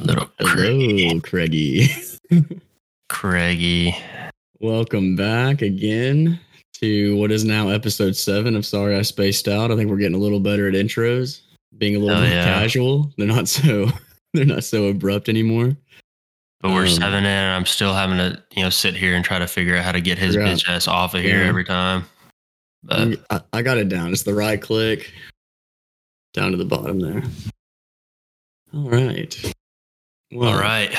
Little Hello, Craigie. Craigie. Welcome back again to what is now episode seven of Sorry I Spaced Out. I think we're getting a little better at intros, being a little Oh, more yeah. casual. They're not so they're not so abrupt anymore. But we're Um, seven in, and I'm still having to, you know, sit here and try to figure out how to get his bitch ass off of here Yeah. every time. But I, I got it down. It's the right click down to the bottom there. All right. Well, all right,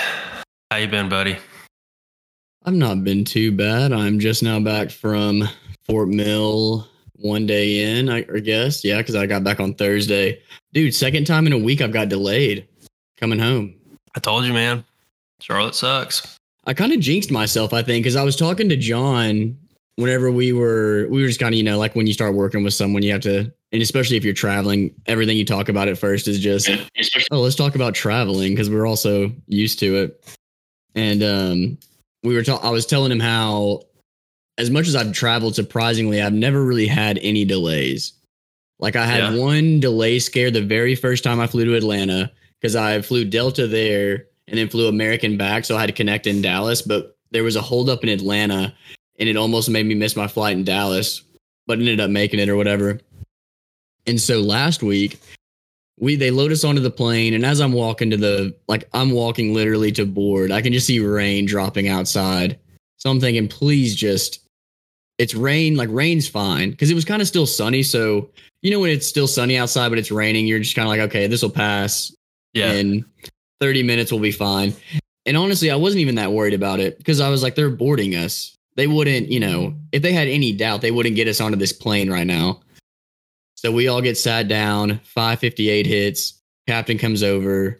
how you been, buddy? I've not been too bad. I'm just now back from Fort Mill one day in, I, I guess. Yeah, because I got back on Thursday. Dude, second time in a week I've got delayed coming home. I told you, man. Charlotte sucks. I kind of jinxed myself, I think, because I was talking to John whenever we were, we were just kind of, you know, like when you start working with someone, you have to, and especially if you're traveling, everything you talk about at first is just, oh, let's talk about traveling because we're also used to it. And um, we were, ta- I was telling him how, as much as I've traveled, surprisingly, I've never really had any delays. Like I had Yeah. one delay scare the very first time I flew to Atlanta because I flew Delta there and then flew American back, so I had to connect in Dallas. But there was a holdup in Atlanta, and it almost made me miss my flight in Dallas, but ended up making it or whatever. And so last week, we they load us onto the plane, and as I'm walking to the like I'm walking literally to board, I can just see rain dropping outside. So I'm thinking, please just it's rain, like rain's fine. Cause it was kind of still sunny. So you know when it's still sunny outside, but it's raining, you're just kind of like, okay, this will pass Yeah, in 30 minutes will be fine. And honestly, I wasn't even that worried about it because I was like, they're boarding us. They wouldn't, you know, if they had any doubt, they wouldn't get us onto this plane right now. So we all get sat down, 558 hits. Captain comes over.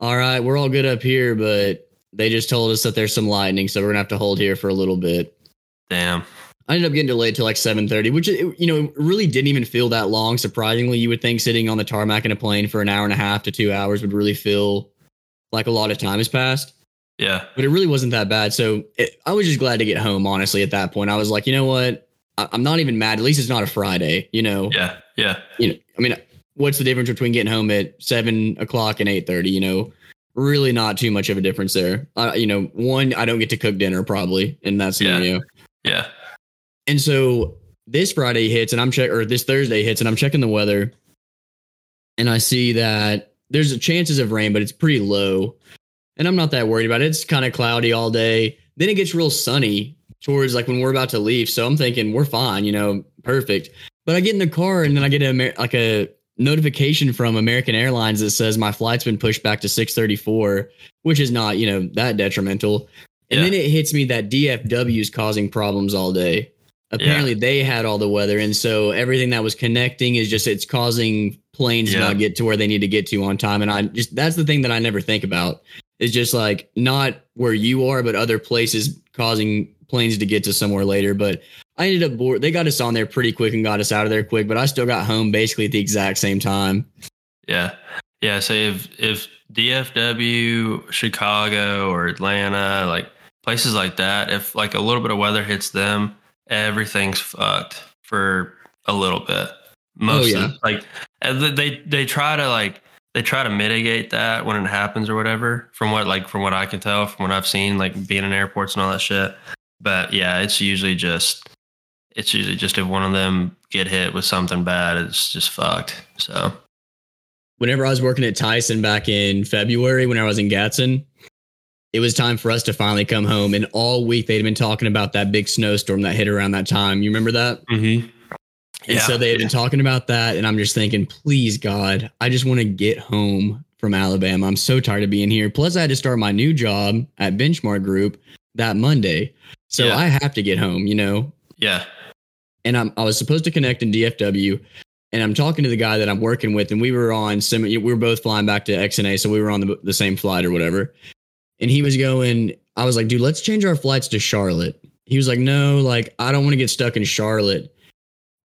All right, we're all good up here, but they just told us that there's some lightning, so we're gonna have to hold here for a little bit. damn. I ended up getting delayed till like 7:30, which you know really didn't even feel that long. Surprisingly, you would think sitting on the tarmac in a plane for an hour and a half to two hours would really feel like a lot of time has passed, Yeah, but it really wasn't that bad. So it, I was just glad to get home. Honestly, at that point, I was like, you know what? I, I'm not even mad. At least it's not a Friday. You know, yeah, yeah, you know. I mean, what's the difference between getting home at seven o'clock and 8:30? You know, really not too much of a difference there. Uh, you know, one, I don't get to cook dinner probably in that Yeah. scenario. yeah. And so this Friday hits and I'm check or this Thursday hits and I'm checking the weather and I see that there's a chances of rain, but it's pretty low. And I'm not that worried about it. It's kind of cloudy all day. Then it gets real sunny towards like when we're about to leave. So I'm thinking we're fine, you know, perfect. But I get in the car and then I get a Amer- like a notification from American Airlines that says my flight's been pushed back to 634, which is not, you know, that detrimental. And Yeah. then it hits me that DFW is causing problems all day. Apparently they had all the weather and so everything that was connecting is just it's causing planes to not get to where they need to get to on time and I just that's the thing that I never think about. It's just like not where you are but other places causing planes to get to somewhere later but I ended up bored. They got us on there pretty quick and got us out of there quick, but I still got home basically at the exact same time. Yeah. Yeah. So if if DFW, Chicago, or Atlanta, like places like that, if like a little bit of weather hits them, everything's fucked for a little bit. Oh, Most yeah. like they they try to like they try to mitigate that when it happens or whatever. From what like from what I can tell, from what I've seen, like being in airports and all that shit. But yeah, it's usually just it's usually just if one of them get hit with something bad, it's just fucked. So whenever I was working at Tyson back in February, when I was in Gadsden, it was time for us to finally come home. And all week they'd been talking about that big snowstorm that hit around that time. You remember that? Mm-hmm. And so they had been talking about that. And I'm just thinking, please, God, I just want to get home from Alabama. I'm so tired of being here. Plus, I had to start my new job at Benchmark Group that Monday. So Yeah. I have to get home, you know? yeah, and I'm, I was supposed to connect in DFW, and I'm talking to the guy that I'm working with, and we were on sim. We were both flying back to XNA, so we were on the, the same flight or whatever. And he was going. I was like, dude, let's change our flights to Charlotte. He was like, no, like I don't want to get stuck in Charlotte.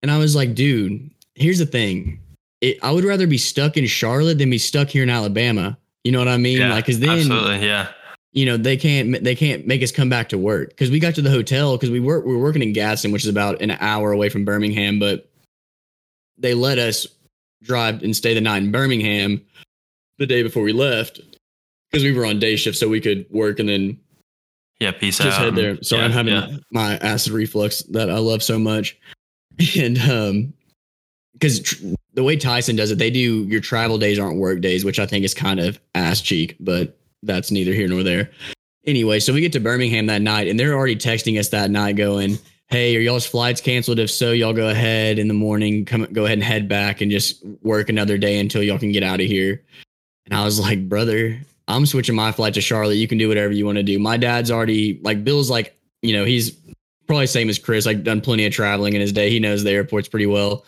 And I was like, dude, here's the thing. It, I would rather be stuck in Charlotte than be stuck here in Alabama. You know what I mean? yeah, like, cause then absolutely, yeah, you know they can't they can't make us come back to work because we got to the hotel because we were we were working in Gadsden, which is about an hour away from Birmingham, but they let us drive and stay the night in Birmingham the day before we left. because we were on day shift, so we could work and then Yeah, peace just out. Just head there. Sorry, yeah, I'm having yeah. my acid reflux that I love so much, and um, because tr- the way Tyson does it, they do your travel days aren't work days, which I think is kind of ass cheek, but that's neither here nor there. Anyway, so we get to Birmingham that night, and they're already texting us that night, going, "Hey, are y'all's flights canceled? If so, y'all go ahead in the morning, come go ahead and head back, and just work another day until y'all can get out of here." And I was like, "Brother, I'm switching my flight to Charlotte. You can do whatever you want to do." My dad's already like Bill's like, you know, he's probably same as Chris. Like done plenty of traveling in his day. He knows the airports pretty well.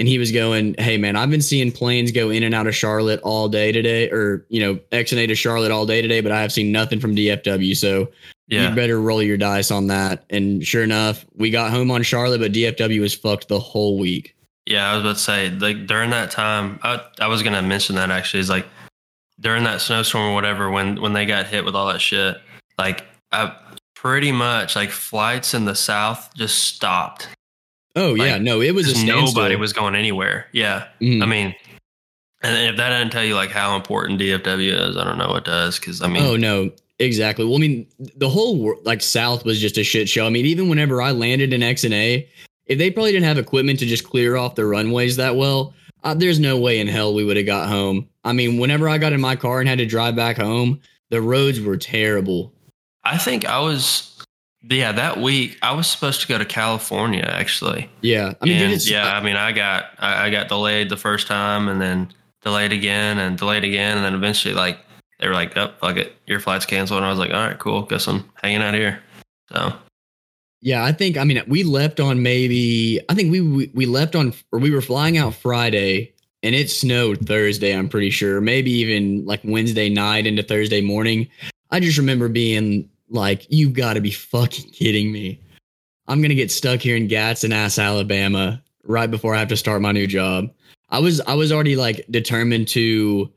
And he was going, Hey man, I've been seeing planes go in and out of Charlotte all day today, or you know, X and A to Charlotte all day today, but I have seen nothing from DFW. So Yeah. you better roll your dice on that. And sure enough, we got home on Charlotte, but DFW was fucked the whole week. Yeah, I was about to say like during that time, I I was gonna mention that actually is like during that snowstorm or whatever when when they got hit with all that shit, like I pretty much like flights in the south just stopped. Oh Like, yeah, no, it was a nobody was going anywhere. Yeah, Mhm. I mean, and if that doesn't tell you like how important DFW is, I don't know what does. Because I mean, oh no, exactly. Well, I mean, the whole wor- like South was just a shit show. I mean, even whenever I landed in X and A, if they probably didn't have equipment to just clear off the runways that well, uh, there's no way in hell we would have got home. I mean, whenever I got in my car and had to drive back home, the roads were terrible. I think I was. Yeah, that week I was supposed to go to California actually. Yeah, I mean, And, yeah, I mean, I got I, I got delayed the first time, and then delayed again, and delayed again, and then eventually, like they were like, "Oh, fuck it, your flight's canceled," and I was like, "All right, cool, guess I'm hanging out here." So Yeah, I think I mean we left on maybe I think we we, we left on or we were flying out Friday and it snowed Thursday, I'm pretty sure. Maybe even like Wednesday night into Thursday morning. I just remember being like, you've got to be fucking kidding me. I'm gonna get stuck here in Gadsden ass Alabama right before I have to start my new job. I was I was already like determined to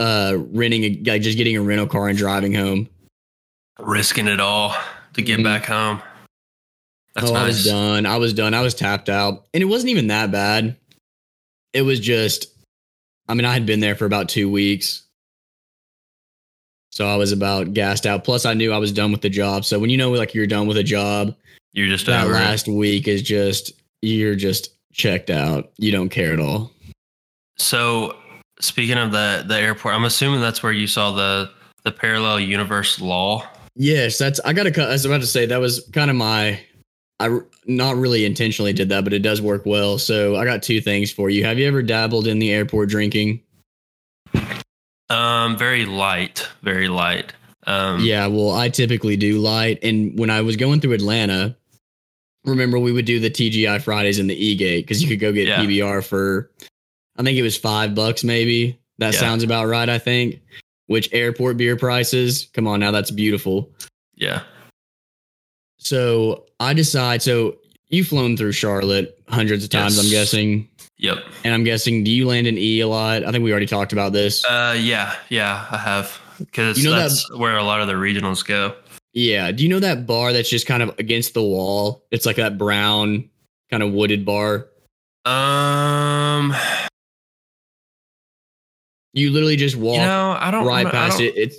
uh renting a like just getting a rental car and driving home. risking it all to get Mhm. back home. That's oh, I was done. I was done. I was tapped out. And it wasn't even that bad. It was just, I mean, I had been there for about two weeks. So I was about gassed out. Plus, I knew I was done with the job. So when you know, like, you're done with a job, You're just that it. last week is just, you're just checked out. You don't care at all. So speaking of the the airport, I'm assuming that's where you saw the the parallel universe law. Yes, that's, I got to, cut. I was about to say, that was kind of my, I not really intentionally did that, but it does work well. So I got two things for you. Have you ever dabbled in the airport drinking? Um, very light, very light. Um, Yeah, well, I typically do light. And when I was going through Atlanta, remember we would do the TGI Fridays in the E Gate because you could go get Yeah. PBR for, I think it was five bucks maybe. That Yeah. sounds about right, I think. Which airport beer prices? Come on now, that's beautiful. yeah, So I decide, so you've flown through Charlotte hundreds of times, I'm guessing. Yep. And I'm guessing, do you land in E a lot? I think we already talked about this. Uh, yeah, yeah, I have because You know that- that's where a lot of the regionals go. Yeah. Do you know that bar that's just kind of against the wall? It's like that brown kind of wooded bar. Um, You literally just walk you know, I don't right past don't- it. It's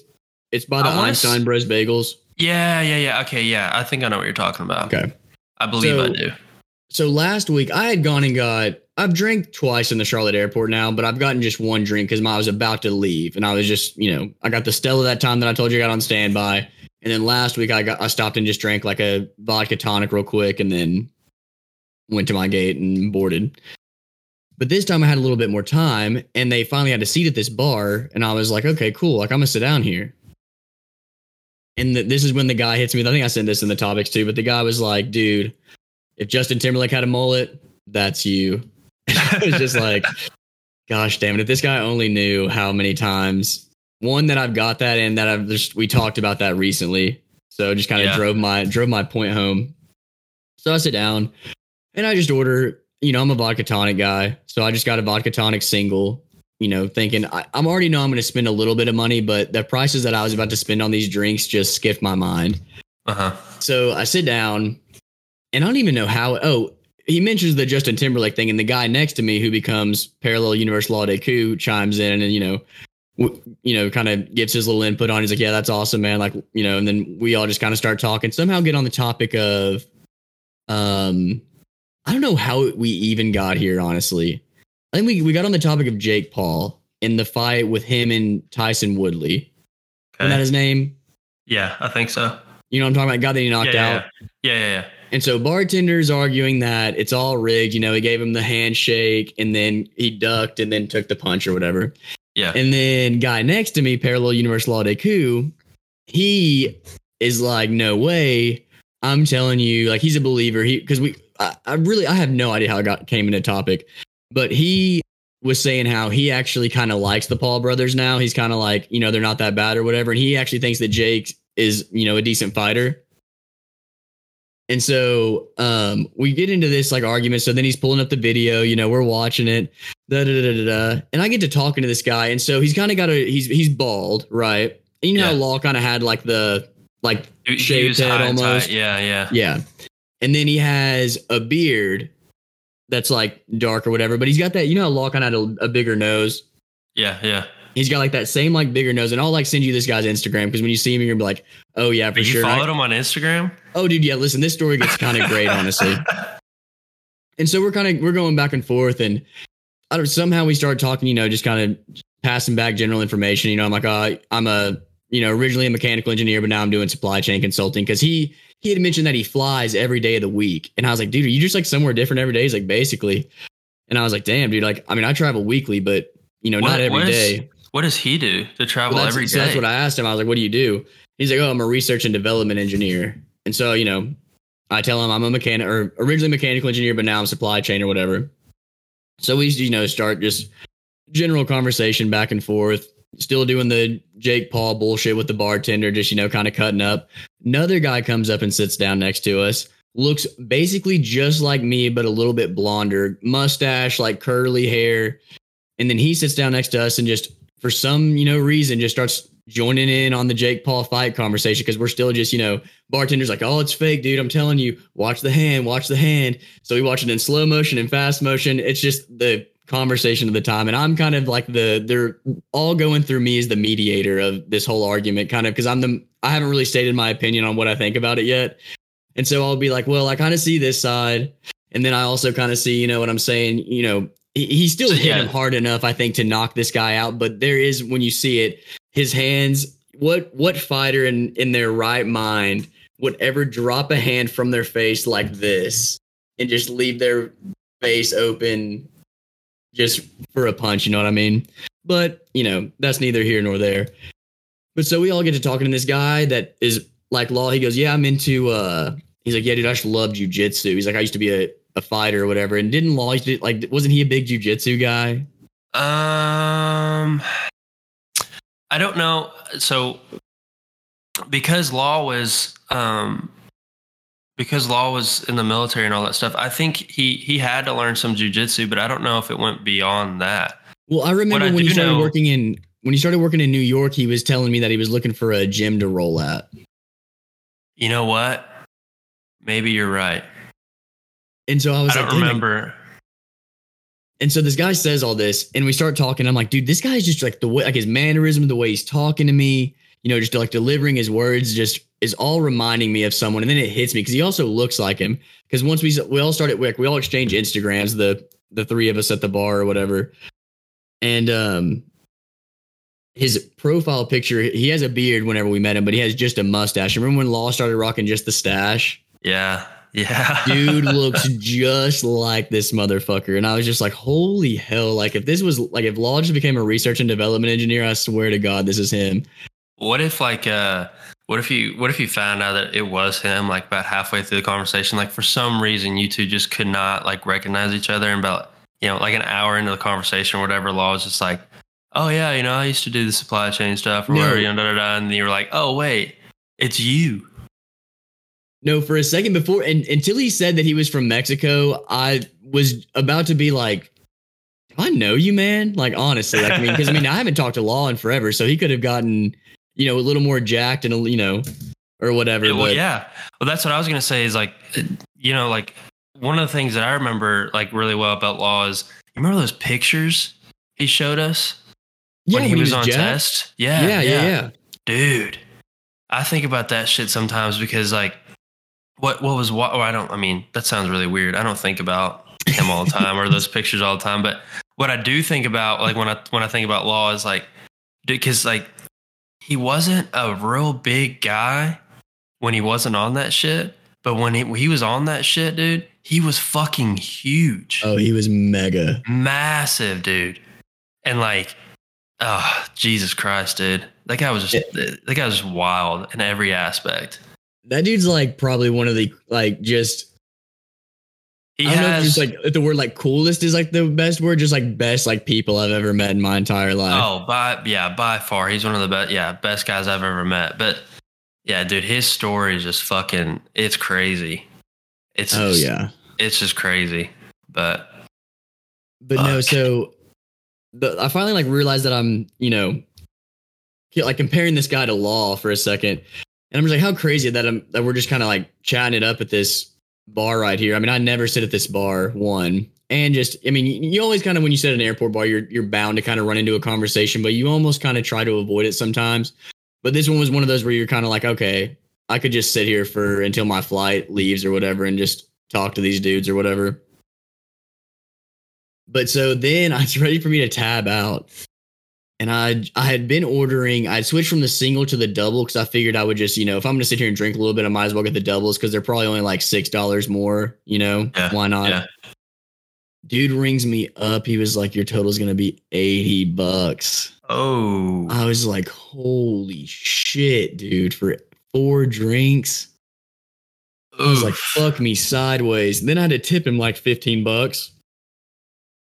it's by the wanna s- Einstein Bros Bagels. Yeah, yeah, yeah. Okay, yeah. I think I know what you're talking about. Okay. I believe I do. So last week I had gone and got I've drank twice in the Charlotte airport now, but I've gotten just one drink because I was about to leave and I was just, you know, I got the Stella that time that I told you I got on standby. And then last week I got I stopped and just drank like a vodka tonic real quick and then went to my gate and boarded. But this time I had a little bit more time and they finally had a seat at this bar and I was like, okay, cool. Like I'm gonna sit down here. And th- this is when the guy hits me. I think I sent this in the topics too, but the guy was like, dude, if Justin Timberlake had a mullet, that's you. it was just like, gosh damn it. If this guy only knew how many times one that I've got that and that I've just we talked about that recently. So just kind of Yeah. drove my drove my point home. So I sit down and I just order, you know, I'm a vodka tonic guy. So I just got a vodka tonic single, you know, thinking I, I'm already know I'm gonna spend a little bit of money, but the prices that I was about to spend on these drinks just skipped my mind. Uh huh. So I sit down and I don't even know how. Oh, he mentions the Justin Timberlake thing, and the guy next to me who becomes Parallel Universe Law Day Coup chimes in and, you know, w- you know, kind of gives his little input on. He's like, "Yeah, that's awesome, man." Like, you know, and then we all just kind of start talking. Somehow get on the topic of, um, I don't know how we even got here. Honestly, I think we we got on the topic of Jake Paul in the fight with him and Tyson Woodley. Isn't that his name? Yeah, I think so. You know what I'm talking about? Guy that he knocked yeah, out. Yeah, yeah, yeah. And so bartender's arguing that it's all rigged. You know, he gave him the handshake and then he ducked and then took the punch or whatever. Yeah. And then guy next to me, Parallel Universe Law de Coup, he is like, no way. I'm telling you, like he's a believer. He because we I, I really I have no idea how I got came into topic, but he was saying how he actually kind of likes the Paul brothers now. He's kind of like, you know, they're not that bad or whatever. And he actually thinks that Jake is, you know, a decent fighter. And so um, we get into this like argument. So then he's pulling up the video, you know, we're watching it, da, da, da, da, da. and I get to talking to this guy. And so he's kind of got a he's he's bald, right? And you know how Law kind of had like the like shaved head almost. tight. Yeah, yeah. Yeah. And then he has a beard that's like dark or whatever, but he's got that, you know, how Law kind of had a, a bigger nose. Yeah, yeah. He's got like that same like bigger nose, and I'll like send you this guy's Instagram because when you see him, you're gonna be like, "Oh yeah, for But you sure." And I- followed him on Instagram? Oh, dude, yeah. Listen, this story gets kind of great, honestly. And so we're kind of we're going back and forth, and I don't somehow we start talking, you know, just kind of passing back general information. You know, I'm like, uh, I'm a you know originally a mechanical engineer, but now I'm doing supply chain consulting because he he had mentioned that he flies every day of the week, and I was like, dude, are you just like somewhere different every day? He's like, basically, and I was like, damn, dude, like I mean, I travel weekly, but you know, What- not every what is- day. What does he do to travel Well, every so day? that's what I asked him. I was like, "What do you do?" He's like, "Oh, I'm a research and development engineer." And so, you know, I tell him I'm a mechanic or originally mechanical engineer, but now I'm supply chain or whatever. So we, you know, start just general conversation back and forth. Still doing the Jake Paul bullshit with the bartender, just you know, kind of cutting up. Another guy comes up and sits down next to us. Looks basically just like me, but a little bit blonder, mustache, like curly hair. And then he sits down next to us and just for some you know reason just starts joining in on the Jake Paul fight conversation because we're still just you know bartender's like oh it's fake dude I'm telling you watch the hand watch the hand so we watch it in slow motion and fast motion it's just the conversation of the time and I'm kind of like the they're all going through me as the mediator of this whole argument kind of because I'm the I haven't really stated my opinion on what I think about it yet and so I'll be like well I kind of see this side and then I also kind of see you know what I'm saying you know he, he still hit yeah. him hard enough, I think, to knock this guy out. But there is when you see it, his hands. What what fighter in in their right mind would ever drop a hand from their face like this and just leave their face open just for a punch? You know what I mean? But you know that's neither here nor there. But so we all get to talking to this guy that is like law. He goes, "Yeah, I'm into." uh He's like, "Yeah, dude, I just love jujitsu." He's like, "I used to be a." A fighter or whatever, and didn't Law like wasn't he a big jujitsu guy? Um, I don't know. So, because Law was, um, because Law was in the military and all that stuff, I think he he had to learn some jujitsu, but I don't know if it went beyond that. Well, I remember I when he started know- working in when he started working in New York, he was telling me that he was looking for a gym to roll at. You know what? Maybe you're right. And so I was I like, don't remember. And so this guy says all this, and we start talking. I'm like, dude, this guy's just like the way, like his mannerism, the way he's talking to me, you know, just like delivering his words, just is all reminding me of someone. And then it hits me because he also looks like him. Because once we we all started, like, we all exchange Instagrams, the the three of us at the bar or whatever, and um, his profile picture, he has a beard whenever we met him, but he has just a mustache. Remember when Law started rocking just the stash? Yeah, yeah, dude looks just like this motherfucker. And i was just like holy hell. Like if this was like if law just became a research and development engineer i swear to god this is him. What if like uh what if you what if you found out that it was him like about halfway through the conversation? Like for some reason you two just could not like recognize each other. And about you know like an hour into the conversation or whatever law was just like oh yeah you know I used to do the supply chain stuff or No. whatever you know da, da, da, and you were like oh wait it's you no for a second before and until he said that he was from mexico i was about to be like i know you man like honestly like i mean because i mean i haven't talked to law in forever so he could have gotten you know a little more jacked and you know or whatever Yeah, well, but yeah. Well, that's what I was gonna say. Is like, you know, like one of the things that I remember like really well about Law is you remember those pictures he showed us. Yeah, when he when was, on jacked. test. Yeah, Yeah, yeah, yeah. dude. I think about that shit sometimes because like, what what was what? Or oh, I don't. I mean, that sounds really weird. I don't think about him all the time or those pictures all the time. But what I do think about, like when I when I think about Law, is like, because like he wasn't a real big guy when he wasn't on that shit. But when he, he was on that shit, dude, he was fucking huge Oh, he was mega. massive, dude. And like, oh Jesus Christ, dude. That guy was just that guy was just wild in every aspect. That dude's like probably one of the like just He I don't know if just like if the word like coolest is like the best word, just like best like people I've ever met in my entire life. oh by yeah by far he's one of the best yeah best guys I've ever met. But yeah, dude, his story is just fucking it's crazy. It's Oh, just- yeah. it's just crazy. But But no, so the, I finally like realized that I'm, you know, like comparing this guy to Law for a second, and I'm just like, how crazy that I'm that we're just kind of like chatting it up at this bar right here. I mean, I never sit at this bar one, and just I mean, you, always kind of when you sit at an airport bar, you're you're bound to kind of run into a conversation, but you almost kind of try to avoid it sometimes. But this one was one of those where you're kind of like, okay, I could just sit here for until my flight leaves or whatever, and just talk to these dudes or whatever. But so then it's ready for me to tab out. And I I had been ordering, I'd switched from the single to the double because I figured I would just, you know, if I'm gonna sit here and drink a little bit, I might as well get the doubles because they're probably only like six dollars more, you know. Yeah, Why not? yeah. Dude rings me up. He was like, Your total's gonna be 80 bucks. oh I was like, Holy shit, dude, for four drinks. I was like, fuck me sideways. Then I had to tip him like 15 bucks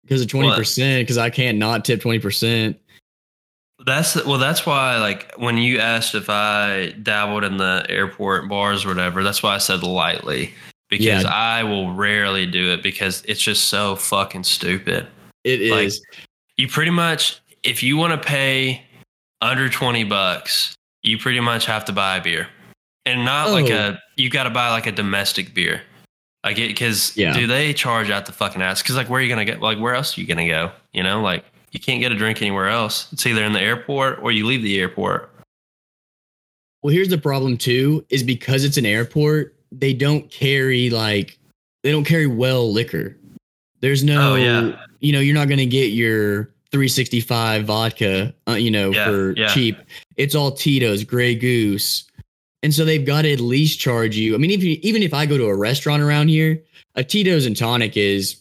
because of 20%, because I can't not tip 20%. That's well. That's why, like, when you asked if I dabbled in the airport bars or whatever, that's why I said lightly because Yeah. I will rarely do it because it's just so fucking stupid. It is. Like- You pretty much, if you want to pay under twenty bucks, you pretty much have to buy a beer, and not like Oh. a. You got to buy like a domestic beer. Like because Yeah. do they charge out the fucking ass? Because like, where are you gonna get? Like, where else are you gonna go? You know, like you can't get a drink anywhere else. It's either in the airport or you leave the airport. well, here's the problem too is because it's an airport, they don't carry like, they don't carry well liquor. There's no, Oh, yeah. you know, you're not going to get your 365 vodka, uh, you know, Yeah, for yeah. cheap. It's all Tito's, Grey Goose. And so they've got to at least charge you. I mean, if you, even if I go to a restaurant around here, a Tito's and tonic is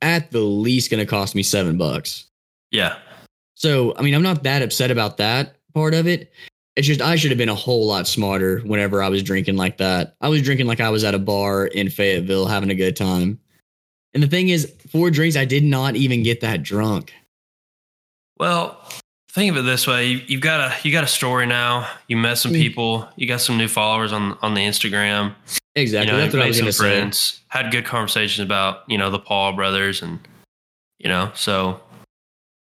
at the least going to cost me seven bucks. Yeah, So, I mean, I'm not that upset about that part of it. It's just I should have been a whole lot smarter whenever I was drinking like that. I was drinking like I was at a bar in Fayetteville having a good time. And the thing is, four drinks, I did not even get that drunk. Well, think of it this way: you, you've got a you got a story now. You met some Mm. people. You got some new followers on on the Instagram. Exactly. You know, That's what I was some going to say. Had good conversations about you know the Paul brothers and you know. So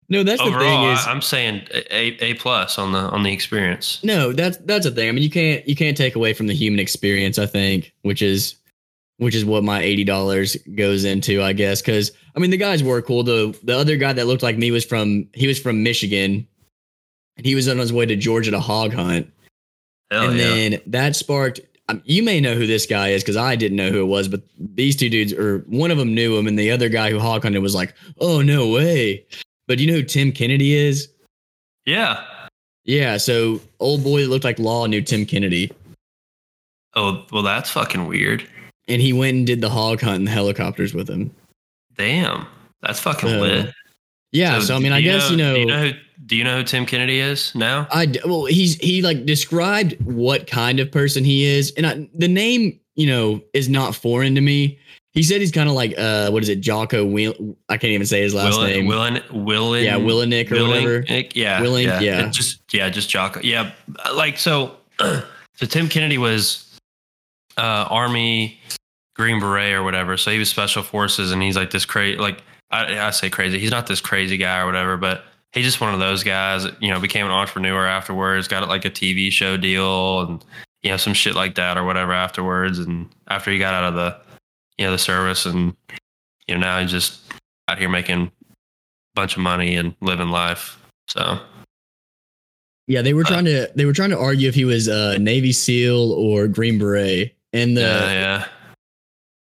No, that's the thing is I'm saying a a plus on the on the experience. no, that's that's a thing. I mean, you can't you can't take away from the human experience. I think, which is which is what my eighty dollars goes into, I guess. Because I mean, the guys were cool. The the other guy that looked like me was from he was from Michigan, and he was on his way to Georgia to hog hunt. Hell and yeah. then that sparked. Um, you may know who this guy is because I didn't know who it was, but these two dudes, or one of them knew him, and the other guy who hog hunted was like, "Oh no way!" But you know who Tim Kennedy is? yeah. Yeah, so old boy that looked like Law knew Tim Kennedy, Oh well, that's fucking weird. and he went and did the hog hunt in the helicopters with him. Damn, that's fucking So, lit. Yeah, so, I mean, I guess you know, Do you know who? Do you know who Tim Kennedy is now? I, well, he's he like described what kind of person he is, and I, the name you know is not foreign to me. He said he's kind of like uh, what is it, Jocko? Will I can't even say his last name. Willen, Willen, yeah, Willenick or whatever. Willink, Yeah, Willink, yeah, yeah. Just yeah, just Jocko. Yeah, like so. so Tim Kennedy was uh, Army Green Beret or whatever. So he was Special Forces, and he's like this crazy. Like I, I say crazy. He's not this crazy guy or whatever, but he's just one of those guys. That, you know, became an entrepreneur afterwards. Got like a TV show deal and you know some shit like that or whatever afterwards. And after he got out of the you know the service, and you know now he's just out here making a bunch of money and living life. So Yeah, they were Uh, trying to they were trying to argue if he was a Navy SEAL or Green Beret, and the yeah, yeah.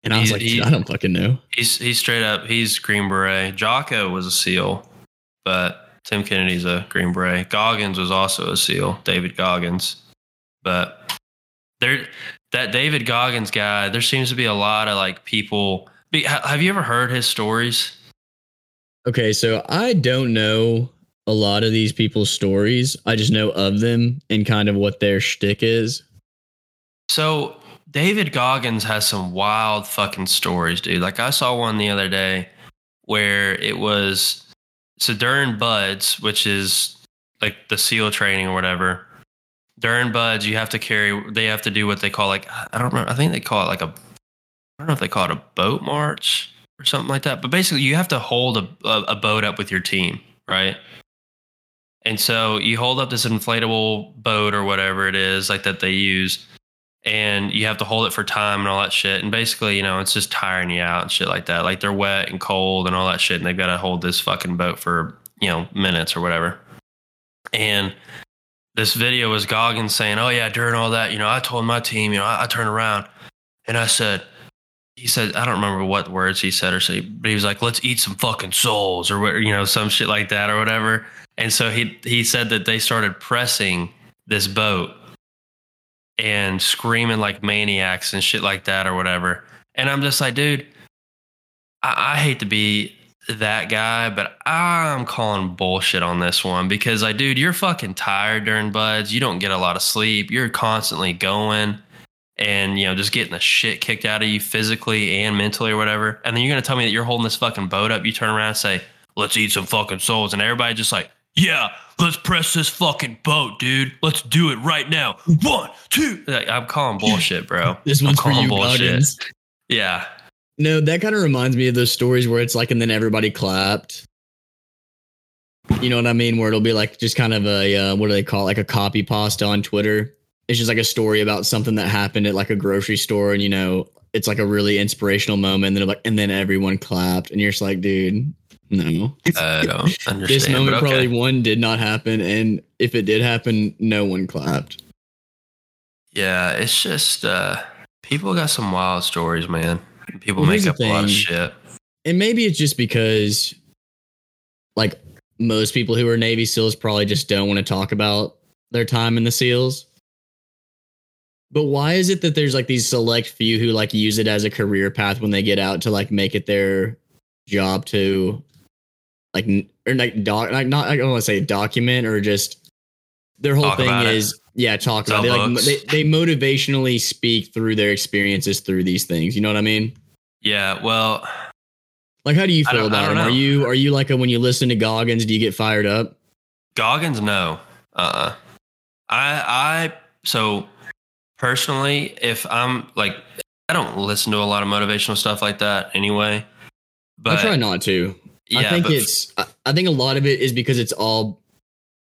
and I was he- like, he- I don't fucking know. He's he's straight up. He's Green Beret. Jocko was a SEAL, but Tim Kennedy's a Green Beret. Goggins was also a SEAL. David Goggins, but there that David Goggins guy. There seems to be a lot of like people. be- Have you ever heard his stories? Okay, so I don't know a lot of these people's stories. I just know of them and kind of what their shtick is. So David Goggins has some wild fucking stories, dude. Like I saw one the other day where it was so during BUD/S, which is like the SEAL training or whatever. During BUD/S, you have to carry. They have to do what they call like I don't remember. I think they call it like a. I don't know if they call it a boat march or something like that. But basically, you have to hold a a, a boat up with your team, right? And so you hold up this inflatable boat or whatever it is like that they use and you have to hold it for time and all that shit. And basically, you know, it's just tiring you out and shit like that. Like they're wet and cold and all that shit, and they've got to hold this fucking boat for you know minutes or whatever. And this video was Goggins saying, "Oh yeah, during all that, you know, I told my team, you know, I, I turned around and I said." He said, I don't remember what words he said or say, but he was like, "Let's eat some fucking souls," or you know, some shit like that or whatever. And so he he said that they started pressing this boat and screaming like maniacs and shit like that or whatever. And I'm just like, dude, I, I hate to be that guy, but I'm calling bullshit on this one because like, dude, you're fucking tired during BUD/S. You don't get a lot of sleep. You're constantly going and you know just getting the shit kicked out of you physically and mentally or whatever. And then you're gonna tell me that you're holding this fucking boat up. You turn around and say, "Let's eat some fucking souls," and everybody just like, "Yeah, let's press this fucking boat, dude. Let's do it right now. One, two. Like, I'm calling bullshit, bro. This I'm one's for you, bullshit. Goggins. Yeah, No, that kind of reminds me of those stories where it's like, and then everybody clapped. You know what I mean? Where it'll be like just kind of a uh, what do they call it? like a copy pasta on Twitter. It's just like a story about something that happened at like a grocery store, and you know, it's like a really inspirational moment. And then like, and then everyone clapped, and you're just like, dude, no. I don't understand. this moment okay. probably one did not happen, and if it did happen, no one clapped. Yeah, it's just uh people got some wild stories, man. People Well, make up a lot of shit. And maybe it's just because, like, most people who are Navy SEALs probably just don't want to talk about their time in the SEALs. But why is it that there's like these select few who like use it as a career path when they get out to like make it their job to like or like doc like not I don't want to say document or just their whole Talk thing is it. yeah talk Sell about it. They, like they they motivationally speak through their experiences through these things. You know what I mean? Yeah, well, Like, how do you feel about him? Are you are you like a, when you listen to Goggins, do you get fired up? Goggins, no. Uh I I so personally, if I'm like I don't listen to a lot of motivational stuff like that anyway. But I try not to. yeah, I think it's. I, I think a lot of it is because it's all.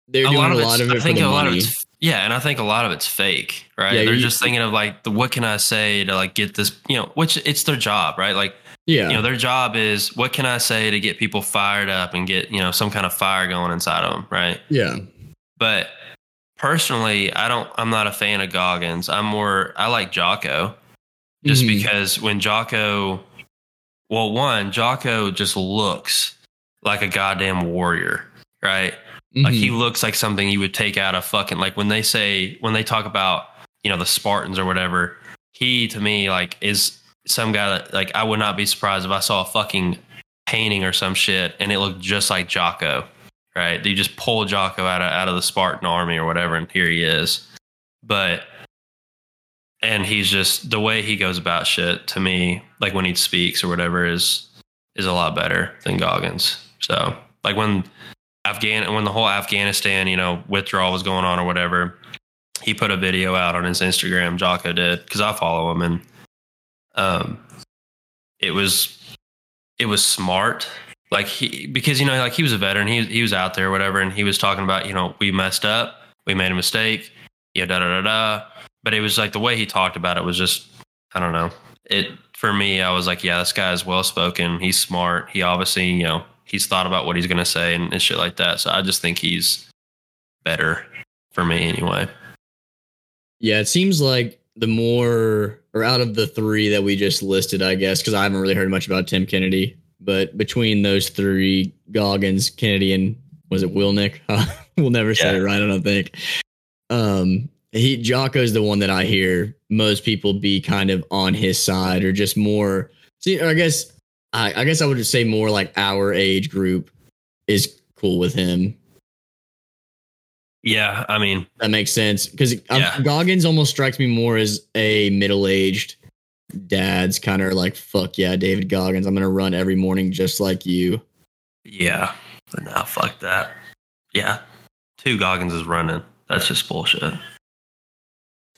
They're a doing lot a lot of it I for think the a lot of money. Yeah, and I think a lot of it's fake, right? Yeah, They're just thinking of like the what can I say to like get this, you know, which it's their job, right? Like Yeah, you know, their job is what can I say to get people fired up and get you know some kind of fire going inside of them, right? yeah, But personally, I don't. I'm not a fan of Goggins. I'm more. I like Jocko, just Mhm. because when Jocko, well, one Jocko just looks like a goddamn warrior, right? Like Mhm. he looks like something you would take out of fucking like when they say when they talk about you know the Spartans or whatever. He to me like is some guy that like I would not be surprised if I saw a fucking painting or some shit and it looked just like Jocko. Right? You just pull Jocko out of out of the Spartan army or whatever, and here he is. But and he's just the way he goes about shit to me, like when he speaks or whatever, is is a lot better than Goggins. So like when Afghan when the whole Afghanistan, you know, withdrawal was going on or whatever, he put a video out on his Instagram, Jocko did, because I follow him and um it was it was smart. Like he because you know, like he was a veteran, he he was out there, whatever, and he was talking about, you know, we messed up, we made a mistake, yeah, da da da da. But it was like the way he talked about it was just I don't know. It for me, I was like, yeah, this guy is well spoken. He's smart. He obviously, you know, he's thought about what he's gonna say and, and shit like that. So I just think he's better for me anyway. Yeah, it seems like the more or out of the three that we just listed, I guess, because I haven't really heard much about Tim Kennedy, but between those three, Goggins, Kennedy, and was it Wilnick? we'll never say Yeah. it right, I don't think. Um, he Jocko's the one that I hear most people be kind of on his side or just more. See, I guess I, I guess I would just say more like our age group is cool with him. Yeah, I mean, That makes sense because Yeah. Goggins almost strikes me more as a middle-aged dad's kind of like fuck yeah, David Goggins. I'm gonna run every morning just like you. yeah, but nah, fuck that. Yeah, two Goggins is running. That's just bullshit.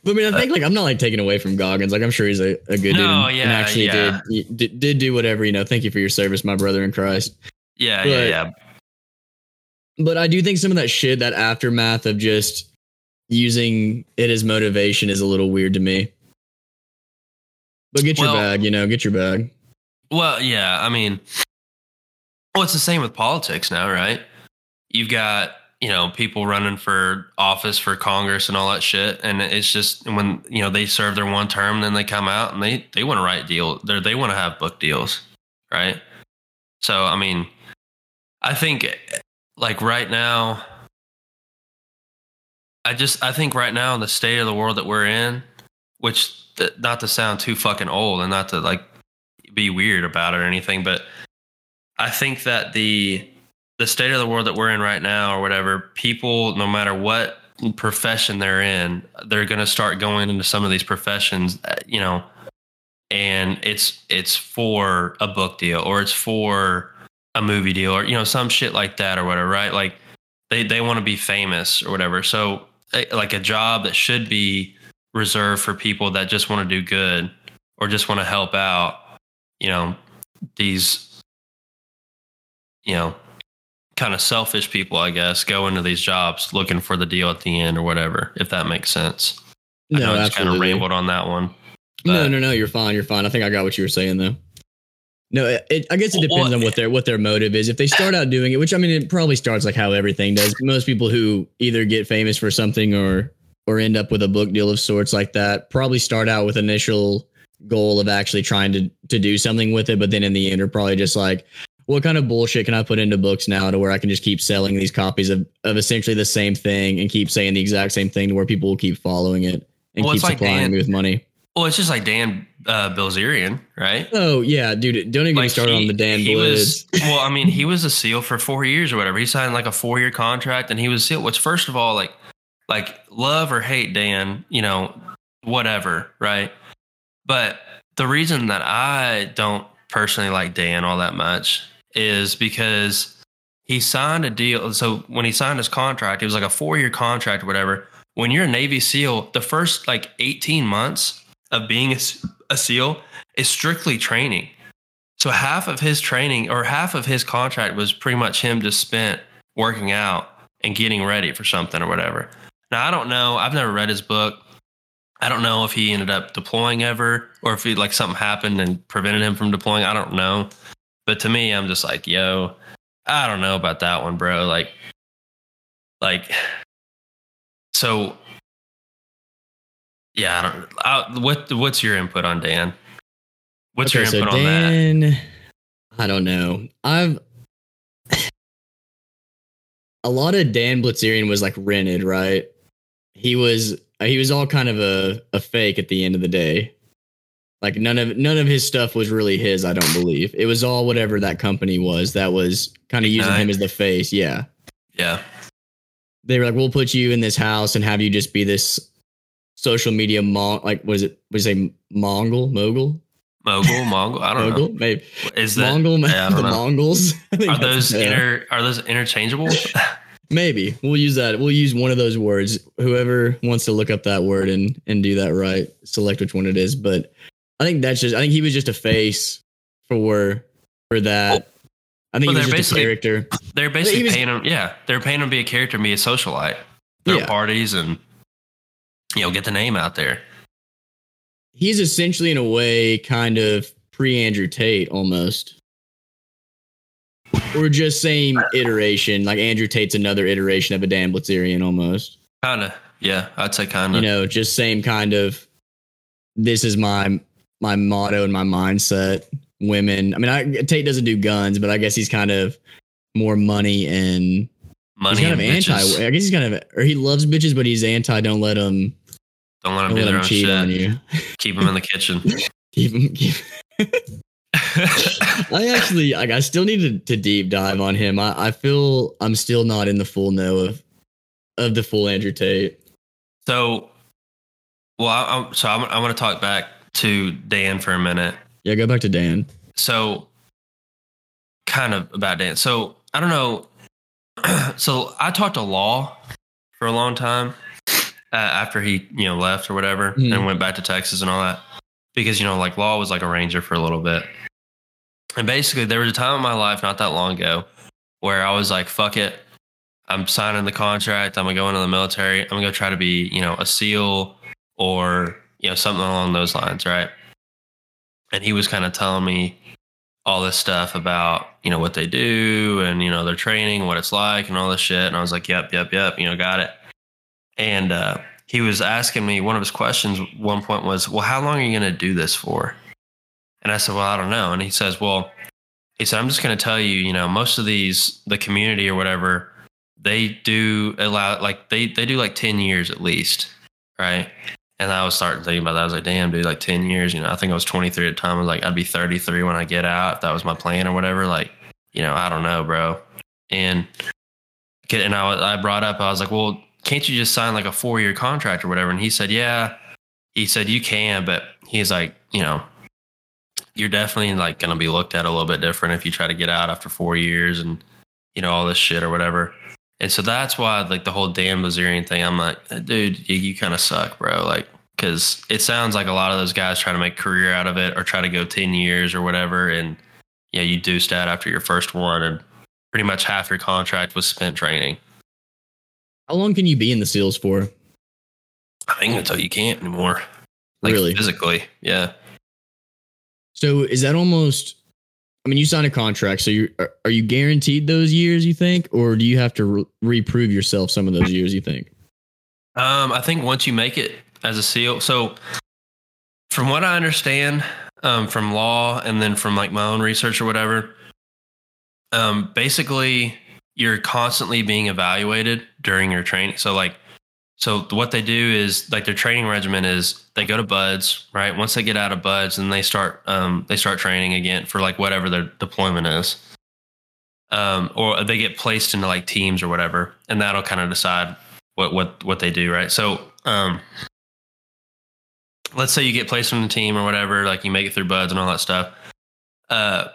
But I mean, I think like I'm not like taking away from Goggins. Like I'm sure he's a, a good dude and, yeah, and actually yeah. did, did did do whatever. You know, thank you for your service, my brother in Christ. Yeah, But- yeah, yeah. But I do think some of that shit, that aftermath of just using it as motivation, is a little weird to me. But get your Well- bag, you know, get your bag. Well, yeah, I mean, well, it's the same with politics now, right? You've got you know people running for office for Congress and all that shit, and it's just when you know they serve their one term, then they come out and they they want to write deal, they they want to have book deals, right? So I mean, I think like right now, I just I think right now in the state of the world that we're in, which th- not to sound too fucking old and not to like be weird about it or anything, but I think that the the state of the world that we're in right now or whatever, people no matter what profession they're in, they're going to start going into some of these professions, uh, you know, and it's it's for a book deal or it's for a movie deal or you know some shit like that or whatever, right? Like they they want to be famous or whatever. So eh, like a job that should be reserved for people that just want to do good or just want to help out, you know, these you know, kind of selfish people, I guess, go into these jobs looking for the deal at the end or whatever, if that makes sense. I know I just kind of rambled on that one. No, no, no. You're fine. You're fine. I think I got what you were saying though. No, it, it- I guess it depends on what their what their motive is. If they start out doing it, which I mean, it probably starts like how everything does. Most people who either get famous for something or or end up with a book deal of sorts like that probably start out with initial goal of actually trying to to do something with it, but then in the end are probably just like, what kind of bullshit can I put into books now to where I can just keep selling these copies of of essentially the same thing and keep saying the exact same thing to where people will keep following it and Well, keep it's like supplying Dan- me with money. Well, it's just like Dan uh, Bilzerian, right? Oh yeah, dude! Don't even get me started he- on the Dan he was well. I mean, he was a SEAL for four years or whatever. He signed like a four year contract, and he was SEAL. Which, first of all, like, like love or hate Dan, you know, whatever, right? But the reason that I don't personally like Dan all that much is because he signed a deal. So when he signed his contract, it was like a four year contract or whatever. When you're a Navy SEAL, the first like 18 months of being a SEAL is strictly training. So half of his training or half of his contract was pretty much him just spent working out and getting ready for something or whatever. Now I don't know. I've never read his book. I don't know if he ended up deploying ever or if he like something happened and prevented him from deploying. I don't know. But to me, I'm just like, yo, I don't know about that one, bro. Like, like, so yeah, I don't. I, what what's your input on Dan? What's your input on that? I don't know. I've a lot of Dan Blitzerian was like rented, right? He was he was all kind of a, a fake at the end of the day. Like none of none of his stuff was really his, I don't believe. It was all whatever that company was that was kind of using him as the face. Yeah. Yeah, They were like, We'll put you in this house and have you just be this social media mon like was it? was it Mongol? Mogul? mogul, mongol. I don't Mogul? Maybe. know. Is that Mongol, yeah, the know. Mongols. Are those inter are those interchangeable? Maybe we'll use that. We'll use one of those words. Whoever wants to look up that word and and do that right, select which one it is. But I think that's just. I think he was just a face for for that. I think Well, he was just a character. They're basically was- paying him. Yeah, they're paying him to be a character, and be a socialite, throw Yeah. parties, and you know get the name out there. He's essentially, in a way, kind of pre Andrew Tate almost. Or just same iteration, like Andrew Tate's another iteration of a Dan Blitzerian almost. Kind of. Yeah, I'd say kind of. You know, just same kind of. This is my my motto and my mindset. Women. I mean, I, Tate doesn't do guns, but I guess he's kind of more money and Money he's kind and of anti. bitches. I guess he's kind of, or he loves bitches, but he's anti. Don't let him, Don't let them don't do let their own cheat on shit. you. Keep them in the kitchen. Keep him. Keep, I actually, like, I still need to, to deep dive on him. I, I feel I'm still not in the full know of of the full Andrew Tate. so, well, I, I'm, so I'm, I want to talk back to Dan for a minute. Yeah, go back to Dan. so kind of about Dan. So I don't know. so I talked to Law for a long time uh, after he you know left or whatever Mhm. and went back to Texas and all that because you know like Law was like a ranger for a little bit. And basically there was a time in my life not that long ago where I was like fuck it. I'm signing the contract. I'm gonna go into the military. I'm gonna go try to be, you know, a SEAL or you know something along those lines, right? and he was kind of telling me all this stuff about you know what they do and you know their training what it's like and all this shit. And i was like yep yep yep you know got it. And uh, he was asking me one of his questions one point was well how long are you going to do this for? And i said well i don't know. And he says well he said i'm just going to tell you you know most of these the community or whatever they do allow like they they do like 10 years at least right and I was starting thinking about that. I was like, damn, dude, like 10 years, you know, I think I was 23 at the time. I was like, I'd be 33 when I get out if that was my plan or whatever. Like, you know, I don't know, bro. And, and I, I brought up, I was like, well, can't you just sign like a four year contract or whatever? And he said, yeah. He said, you can, but he's like, you know, you're definitely like going to be looked at a little bit different if you try to get out after four years and, you know, all this shit or whatever. And so that's why, like the whole Dan Bilzerian thing, I'm like, dude, you, you kind of suck, bro. Like, because it sounds like a lot of those guys try to make a career out of it or try to go 10 years or whatever. And yeah, you do stat after your first one, and pretty much half your contract was spent training. How long can you be in the SEALs for? I think until you can't anymore. Like Really? physically. Yeah. So is that almost? I mean, you sign a contract, so you are, are you guaranteed those years? You think, or do you have to re- reprove yourself some of those years? You think? Um, I think once you make it as a SEAL, so from what I understand, um, from law and then from like my own research or whatever, um, basically you're constantly being evaluated during your training. So like, so what they do is like their training regimen is they go to BUD/S, right? Once they get out of BUD/S, and they start um, they start training again for like whatever their deployment is. Um, or they get placed into like teams or whatever, and that'll kind of decide what what what they do, right? So, um, let's say you get placed on the team or whatever, like you make it through BUD/S and all that stuff. Uh,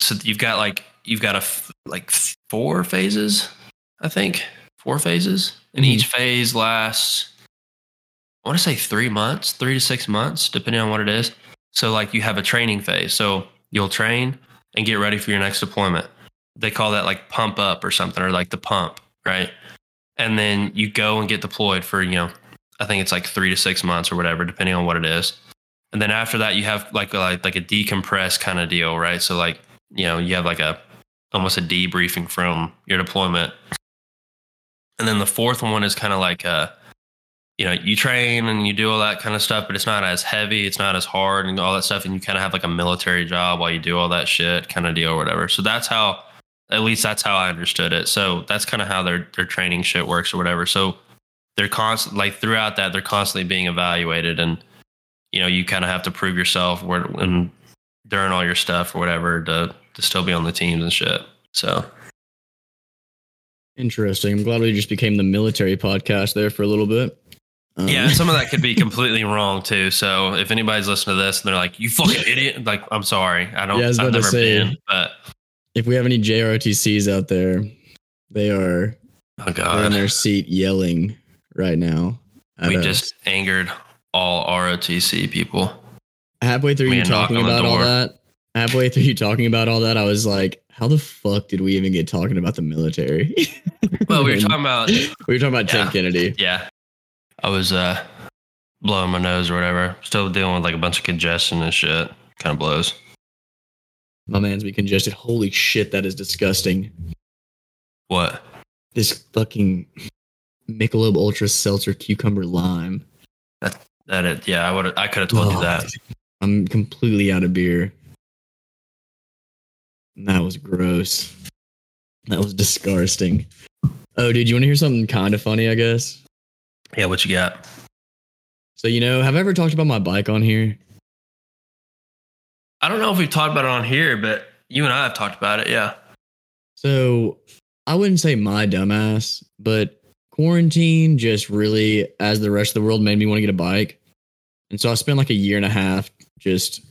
so you've got like you've got a f- like four phases, I think, four phases, and Mhm. each phase lasts. I want to say three months, three to six months, depending on what it is. So, like, you have a training phase. So, you'll train and get ready for your next deployment. They call that like pump up or something, or like the pump, right? And then you go and get deployed for, you know, I think it's like three to six months or whatever, depending on what it is. And then after that, you have like a, like, like a decompress kind of deal, right? So, like, you know, you have like a almost a debriefing from your deployment. And then the fourth one is kind of like a, you know, you train and you do all that kind of stuff, but it's not as heavy, it's not as hard and all that stuff. And you kind of have like a military job while you do all that shit kind of deal or whatever. So that's how, at least that's how I understood it. So that's kind of how their, their training shit works or whatever. So they're constant, like throughout that, they're constantly being evaluated and, you know, you kind of have to prove yourself and during all your stuff or whatever to, to still be on the teams and shit. So Interesting. I'm glad we just became the military podcast there for a little bit. Um, Yeah, some of that could be completely wrong too. So if anybody's listening to this and they're like, "You fucking idiot," like I'm sorry, I don't. Yeah, I was I've about to say- been, but if we have any JRTCs out there, they are oh they're in their seat yelling right now. we us. just angered all ROTC people. halfway through you talking about all that. Halfway through you talking about all that, I was like, "How the fuck did we even get talking about the military?" Well, we were talking about we were talking about Yeah. Tim Kennedy. yeah, I was uh blowing my nose or whatever. Still dealing with like a bunch of congestion and shit. Kind of blows. My man's be congested. Holy shit, that is disgusting. What? This fucking Michelob Ultra Seltzer Cucumber Lime. That that it. Yeah, I would. I could have told you that. I'm completely out of beer. That was gross. That was disgusting. Oh, dude, you want to hear something kind of funny? I guess. Yeah. What you got? So you know, have I ever talked about my bike on here? I don't know if we've talked about it on here, but you and I have talked about it. Yeah. So I wouldn't say my dumbass, but quarantine just really, as the rest of the world, made me want to get a bike. And so I spent like a year and a half just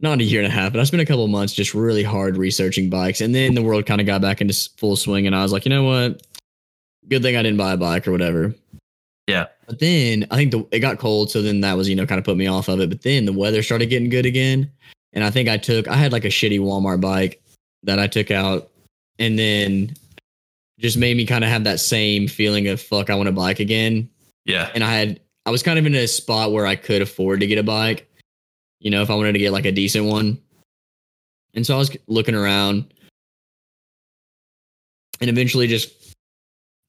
not a year and a half, but I spent a couple months just really hard researching bikes. And then the world kind of got back into full swing. And I was like, you know what? Good thing I didn't buy a bike or whatever. Yeah. But then I think the, it got cold. So then that was, you know, kind of put me off of it. But then the weather started getting good again. And I think I took, I had like a shitty Walmart bike that I took out and then just made me kind of have that same feeling of fuck, I want a bike again. Yeah. And I had, I was kind of in a spot where I could afford to get a bike, you know, if I wanted to get like a decent one. And so I was looking around and eventually just,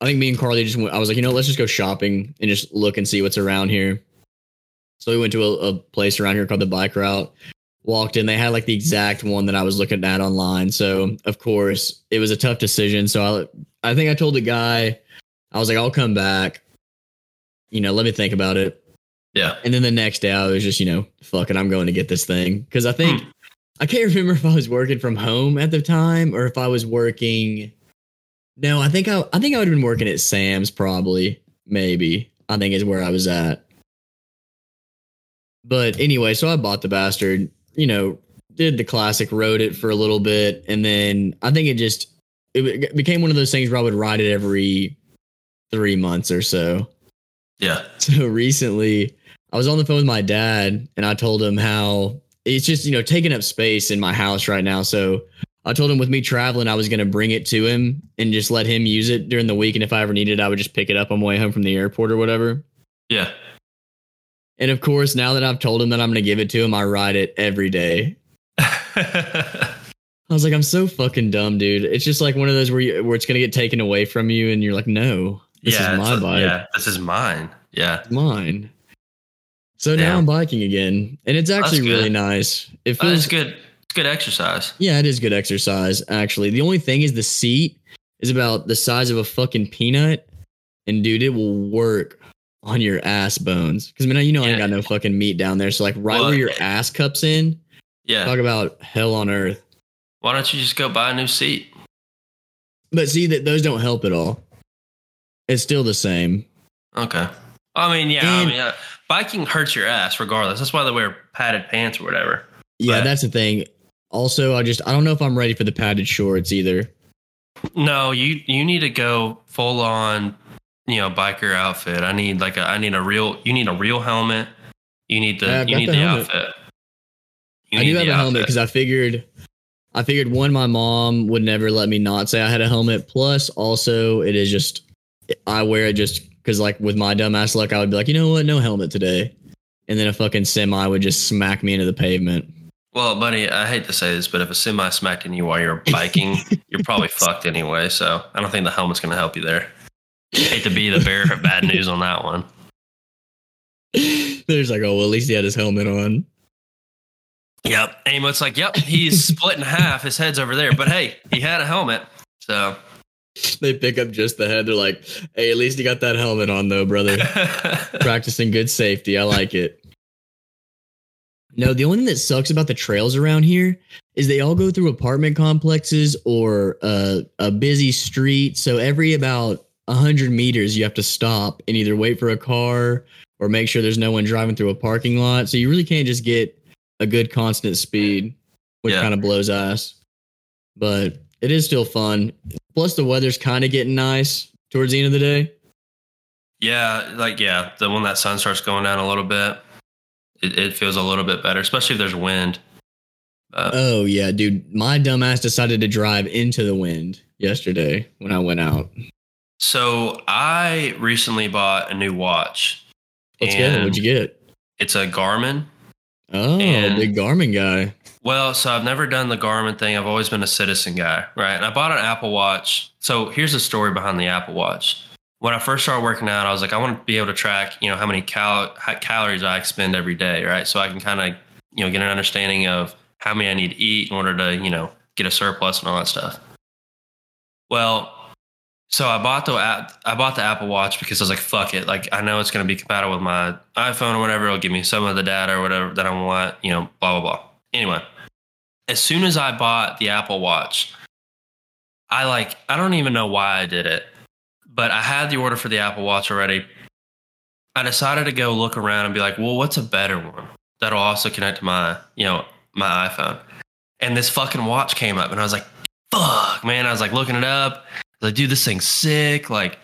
I think me and Carly just went, I was like, you know, let's just go shopping and just look and see what's around here. So we went to a, a place around here called the Bike Route. Walked in, they had like the exact one that I was looking at online. So of course, it was a tough decision. So I, I think I told the guy, I was like, I'll come back. You know, let me think about it. Yeah. And then the next day, I was just, you know, fuck it, I'm going to get this thing because I think hmm. I can't remember if I was working from home at the time or if I was working. No, I think I, I think I would have been working at Sam's probably, maybe. I think is where I was at. But anyway, so I bought the bastard. You know, did the classic, rode it for a little bit, and then I think it just it became one of those things where I would ride it every three months or so. Yeah. So recently, I was on the phone with my dad and I told him how it's just, you know, taking up space in my house right now. So I told him with me traveling, I was going to bring it to him and just let him use it during the week. And if I ever needed, it, I would just pick it up on my way home from the airport or whatever. Yeah. And of course, now that I've told him that I'm going to give it to him, I ride it every day. I was like, I'm so fucking dumb, dude. It's just like one of those where you, where it's going to get taken away from you and you're like, no, this yeah. is my bike. Yeah. This is mine. Yeah. mine. So now I'm biking again, and it's actually really nice. It feels it's good. It's good exercise. yeah, it is good exercise. Actually, the only thing is the seat is about the size of a fucking peanut, and dude, it will work on your ass bones. Because man, you know I ain't got no fucking meat down there. So like right Well, where your ass cups in, Yeah. talk about hell on earth. Why don't you just go buy a new seat? But see that those don't help at all. It's still the same. Okay. I mean, yeah. I mean, uh, biking hurts your ass regardless. That's why they wear padded pants or whatever. Yeah, But- that's the thing. Also, I just I don't know if I'm ready for the padded shorts either. No, you you need to go full on, you know, biker outfit. I need like a I need a real you need a real helmet. You need the I've you need the the, outfit. You I do have a helmet because I figured, I figured one, my mom would never let me not say I had a helmet. Plus, also, it is just I wear it just because, like, with my dumbass luck, I would be like, you know what, no helmet today, and then a fucking semi would just smack me into the pavement. Well, buddy, I hate to say this, but if a semi smacked in you while you're biking, you're probably fucked anyway. So I don't think the helmet's going to help you there. Hate to be the bearer of bad news on that one. There's like, oh, well, at least he had his helmet on. Yep. Amot's like, yep, he's split in half. His head's over there, but hey, he had a helmet. So They pick up just the head. They're like, hey, at least you got that helmet on, though, brother. practicing good safety. I like it. No, the only thing that sucks about the trails around here is they all go through apartment complexes or uh, a busy street. So every about hundred meters, you have to stop and either wait for a car or make sure there's no one driving through a parking lot. So you really can't just get a good constant speed, which Yeah. kind of blows ass. But it is still fun. Plus, the weather's kind of getting nice towards the end of the day. yeah, like yeah, the when that sun starts going down a little bit, it, it feels a little bit better, especially if there's wind. Uh, Oh yeah, dude. My dumbass decided to drive into the wind yesterday when I went out. so I recently bought a new watch. Let's go. What'd you get? It's a Garmin. Oh, And- big Garmin guy. Well, so I've never done the Garmin thing. I've always been a citizen guy, right? And I bought an Apple Watch. So here's the story behind the Apple Watch. when I first started working out, I was like, I want to be able to track, you know, how many cal- how calories I expend every day, right? So I can kind of, you know, get an understanding of how many I need to eat in order to, you know, get a surplus and all that stuff. Well, so I bought the I bought the Apple Watch because I was like, fuck it, like I know it's going to be compatible with my iPhone or whatever. It'll give me some of the data or whatever that I want, you know, blah blah blah. Anyway, as soon as I bought the Apple Watch, I like I don't even know why I did it, but I had the order for the Apple Watch already. I decided to go look around and be like, well, what's a better one that'll also connect to my, you know, my iPhone? And this fucking watch came up, and I was like, fuck, man. I was like looking it up. Like, dude, this thing's sick. Like,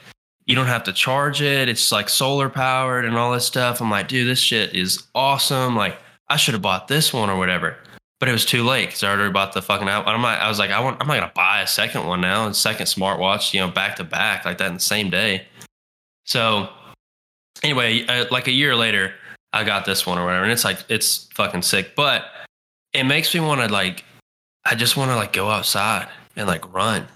you don't have to charge it. It's like solar powered and all this stuff. I'm like, dude, this shit is awesome. Like, I should have bought this one or whatever. But it was too late because I already bought the fucking. I'm like, I was like, I want, I'm not gonna buy a second one now, a second smartwatch, you know, back to back like that in the same day. So, anyway, uh, like a year later, I got this one or whatever, and it's like it's fucking sick. But it makes me want to like, I just want to like go outside and like run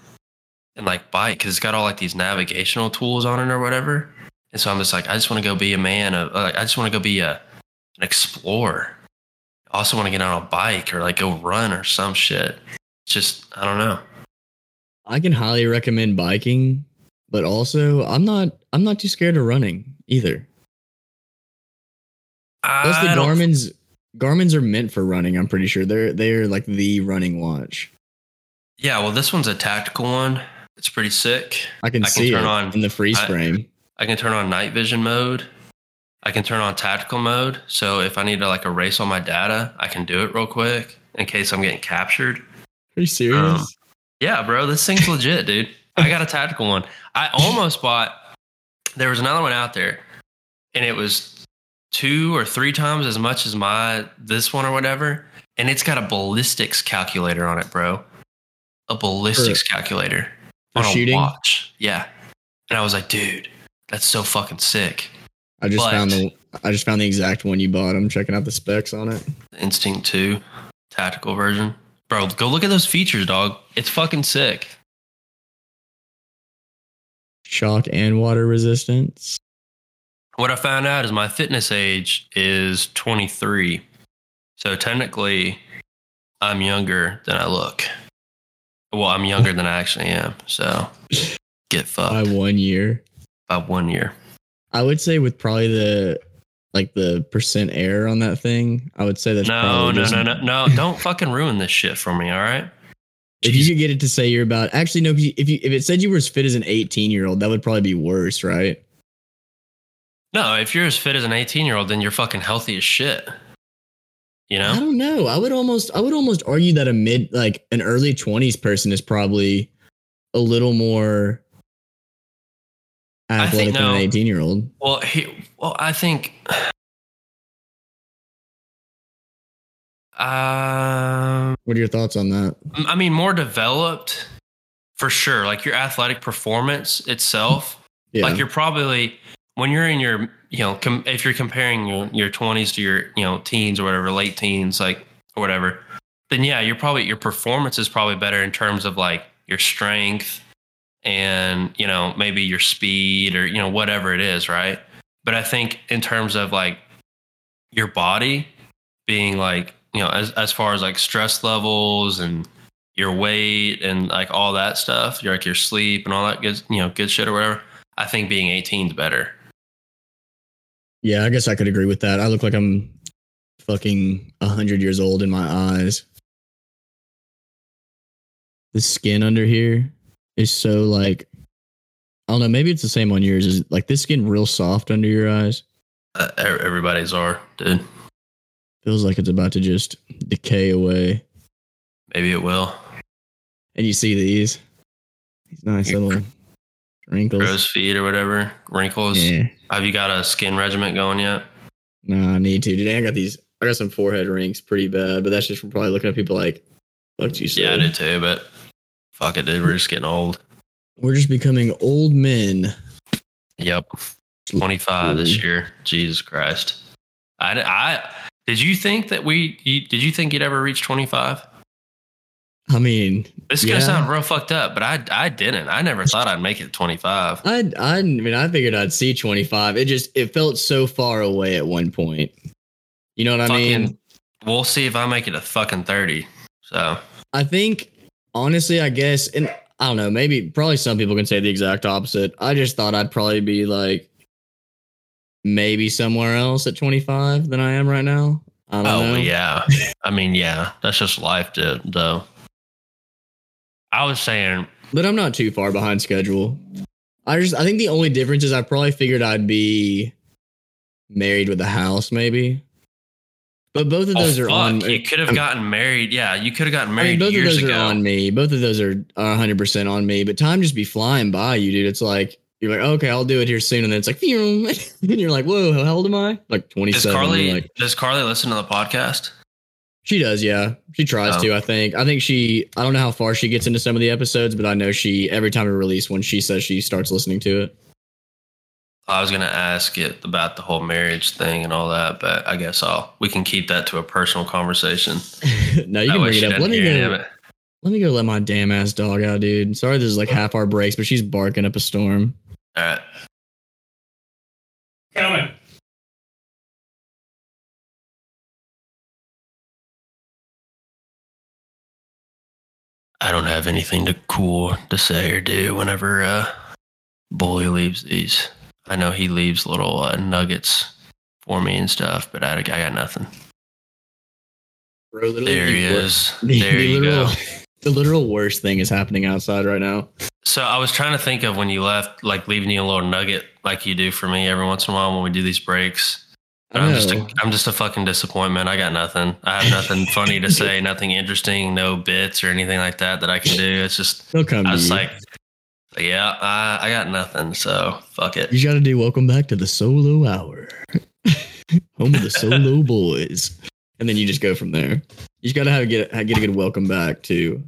and like bike because it's got all like these navigational tools on it or whatever. And so I'm just like, I just want to go be a man of, like, I just want to go be a an explorer. I also want to get on a bike or like go run or some shit. It's just I don't know. I can highly recommend biking, but also I'm not I'm not too scared of running either. Plus the I Garmin's Garmin's are meant for running, I'm pretty sure. They're they're like the running watch. yeah, well, this one's a tactical one. It's pretty sick. I can I can see turn it on- in the freeze I- frame. I can turn on night vision mode. I can turn on tactical mode. So if I need to like erase all my data, I can do it real quick in case I'm getting captured. Are you serious? Um, Yeah, bro, this thing's legit, dude. I got a tactical one. I almost bought. There was another one out there, and it was two or three times as much as my this one or whatever, and it's got a ballistics calculator on it, bro. A ballistics calculator for on a shooting? watch. Yeah, and I was like, dude, that's so fucking sick. I just but- found the I just found the exact one you bought. I'm checking out the specs on it. Instinct two, tactical version, bro. Go look at those features, dog. It's fucking sick. Shock and water resistance. What I found out is my fitness age is 23. So technically, I'm younger than I look. Well, I'm younger than I actually am. So get fucked. By one year. by one year. I would say with probably the like the percent error on that thing, I would say that's No, probably no, no, no, no. Don't fucking ruin this shit for me, all right? If you could get it to say you're about actually no, if you if it said you were as fit as an 18 year old, that would probably be worse, right? No, if you're as fit as an 18 year old, then you're fucking healthy as shit. You know? I don't know. I would almost I would almost argue that a mid like an early 20s person is probably a little more I think athletic than no. an 18 year old. Well, he, well, I think. Um, What are your thoughts on that? I mean, more developed for sure. Like your athletic performance itself, Yeah. like you're probably when you're in your, you know, com- if you're comparing your your 20s to your, you know, teens or whatever, late teens, like or whatever, then yeah, you're probably your performance is probably better in terms of like your strength and you know maybe your speed or you know whatever it is, right? But I think in terms of like your body being like you know as as far as like stress levels and your weight and like all that stuff, your like your sleep and all that good you know good shit or whatever. I think being 18 is better. Yeah, I guess I could agree with that. I look like I'm fucking 100 years old in my eyes. The skin under here is so like I don't know, maybe it's the same on yours. Is like this getting real soft under your eyes? Uh, everybody's are, dude. Feels like it's about to just decay away. Maybe it will. And you see these these nice Your little wrinkles. Crow's feet or whatever, wrinkles. Yeah. Have you got a skin regiment going yet? No, I need to. Today I got these I got some forehead rings pretty bad, but that's just from probably looking at people like fuck you. Yeah, I did too, but fuck it, dude. We're just getting old. We're just becoming old men. Yep. 25 this year. Jesus Christ. I, I did you think that we you, did you think you'd ever reach 25? I mean, This is Yeah. gonna sound real fucked up, but I I didn't. I never thought I'd make it 25. I I mean I figured I'd see 25. It just it felt so far away at one point. You know what I fucking, mean? we'll see if I make it a fucking 30. So I think honestly, I guess, and I don't know, maybe probably some people can say the exact opposite. I just thought I'd probably be like maybe somewhere else at 25 than I am right now. I don't oh know. yeah. I mean, yeah, that's just life, dude, though. I was saying, But I'm not too far behind schedule. I just I think the only difference is I probably figured I'd be married with a house, maybe. But both of oh, those are on. fuck, you could have gotten married. Yeah, you could have gotten I married mean, both of years those ago. are on me. Both of those are are 100 percent on me. But time just be flying by you, dude. It's like you're like, okay, I'll do it here soon, and then it's like, and you're like, whoa, how old am I? Like 27. Does Carly like, does Carly listen to the podcast? she does, yeah. She tries Oh. to. I think. I think she. I don't know how far she gets into some of the episodes, but I know she every time we release one, she says she starts listening to it. I was gonna ask it about the whole marriage thing and all that, but I guess I'll we can keep that to a personal conversation. no, you That can bring it up. Let me go. it. Let me go. Let my damn ass dog out, dude. Sorry, this is like half our breaks, but she's barking up a storm. All right. Coming. I don't have anything to cool to say or do whenever uh, Bully leaves these. I know he leaves little uh, nuggets for me and stuff, but I, I got nothing. Bro, There he the is. the- There the you literal, go. The literal worst thing is happening outside right now. So I was trying to think of when you left, like leaving you a little nugget, like you do for me every once in a while when we do these breaks. But I'm just a, I'm just a fucking disappointment. I got nothing. I have nothing funny to say, nothing interesting, no bits or anything like that that I can do. It's just I was like, yeah, I, I got nothing. So fuck it. you got to do welcome back to the solo hour, home of the solo boys, and then you just go from there. You just got to have get get a good welcome back too.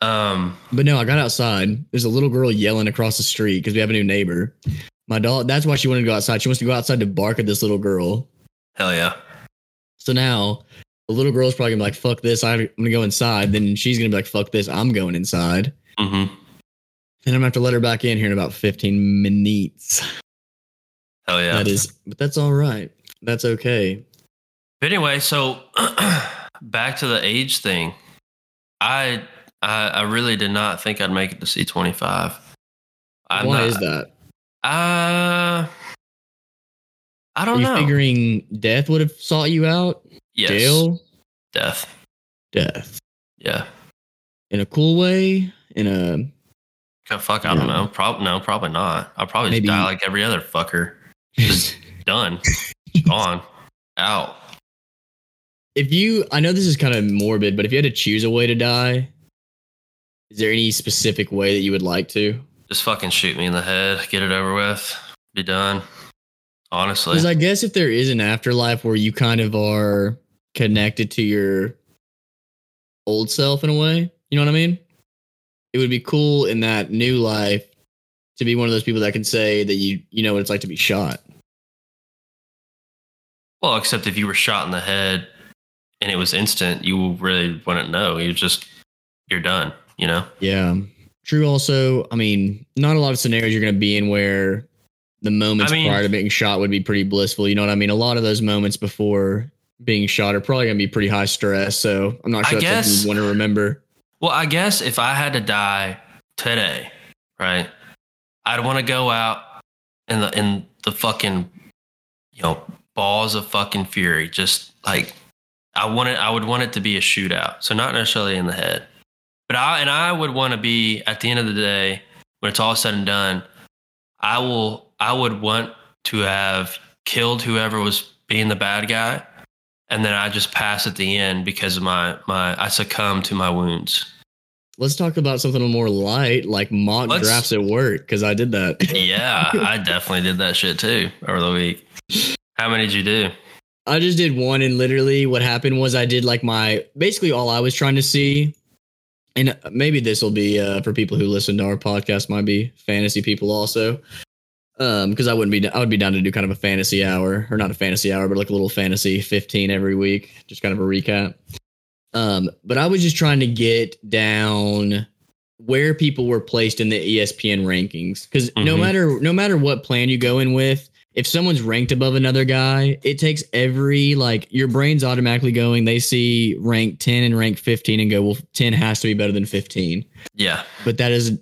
Um, But no, I got outside. There's a little girl yelling across the street because we have a new neighbor. My dog. That's why she wanted to go outside. She wants to go outside to bark at this little girl. hell yeah. So now the little girl's probably gonna be like, "Fuck this! I'm gonna go inside." Then she's gonna be like, "Fuck this! I'm going inside." Hmm And I'm gonna have to let her back in here in about 15 minutes. Hell yeah. That is, but that's all right. That's okay. But anyway, so back to the age thing. I, I I really did not think I'd make it to C twenty five. Why not, is that? Uh, I don't you know. figuring death would have sought you out? yes, Jail, death. death, Yeah. in a cool way, in a God, fuck, I don't know. Probably no, probably not. I'll probably Maybe- die like every other fucker. Just done, gone, out. if you i know this is kind of morbid but if you had to choose a way to die is there any specific way that you would like to Just fucking shoot me in the head, get it over with, be done. Honestly, because i guess if there is an afterlife where you kind of are connected to your old self in a way you know what i mean it would be cool in that new life to be one of those people that can say that you you know what it's like to be shot well, except if you were shot in the head and it was instant, you really wouldn't know. You just you're done. You know. yeah true also i mean not a lot of scenarios you're going to be in where the moments I mean- prior to being shot would be pretty blissful you know what i mean a lot of those moments before being shot are probably going to be pretty high stress so i'm not I sure that's guess- something you want to remember Well, I guess if I had to die today, right, I'd want to go out in the in the fucking you know balls of fucking fury. Just like I want it, I would want it to be a shootout. So not necessarily in the head, but I and I would want to be at the end of the day when it's all said and done. I will. I would want to have killed whoever was being the bad guy, and then I just pass at the end because my my I succumb to my wounds. Let's talk about something more light like mock Let's- drafts at work because i did that Yeah, I definitely did that shit too over the week. How many did you do? i just did one and literally what happened was i did like my basically all i was trying to see and maybe this will be uh, for people who listen to our podcast might be fantasy people also um because i wouldn't be i would be down to do kind of a fantasy hour or not a fantasy hour but like a little fantasy 15 every week just kind of a recap Um, but I was just trying to get down where people were placed in the ESPN rankings because no Mhm. matter no matter what plan you go in with, if someone's ranked above another guy, it takes every like your brain's automatically going. They see rank ten and rank fifteen and go, well, ten has to be better than fifteen. Yeah. But that is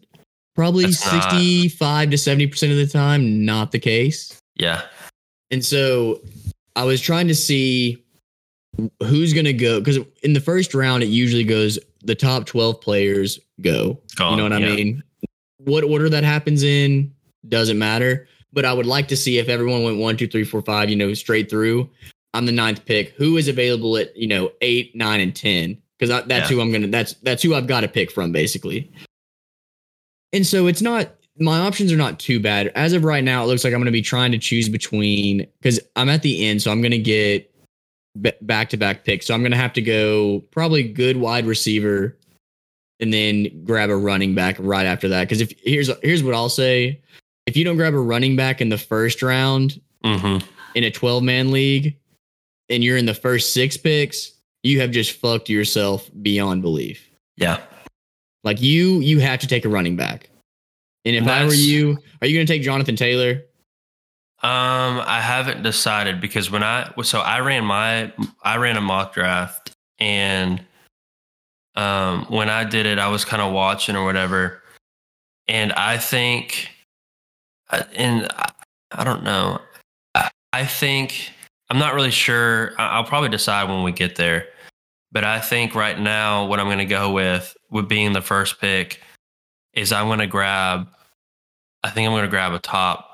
probably That's not- sixty-five to seventy percent of the time not the case. Yeah. And so I was trying to see who's going to go because in the first round, it usually goes the top 12 players go. Gone, you know what I yeah. mean? What order that happens in doesn't matter. But I would like to see if everyone went one, two, three, four, five, you know, straight through. I'm the ninth pick. Who is available at, you know, eight, nine, and 10? Because that's Yeah. who I'm going to, that's, that's who I've got to pick from basically. And so it's not, my options are not too bad. As of right now, it looks like I'm going to be trying to choose between because I'm at the end, so I'm going to get back to back picks. So I'm going to have to go probably good wide receiver, and then grab a running back right after that. Because if here's here's what I'll say: if you don't grab a running back in the first round Mm-hmm. in a 12 man league, and you're in the first six picks, you have just fucked yourself beyond belief. Yeah. Like you, you have to take a running back. And if I were you, are you going to take Jonathan Taylor? Um, I haven't decided because when I so I ran my I ran a mock draft and um when I did it I was kind of watching or whatever. And I think and I, don't know. I, I think I'm not really sure. I'll probably decide when we get there. But I think right now what I'm going to go with with being the first pick is I'm going to grab I think I'm going to grab a top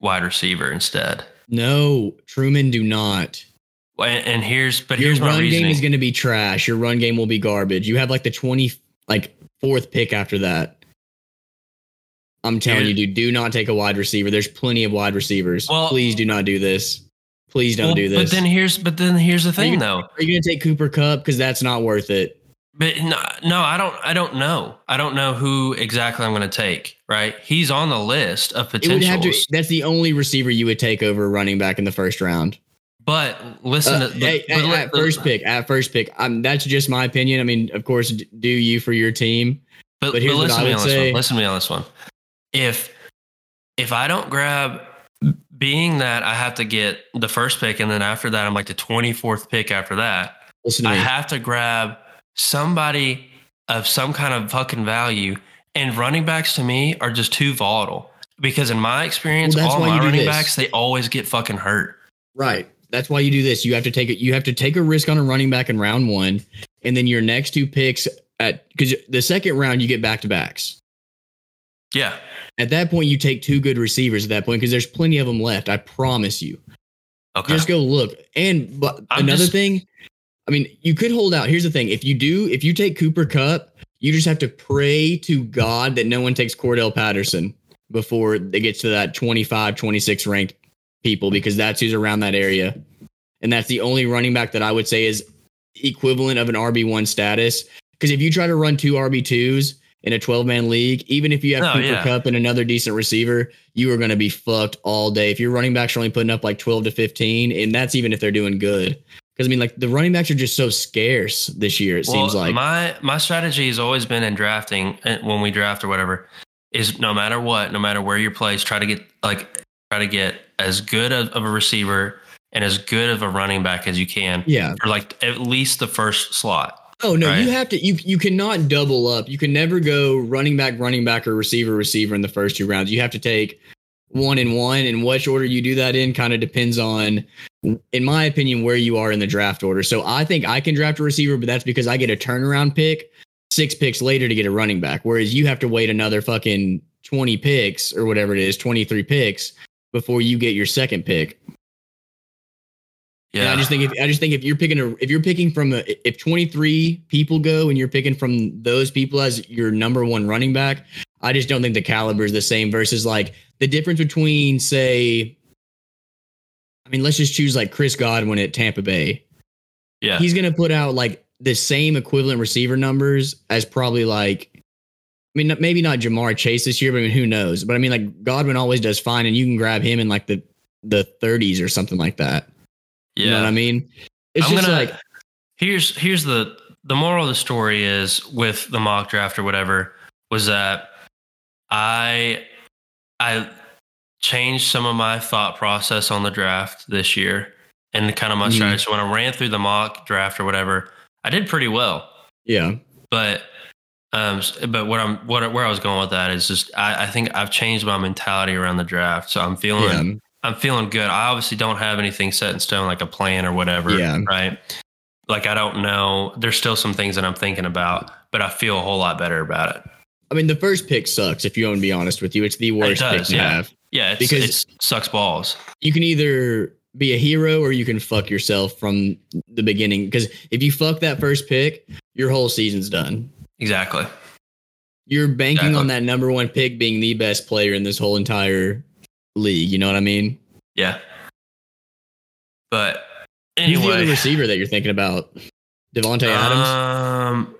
wide receiver instead. No, Truman, do not. And, and here's, but Your here's my run game is going to be trash. Your run game will be garbage. You have like the 20, like fourth pick after that. I'm telling Here- you, dude, do not take a wide receiver. There's plenty of wide receivers. Well- Please do not do this. Please don't Well, do this. But then here's, but then here's the thing you- though. Are you going to take Cooper Kupp? Because that's not worth it. But no, no, I don't, I don't know. I don't know who exactly I'm going to take. Right? He's on the list of It would potentials. to. That's the only receiver you would take over running back in the first round. but listen, Uh, to, hey, but, hey, but at first pick, at first pick. Um, that's just my opinion. I mean, of course, do you for your team? But, But but here's what listen I to me would on this say. one. Listen to me on this one. If if I don't grab, being that I have to get the first pick, and then after that I'm like the 24th pick. After that, Listen to I have to grab somebody of some kind of fucking value. And running backs to me are just too volatile because in my experience, Well, all my running this. backs they always get fucking hurt. Right. That's why you do this. You have to take it. You have to take a risk on a running back in round one, and then your next two picks at because the second round you get back to backs. Yeah, At that point, you take two good receivers. At that point, because there's plenty of them left. I promise you. okay. Just go look. And but I'm another just- thing, I mean, you could hold out. Here's the thing: if you do, if you take Cooper Kupp, you just have to pray to God that no one takes Cordarrelle Patterson before it gets to that 25, 26 ranked people, because that's who's around that area, and that's the only running back that I would say is equivalent of an RB one status. Because if you try to run two RB twos in a 12 man league, even if you have Oh, Cooper yeah. Kupp and another decent receiver, you are going to be fucked all day. If your running backs are only putting up like 12 to 15, and that's even if they're doing good. Because I mean, like the running backs are just so scarce this year. It seems like my my strategy has always been in drafting uh, when we draft or whatever is no matter what, no matter where you're placed, try to get like try to get as good of, of a receiver and as good of a running back as you can yeah. for like at least the first slot. Oh no, Right. you have to. You you cannot double up. You can never go running back, running back, or receiver, receiver in the first two rounds. You have to take one and one, and which order you do that in kind of depends on, in my opinion, where you are in the draft order. So I think I can draft a receiver, but that's because I get a turnaround pick six picks later to get a running back, whereas you have to wait another fucking twenty picks or whatever it is, twenty three picks before you get your second pick. And Yeah, I just think if I just think if you're picking a if you're picking from a, if 23 people go and you're picking from those people as your number one running back, I just don't think the caliber is the same versus like the difference between say I mean let's just choose like Chris Godwin at Tampa Bay. yeah, He's going to put out like the same equivalent receiver numbers as probably like I mean maybe not Ja'Marr Chase this year but I mean who knows. But I mean like Godwin always does fine and you can grab him in like the the 30s or something like that. yeah. You know what I mean? It's I'm just gonna- like here's here's the the moral of the story is with the mock draft or whatever was that I I changed some of my thought process on the draft this year and kind of my Mhm. strategy. So when I ran through the mock draft or whatever, I did pretty well. Yeah. But um, but what I'm what where I was going with that is just I, I think I've changed my mentality around the draft. So I'm feeling Yeah. I'm feeling good. I obviously don't have anything set in stone like a plan or whatever. Yeah. Right. Like I don't know. There's still some things that I'm thinking about, but I feel a whole lot better about it. I mean, the first pick sucks. If you want to be honest with you, it's the worst pick does, to yeah. have. Yeah, it's, Because- it sucks balls. You can either be a hero or you can fuck yourself from the beginning. Because if you fuck that first pick, your whole season's done. Exactly. You're banking Exactly. on that number one pick being the best player in this whole entire league. You know what I mean? Yeah. But Who's the other anyway, receiver that you're thinking about? Davante Adams. Um,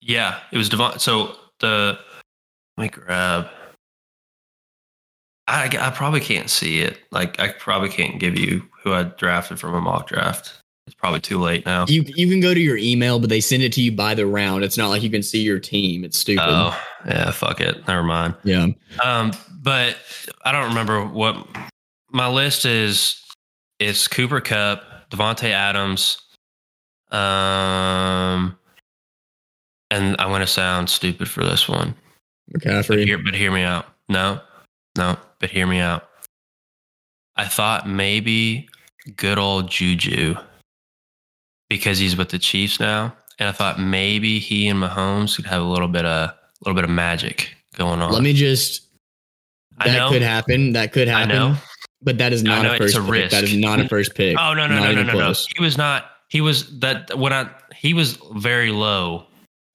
yeah, it was Devon. So the let me grab. I I probably can't see it. Like I probably can't give you who I drafted from a mock draft. It's probably too late now. You you can go to your email, but they send it to you by the round. It's not like you can see your team. It's stupid. Oh yeah, fuck it. Never mind. Yeah. Um, but I don't remember what my list is. It's Cooper Kupp, Davante Adams, um, and I'm to sound stupid for this one, but hear, but hear me out. No, no, but hear me out. I thought maybe good old Juju because he's with the Chiefs now, and I thought maybe he and Mahomes could have a little bit of a little bit of magic going on. Let me just. I That could happen. That could happen. But that is not a first a pick. risk. That is not a first pick. Oh no no Not no no no no! He was not. He was that when I he was very low.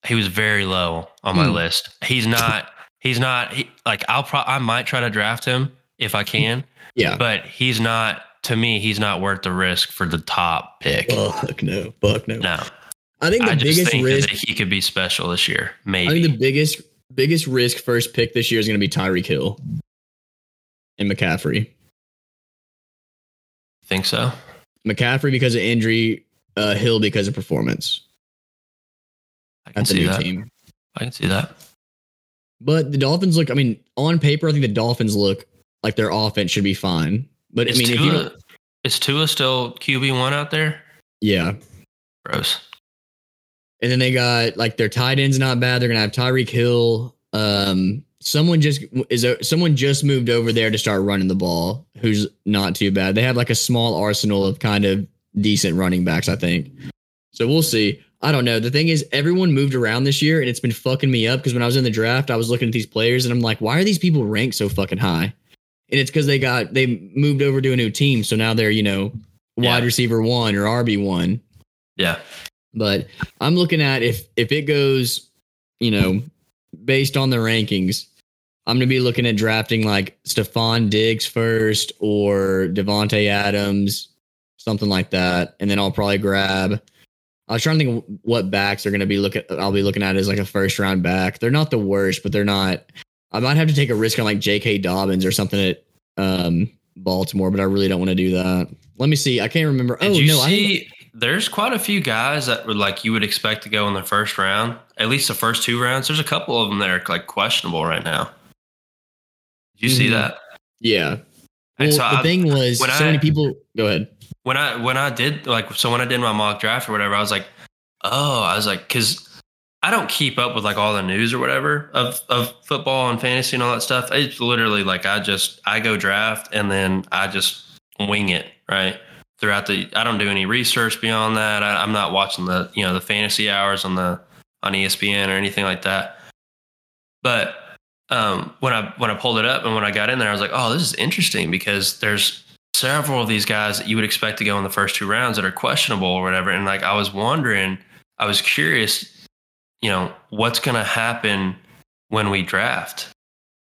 He was very low on my Hmm. list. He's not. He's not. He, like I'll pro. I might try to draft him if I can, Yeah. but he's not. To me, he's not worth the risk for the top pick. Fuck no. Fuck no. no, I think the I biggest think risk. that he could be special this year. Maybe. I think the biggest biggest risk first pick this year is going to be Tyreek Hill and McCaffrey. think so. McCaffrey because of injury, uh, Hill because of performance can at the see new that. team. I can see that. But the Dolphins look. I mean, on paper, I think the Dolphins look like their offense should be fine. But Is I mean, if you don't, is Tua still QB one out there? yeah. Gross. And then they got like their tight ends not bad. They're gonna have Tyreek Hill. Um, someone just is a, someone just moved over there to start running the ball. Who's not too bad. They have like a small arsenal of kind of decent running backs, I think. So we'll see. I don't know. The thing is, everyone moved around this year, and it's been fucking me up because when I was in the draft, I was looking at these players, and I'm like, why are these people ranked so fucking high? And it's because they got they moved over to a new team, so now they're you know wide Yeah. receiver one or RB one. Yeah. But I'm looking at if if it goes, you know, based on the rankings, I'm gonna be looking at drafting like Stefon Diggs first or Davante Adams, something like that, and then I'll probably grab. I was trying to think what backs are gonna be looking. I'll be looking at as like a first round back. They're not the worst, but they're not. I might have to take a risk on like J.K. Dobbins or something at um, Baltimore, but I really don't want to do that. Let me see. I can't remember. Did oh you no, I see? There's quite a few guys that would like you would expect to go in the first round, at least the first two rounds. There's a couple of them that are like questionable right now. Did you see Mhm. that? yeah. Well, so the I- thing was, so I- many people. Go ahead. When I when I did like so when I did my mock draft or whatever, I was like, oh, I was like, because I don't keep up with like all the news or whatever of of football and fantasy and all that stuff. It's literally like I just I go draft and then I just wing it right throughout the. I don't do any research beyond that. I, I'm not watching the you know the fantasy hours on the on ESPN or anything like that. But um, when I when I pulled it up and when I got in there, I was like, oh, this is interesting because there's several of these guys that you would expect to go in the first two rounds that are questionable or whatever. And like I was wondering, I was curious, you know, what's going to happen when we draft?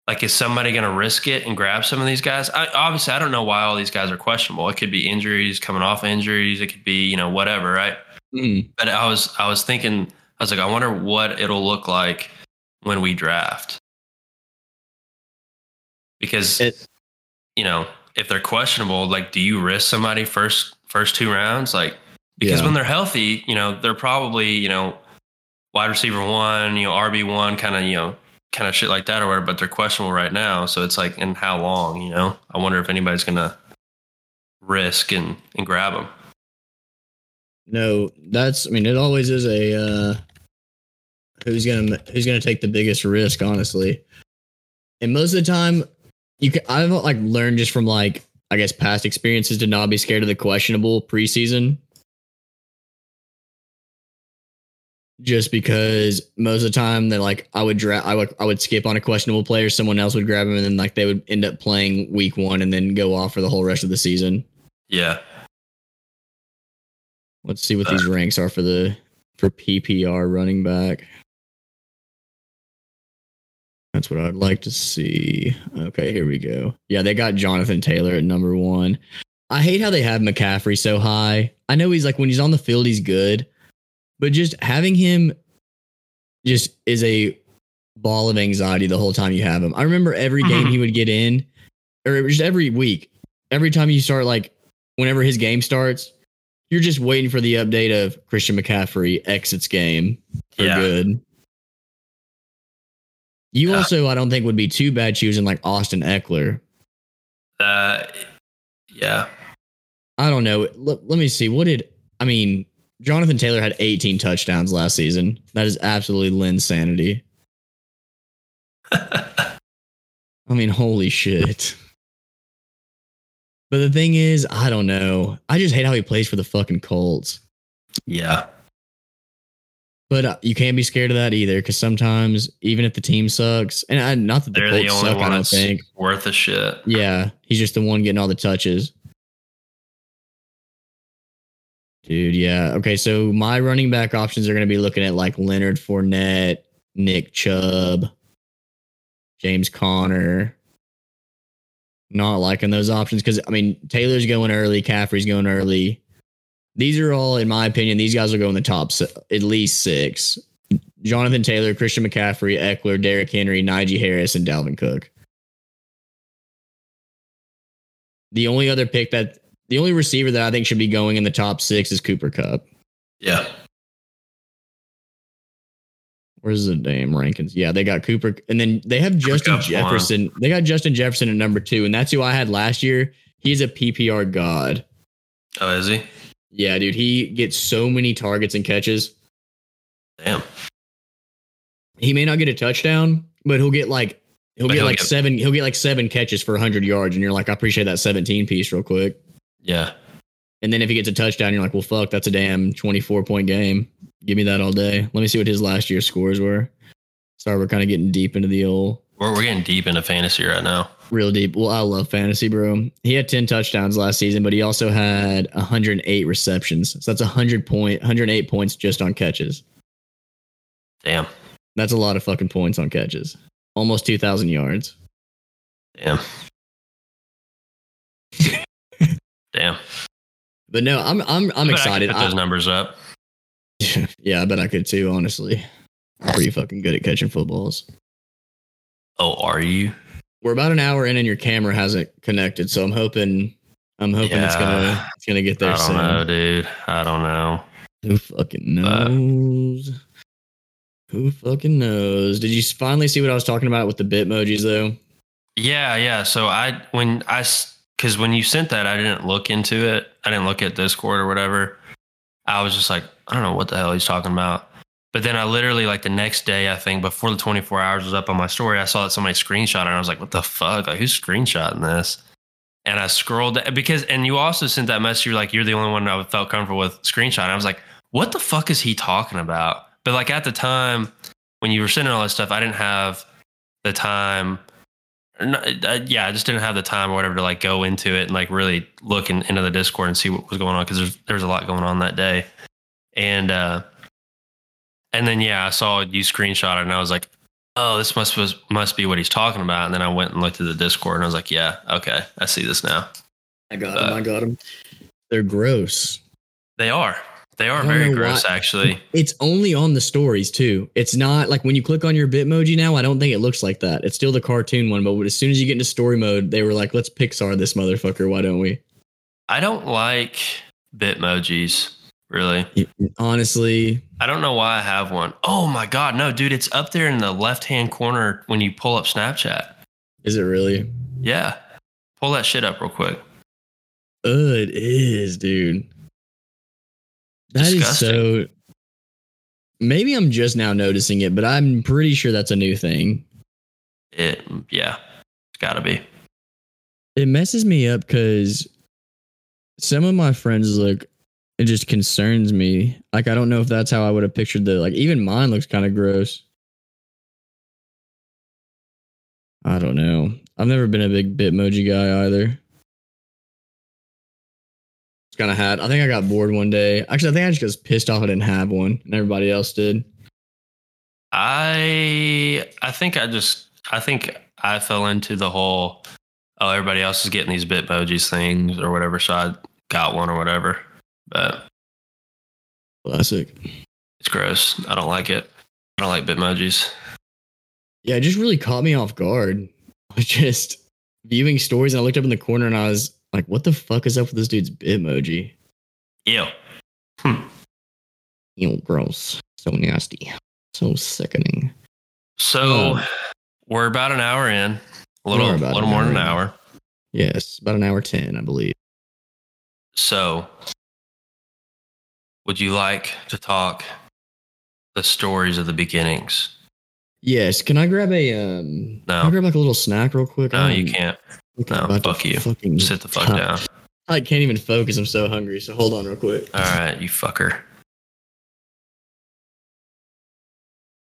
Like, is somebody going to risk it and grab some of these guys? I, obviously, I don't know why all these guys are questionable. It could be injuries, coming off injuries. It could be, you know, whatever, right? Mm. But I was, I was thinking, I was like, I wonder what it'll look like when we draft. Because It, you know, if they're questionable, like, do you risk somebody first first two rounds? Like, Because Yeah. when they're healthy, you know, they're probably, you know, wide receiver one, you know, RB one, kind of, you know, kind of shit like that or whatever, but they're questionable right now. So it's like, and how long, you know? I wonder if anybody's gonna risk and, and grab them. No, that's. I mean, it always is a uh, who's gonna who's gonna take the biggest risk, honestly. And most of the time, you can. I've like learned just from like I guess past experiences to not be scared of the questionable preseason. Just because most of the time that like I would dra- I would I would skip on a questionable player, someone else would grab him, and then like they would end up playing week one and then go off for the whole rest of the season. Yeah. Let's see what uh, these ranks are for the for PPR running back. That's what I'd like to see. Okay, here we go. Yeah, they got Jonathan Taylor at number one. I hate how they have McCaffrey so high. I know he's like when he's on the field, he's good, but just having him just is a ball of anxiety the whole time you have him. I remember every game he mm-hmm. would get in, or just every week, every time you start like whenever his game starts, you're just waiting for the update of Christian McCaffrey exits game for Yeah. good. You Yeah. also, I don't think, would be too bad choosing like Austin Ekeler. Uh, yeah. I don't know. Let, let me see. What did I mean? Jonathan Taylor had 18 touchdowns last season. That is absolutely Lynn's sanity. I mean, holy shit. But the thing is, I don't know. I just hate how he plays for the fucking Colts. yeah. But uh, you can't be scared of that either, because sometimes even if the team sucks, and I, not that the They're the Colts only suck, I don't think. worth a shit. Yeah, he's just the one getting all the touches. Dude, yeah. Okay, so my running back options are going to be looking at like Leonard Fournette, Nick Chubb, James Conner. Not liking those options because I mean Taylor's going early, Caffrey's going early. These are all, in my opinion, these guys will go in the top at least six. Jonathan Taylor, Christian McCaffrey, Ekeler, Derrick Henry, Najee Harris, and Dalvin Cook. The only other pick that the only receiver that I think should be going in the top six is Cooper Kupp. Yeah. Where's the damn rankings? Yeah, they got Cooper, and then they have Justin one. Jefferson. They got Justin Jefferson at number two, and that's who I had last year. He's a PPR god. Oh, is he? Yeah, dude, he gets so many targets and catches. Damn. He may not get a touchdown, but he'll get like he'll But get he'll like get- seven. He'll get like seven catches for hundred yards, and you're like, I appreciate that seventeen piece real quick. Yeah. And then if he gets a touchdown, you're like, well, fuck, that's a damn 24 point game. Give me that all day. Let me see what his last year's scores were. Sorry, we're kind of getting deep into the old We're, we're getting deep into fantasy right now. Real deep. Well, I love fantasy, bro. He had 10 touchdowns last season, but he also had 108 receptions. So that's 100 point, 108 points just on catches. Damn. That's a lot of fucking points on catches. Almost 2,000 yards. Damn. Damn. But no, I'm I'm I'm I bet I excited. Put I- those numbers up. yeah, I bet I could too. Honestly, I'm pretty fucking good at catching footballs. Oh, are you? We're about an hour in, and your camera hasn't connected. So I'm hoping, I'm hoping it's gonna it's gonna get there I don't soon. know, dude. I don't know. Who fucking knows? Who fucking knows? Did you finally see what I was talking about with the Bitmojis though? Yeah, yeah. So I when I because when you sent that, I didn't look into it. I didn't look at Discord or whatever. I was just like, I don't know what the hell he's talking about. But then I literally like the next day, I think before the 24 hours was up on my story, I saw that somebody screenshot it, and I was like, what the fuck? Like who's screenshotting this? And I scrolled because and you also sent that message. You're like, you're the only one I felt comfortable with screenshot. I was like, what the fuck is he talking about? But like at the time when you were sending all this stuff, I didn't have the time uh, yeah, I just didn't have the time or whatever to like go into it and like really look in, into the Discord and see what was going on because there's there's a lot going on that day, and uh, and then yeah, I saw you screenshot it and I was like, oh, this must was must be what he's talking about, and then I went and looked at the Discord and I was like, yeah, okay, I see this now. I got Uh, them. I got them. They're gross. They are they are very gross why- actually. It's only on the stories too. It's not like when you click on your Bitmoji now. I don't think it looks like that. It's still the cartoon one, but as soon as you get into story mode, they were like, "Let's Pixar this motherfucker. Why don't we?" I don't like Bitmojis really. Honestly, I don't know why I have one. Oh my god, no, dude, it's up there in the left hand corner when you pull up Snapchat. is it really? Yeah. Pull that shit up real quick. Oh, it is, dude. That is Disgusting. so. Maybe I'm just now noticing it, but I'm pretty sure that's a new thing. It yeah. It's gotta be. It messes me up because some of my friends look. It just concerns me. Like I don't know if that's how I would have pictured the like. Even mine looks kind of gross. I don't know. I've never been a big Bitmoji guy either. It's kind of had. I think I got bored one day. Actually, I think I just was pissed off I didn't have one, and everybody else did. I I think I just I think I fell into the whole oh everybody else is getting these Bitmojis things or whatever, so I got one or whatever. But Classic. it's gross. I don't like it. I don't like Bitmojis. Yeah, it just really caught me off guard. I was just viewing stories, and I looked up in the corner, and I was like, "What the fuck is up with this dude's Bitmoji?" Ew. Hmm. Ew, gross. So nasty. So sickening. So Oh. we're about an hour in. A little a little more than an hour. Yes, about an hour ten, I believe. So would you like to talk the stories of the beginnings? Yes. Can I grab a um? No. Can I grab like a little snack real quick? No, I'm you can't. No, fuck you. Fucking Sit the fuck top- down. I can't even focus. I'm so hungry. So hold on real quick. All right, you fucker.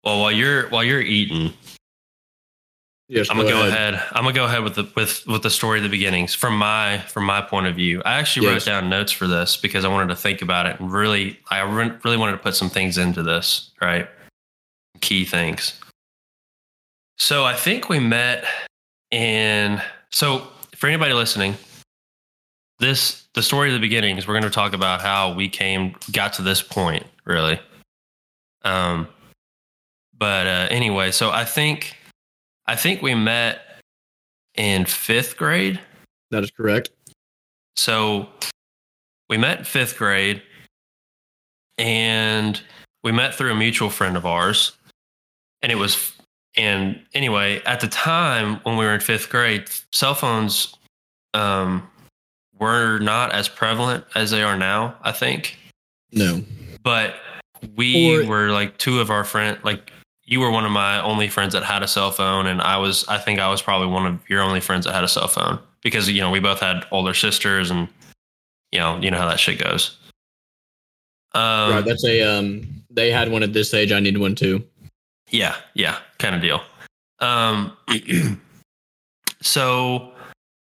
Well, while you're while you're eating, Yes, I'm gonna go ahead. I'm gonna go ahead with the with with the story of the beginnings from my from my point of view. I actually Yes. wrote down notes for this because I wanted to think about it and really I re- really wanted to put some things into this, right? Key things. So I think we met in so for anybody listening, this the story of the beginnings, we're going to talk about how we came got to this point, really. Um but uh anyway, so I think I think we met in fifth grade. That is correct. So we met in fifth grade and we met through a mutual friend of ours. And it was, and anyway, at the time when we were in fifth grade, cell phones um, were not as prevalent as they are now, I think. No. But we Or- were like two of our friends, like you were one of my only friends that had a cell phone. And I was, I think I was probably one of your only friends that had a cell phone because, you know, we both had older sisters and, you know, you know how that shit goes. Um, right. That's a um. They had one at this age. I needed one too. Yeah, yeah, kind of deal. Um, so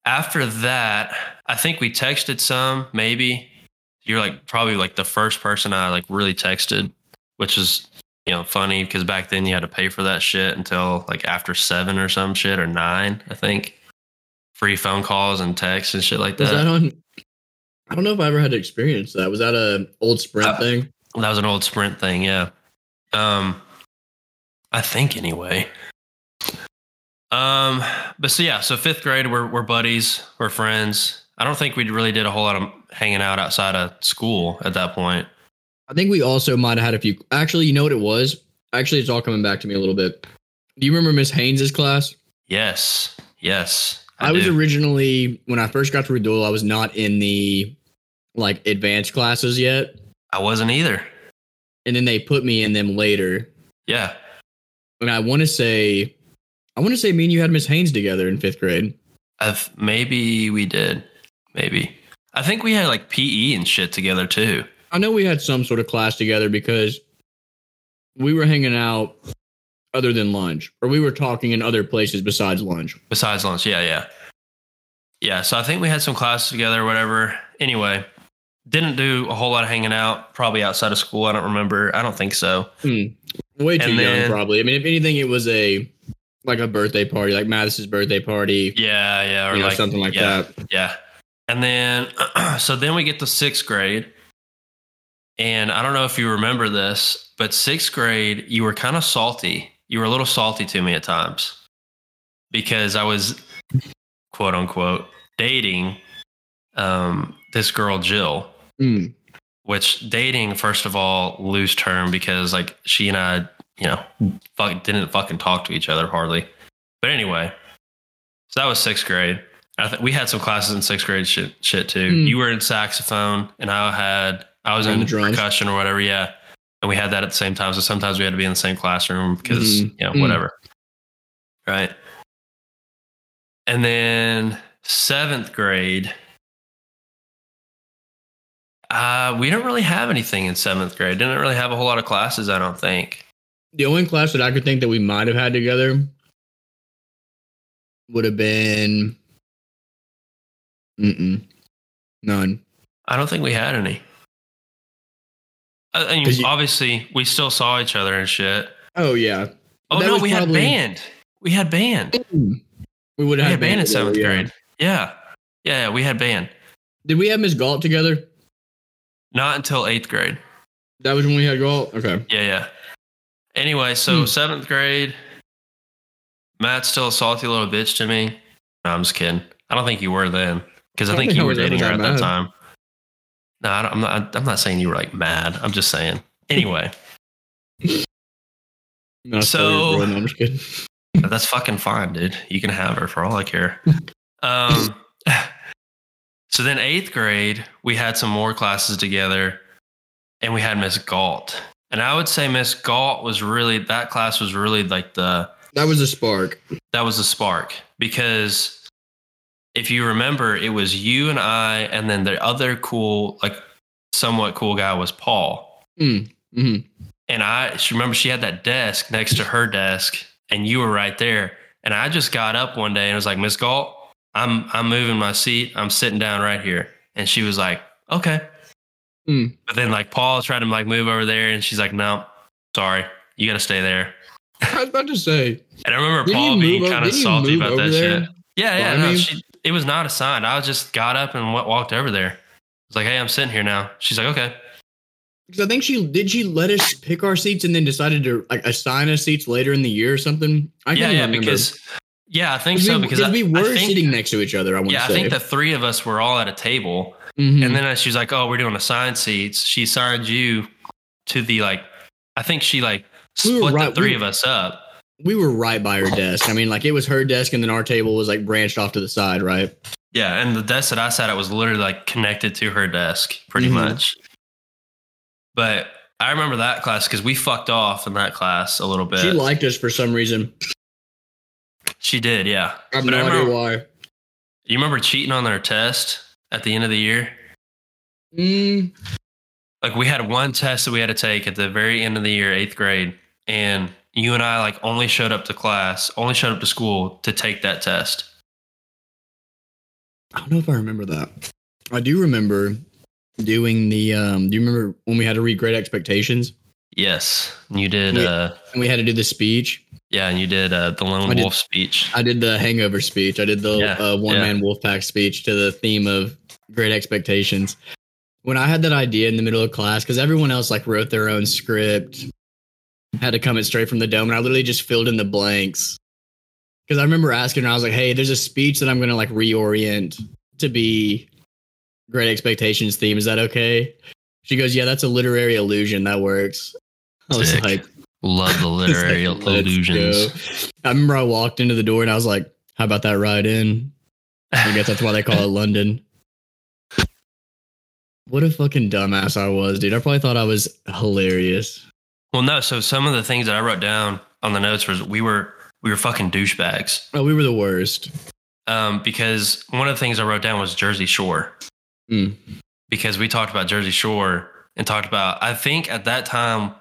after that, I think we texted some. Maybe you're like probably like the first person I like really texted, which is you know funny because back then you had to pay for that shit until like after seven or some shit or nine, I think. Free phone calls and texts and shit like that. Was that. on? I don't know if I ever had to experience that. Was that a old Sprint Uh, thing? That was an old Sprint thing, yeah. Um, I think anyway. Um, but so yeah, so fifth grade, we're we're buddies, we're friends. I don't think we really did a whole lot of hanging out outside of school at that point. I think we also might have had a few. Actually, you know what it was? Actually, it's all coming back to me a little bit. Do you remember Miss Haynes's class? Yes, yes. I, was originally when I first got to Redul, I was not in the like advanced classes yet, I wasn't either. and then they put me in them later. Yeah, And I want to say, I want to say, me and you had Miss Haynes together in fifth grade. I've, maybe we did. Maybe. I think we had like PE and shit together too. I know we had some sort of class together because we were hanging out other than lunch, or we were talking in other places besides lunch. Besides lunch, yeah, yeah, yeah. So I think we had some classes together, or whatever. Anyway, didn't do a whole lot of hanging out. Probably outside of school. I don't remember. I don't think so. Hmm. Way too And young, then- probably. I mean, if anything, it was a like a birthday party, like Mathis's birthday party, Yeah, yeah, or you know, like something like yeah, that. Yeah. And then, so then we get to sixth grade. And I don't know if you remember this, but sixth grade, you were kind of salty. You were a little salty to me at times because I was, quote unquote, dating um, this girl, Jill, Mm. which dating, first of all, loose term because like she and I, you know, fuck, didn't fucking talk to each other hardly. But anyway, so that was sixth grade. I think we had some classes in sixth grade shit, shit too. Hmm. You were in saxophone, and I had I was in percussion or whatever. Yeah, and we had that at the same time. So sometimes we had to be in the same classroom because Mhm. you know Mm. whatever, right? And then seventh grade, uh, we didn't really have anything in seventh grade. Didn't really have a whole lot of classes. I don't think. The only class that I could think that we might have had together would have been mm none. I don't think we had any. I, I mean, you- obviously, we still saw each other and shit. Oh yeah, Oh That no, we probably- had band. We had band. we would We have had band in seventh yeah. grade. Yeah. yeah, yeah, we had band. Did we have Miss Galt together? Not until eighth grade. That was when we had Galt. Okay. Yeah, yeah. Anyway, so Hmm. seventh grade, Matt's still a salty little bitch to me. No, I'm just kidding. I don't think you were then because I, I think think you were was dating her at that time. No, I I'm not. I'm not saying you were like mad. I'm just saying. Anyway, No, So- sorry. No, I'm just kidding. that's fucking fine, dude. You can have her for all I care. Um. So then eighth grade, we had some more classes together, and we had Miss Galt. And I would say Miss Galt was really that class was really like the That was a spark. that was the spark because if you remember, it was you and I, and then the other cool, like somewhat cool guy was Paul. Mm. hmm And I she remember she had that desk next to her desk, and you were right there. And I just got up one day and was like, Miss Galt, I'm I'm moving my seat. I'm sitting down right here. And she was like, Okay. Hmm. But then like Paul tried to like move over there, and she's like, No, sorry, you got to stay there. I was about to say. And I remember Paul being kind of salty about that there? shit. Yeah, yeah. Well, I mean- she, it was not assigned. I just got up and w- walked over there. I was like, "Hey, I'm sitting here now." She's like, "Okay." Because I think she did. She let us pick our seats and then decided to like assign us seats later in the year or something. I yeah, yeah. remember. Because yeah, I think so. we, Because 'cause I, we were think, sitting next to each other. I want Yeah, I think the three of us were all at a table, Mhm. and then she's like, "Oh, we're doing assigned seats." She assigned you to the like. I think she like We split right- the three we- of us up. We were right by her desk. I mean, like it was her desk, and then our table was like branched off to the side, right? Yeah, and the desk that I sat at was literally like connected to her desk, pretty Mhm. much. But I remember that class because we fucked off in that class a little bit. She liked us for some reason. She did, yeah. I have But no I idea remember, why. you remember cheating on their test at the end of the year? Mm, Like we had one test that we had to take at the very end of the year, eighth grade, and you and I like only showed up to class, only showed up to school to take that test. I don't know if I remember that. I do remember doing the. um Do you remember when we had to read Great Expectations Yes, you did. We- uh and we had to do the speech? Yeah, and you did uh, the lone did- wolf speech. I did the Hangover speech. I did the Yeah, uh, one man wolf pack speech to the theme of Great Expectations. When I had that idea in the middle of class, because everyone else like wrote their own script, had to come in straight from the dome, and I literally just filled in the blanks. Because I remember asking her, I was like, "Hey, there's a speech that I'm going to like reorient to be Great Expectations theme. Is that okay?" She goes, "Yeah, that's a literary illusion. That works." I was Sick. like, Love the literary like, illusions. I remember I walked into the door and I was like, "How about that ride in?" I guess that's why they call it London. What a fucking dumbass I was, dude. I probably thought I was hilarious. Well, no. So some of the things that I wrote down on the notes was we were we were fucking douchebags. Oh, we were the worst. Um, because one of the things I wrote down was Jersey Shore. Mm. Because we talked about Jersey Shore and talked about. I think at that time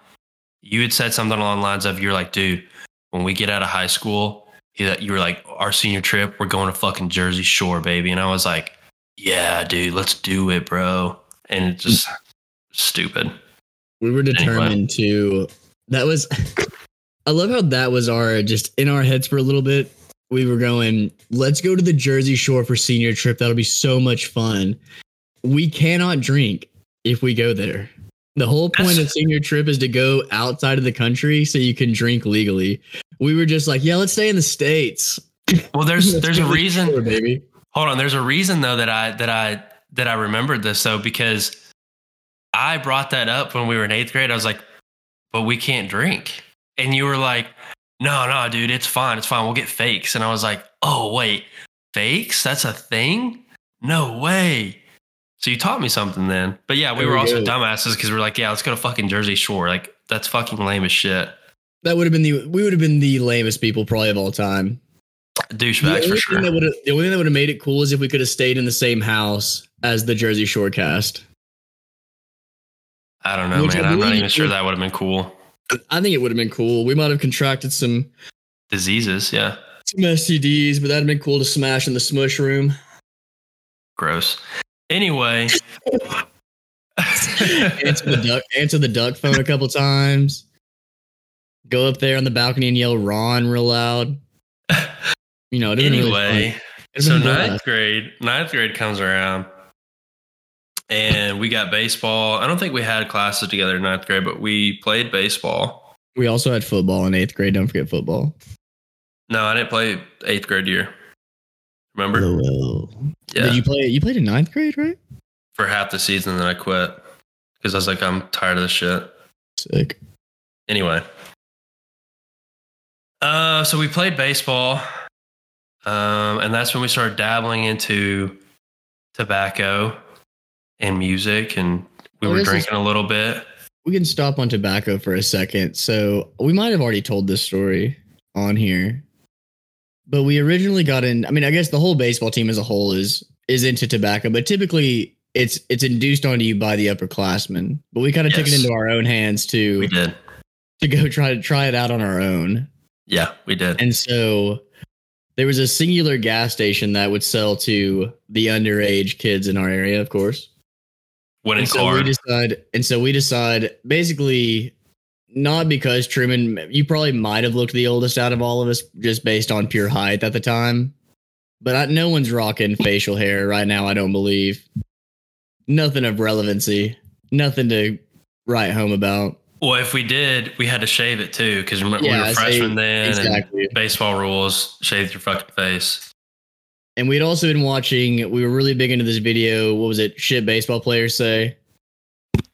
you had said something along the lines of, "You're like, dude, when we get out of high school, you you were like, our senior trip, we're going to fucking Jersey Shore, baby." And I was like, "Yeah, dude, let's do it, bro." And it's just stupid. We were determined to. That was. I love how that was our just in our heads for a little bit. We were going, let's go to the Jersey Shore for senior trip. That'll be so much fun. We cannot drink if we go there. The whole point of senior trip is to go outside of the country so you can drink legally. We were just like, yeah, let's stay in the states. Well, there's there's a reason. baby. Hold on, there's a reason though that I that I that I remembered this though because I brought that up when we were in eighth grade. I was like, but we can't drink. And you were like, no, no, dude, it's fine. It's fine. We'll get fakes. And I was like, oh, wait, fakes? That's a thing? No way. So you taught me something then. But yeah, we There were we also go. dumbasses because we are like, yeah, let's go to fucking Jersey Shore. Like, that's fucking lame as shit. That would have been the we would have been the lamest people probably of all time. Douchebags for sure. the only thing that would have made it cool is if we could have stayed in the same house as the Jersey Shore cast. I don't know, Which man. I'm not even sure that would have been cool. I think it would have been cool. We might have contracted some Diseases, yeah. some STDs, but that'd have been cool to smash in the smush room. Gross. Anyway. answer the duck answer the duck phone a couple times. Go up there on the balcony and yell Ron real loud. You know, been really anyway, so a ninth grade, ninth grade comes around, and we got baseball. I don't think we had classes together in ninth grade, but we played baseball. We also had football in eighth grade. Don't forget football. No, I didn't play eighth grade year. Remember? Yeah, Did you play? You played in ninth grade, right? for half the season, then I quit because I was like, I'm tired of this shit. Sick. Anyway, uh, so we played baseball, um, and that's when we started dabbling into tobacco and music, and we Well, were this is- drinking a little bit. We can stop on tobacco for a second. So we might have already told this story on here, but we originally got in. I mean, I guess the whole baseball team as a whole is is into tobacco, but typically it's it's induced onto you by the upperclassmen. But we kind of took it into our own hands to We did, to go try to try it out on our own. yeah, we did. And so there was a singular gas station that would sell to the underage kids in our area, of course. Winning and so we decide, and so we decide basically not because Truman, you probably might have looked the oldest out of all of us just based on pure height at the time, but I, no one's rocking facial hair right now. I don't believe nothing of relevancy, nothing to write home about. well, if we did, we had to shave it too because we Yeah, were I freshmen then. And Exactly. baseball rules: shave your fucking face. And we'd also been watching. We were really big into this video. What was it? Shit, baseball players say.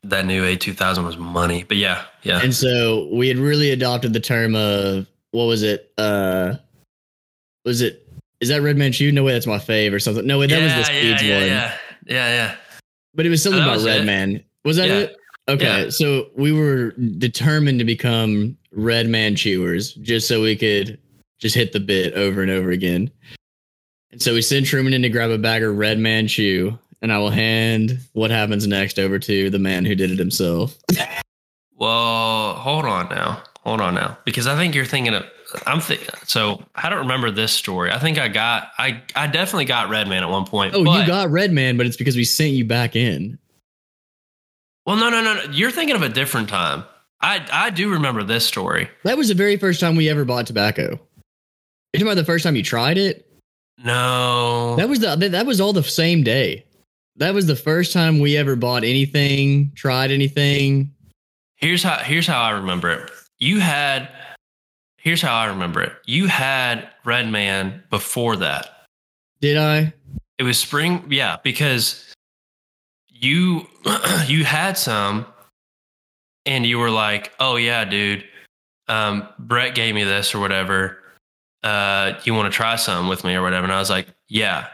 That new A two thousand was money, but yeah, yeah. And so we had really adopted the term of what was it? Uh was it is that Red Man Shoe? No way, that's my fave or something. No way, that was the yeah, Speeds yeah, one. yeah, yeah, yeah. But it was something about Red it. Man. Was that Yeah. it? Okay, Yeah. so we were determined to become Red Man chewers just so we could just hit the bit over and over again. And so we send Truman in to grab a bag of Red Man Chew, and I will hand what happens next over to the man who did it himself. Well, hold on now. Hold on now. Because I think you're thinking of I'm thinking so I don't remember this story. I think I got I I definitely got Redman at one point. Oh, but, you got Red Man, but it's because we sent you back in. Well, no, no, no, no. You're thinking of a different time. I I do remember this story. That was the very first time we ever bought tobacco. You're talking about the first time you tried it? No. That was the that was all the same day. That was the first time we ever bought anything, tried anything. Here's how here's how I remember it. You had here's how I remember it. You had Red Man before that. Did I? It was spring, yeah, because you you had some and you were like, "Oh yeah, dude. Um Brett gave me this or whatever. Uh you want to try some with me or whatever?" And I was like, "Yeah."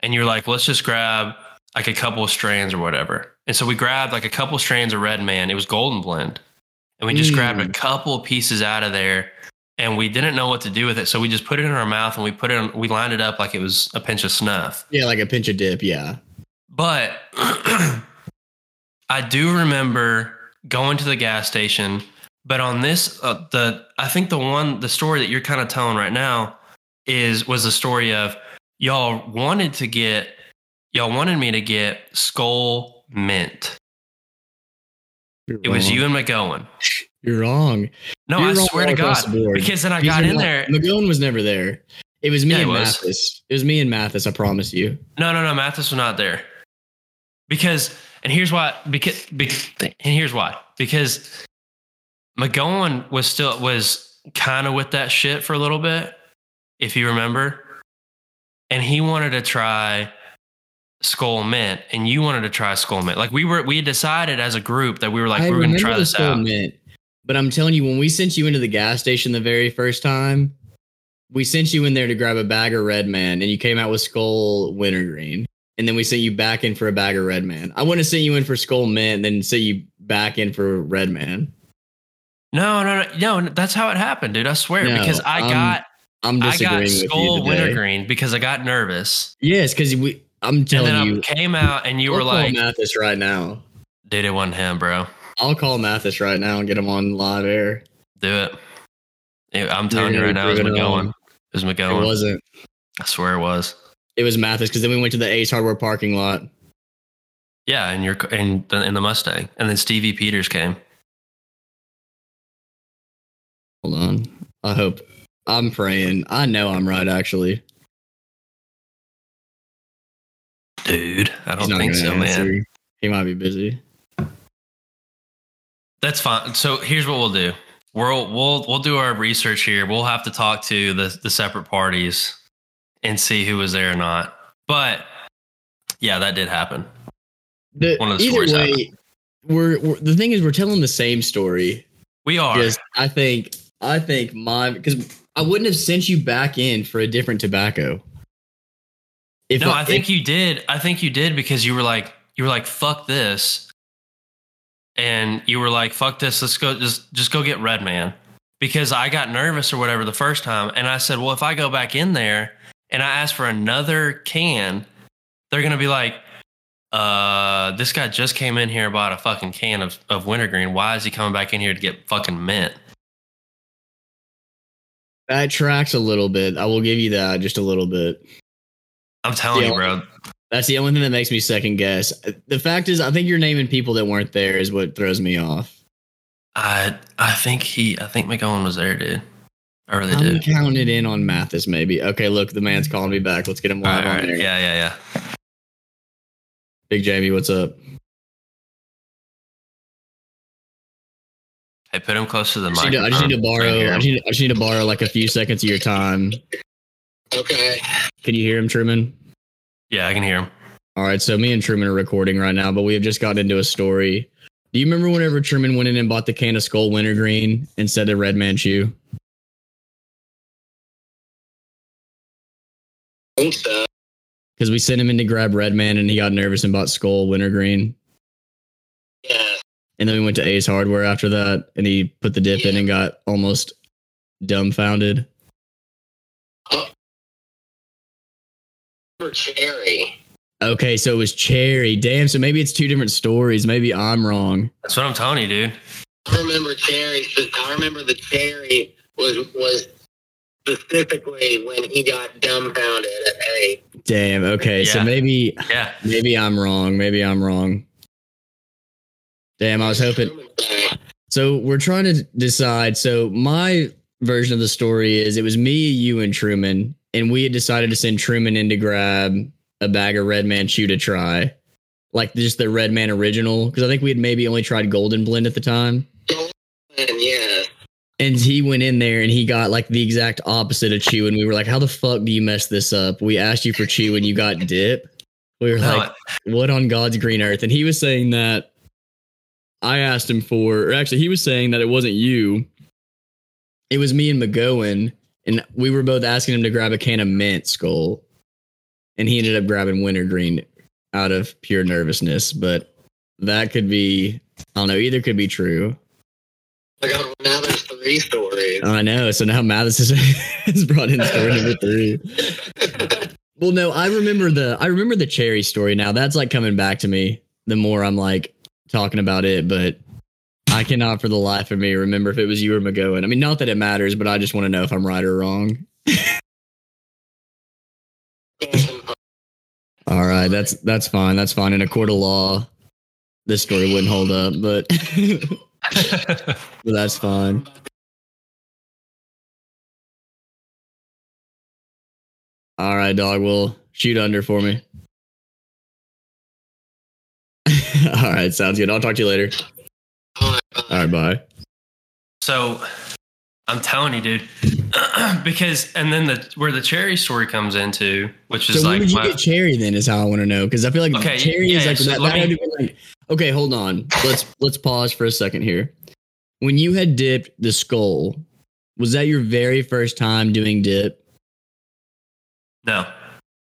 And you're like, "Let's just grab like a couple of strands or whatever." And so we grabbed like a couple of strands of Red Man. It was Golden Blend. And we just Mm. grabbed a couple of pieces out of there and we didn't know what to do with it. So we just put it in our mouth and we put it on, we lined it up like it was a pinch of snuff. Yeah, like a pinch of dip. Yeah. But I do remember going to the gas station. But on this, uh, the I think the one the story that you're kind of telling right now is was the story of y'all wanted to get y'all wanted me to get Skoal Mint. It was you and McGowan. You're wrong. No, You're I wrong swear to God, the because then I These got in not- there. McGowan was never there. It was me Yeah, and. Mathis. It was me and Mathis. I promise you. No, no, no. Mathis was not there because, and here's why. Because, because and here's why. Because McGowan was still was kind of with that shit for a little bit, if you remember, and he wanted to try Skoal Mint, and you wanted to try Skoal Mint. Like we were, we had decided as a group that we were like, I we we're going to try this out. Mint, but I'm telling you, when we sent you into the gas station the very first time, we sent you in there to grab a bag of Red Man, and you came out with Skoal Wintergreen. And then we sent you back in for a bag of Red Man. I want to send you in for Skoal Mint, and then sent you back in for Red Man. No, no, no, no. That's how it happened, dude. I swear, No, because I I'm got, I'm I got Skoal. Wintergreen because I got nervous, Yes, because we. I'm and telling then you, I came out, and you I'll were call like, Mathis right now. dude, it wasn't him, bro. I'll call Mathis right now and get him on live air. Do it. I'm telling you right now, it was it McGowan. It was It McGowan. wasn't. I swear it was. It was Mathis because then we went to the Ace Hardware parking lot. Yeah, and you're in the, in the Mustang, and then Stevie Peters came. Hold on. I hope. I'm praying. I know I'm right, actually. Dude, I don't think so, man. He might be busy. That's fine. So here's what we'll do. We'll we'll we'll do our research here. We'll have to talk to the the separate parties and see who was there or not. But yeah, that did happen. The, One of the stories way, we're, we're the thing is we're telling the same story. We are. Just I think I think my because I wouldn't have sent you back in for a different tobacco. If no, I think if- you did. I think you did because you were like you were like fuck this, and you were like fuck this. Let's go just just go get Red Man because I got nervous or whatever the first time, and I said, well, if I go back in there and I ask for another can, they're gonna be like. Uh, this guy just came in here and bought a fucking can of, of wintergreen. Why is he coming back in here to get fucking mint? That tracks a little bit. I will give you that just a little bit. I'm telling Yeah. you, bro. That's the only thing that makes me second guess. The fact is, I think you're naming people that weren't there is what throws me off. I I think he I think McGowan was there, dude. I really I'm did. counting it in on Mathis, maybe. Okay, look, the man's calling me back. Let's get him live right, on right. there. Yeah, yeah, yeah. Big Jamie, what's up? Hey, put him close to the I just, need to. I just need um, to borrow. hear I just need, I just need to borrow like a few seconds of your time. Okay. Can you hear him, Truman? Yeah, I can hear him. All right, so me and Truman are recording right now, but we have just gotten into a story. Do you remember whenever Truman went in and bought the can of Skoal Wintergreen instead of Red Man Chew? I think so. Because we sent him in to grab Red Man and he got nervous and bought Skoal Wintergreen. Yeah. And then we went to Ace Hardware after that and he put the dip in and got almost dumbfounded. For cherry. Okay, so it was Cherry. Damn, so maybe it's two different stories. Maybe I'm wrong. That's what I'm telling you, dude. I remember cherry. I remember the cherry was was specifically when he got dumbfounded at A. Damn, okay, so maybe Yeah. maybe I'm wrong. Maybe I'm wrong. Damn, I was hoping So we're trying to decide. So my version of the story is it was me, you, and Truman, and we had decided to send Truman in to grab a bag of Red Man Chew to try, like just the Red Man original, because I think we had maybe only tried Golden Blend at the time. And yeah, And he went in there and he got like the exact opposite of Chew, and we were like, "How the fuck do you mess this up?" We asked you for Chew and you got dip. We were No, like, what on God's green earth? And he was saying that I asked him for, or actually, he was saying that it wasn't you. It was me and McGowan, and we were both asking him to grab a can of mint Skoal, and he ended up grabbing wintergreen out of pure nervousness. But that could be, I don't know, either could be true. I got now there's three stories. I know. So now Mathis is, is brought in story number three. Well, no, I remember the I remember the cherry story now. That's like coming back to me the more I'm like talking about it, but I cannot for the life of me remember if it was you or McGowan. I mean, not that it matters, but I just want to know if I'm right or wrong. All right, that's that's fine. That's fine. In a court of law, this story wouldn't hold up, but but that's fine. All right, dog. Well, shoot under for me. All right, sounds good. I'll talk to you later. All right, All right, bye. so I'm telling you, dude. because and then the where the cherry story comes into, which is So when like did you my, get cherry? Then is how I want to know because I feel like Okay, cherry yeah, is like so that. that me- like- okay, hold on. Let's let's pause for a second here. When you had dipped the Skoal, was that your very first time doing dip? no.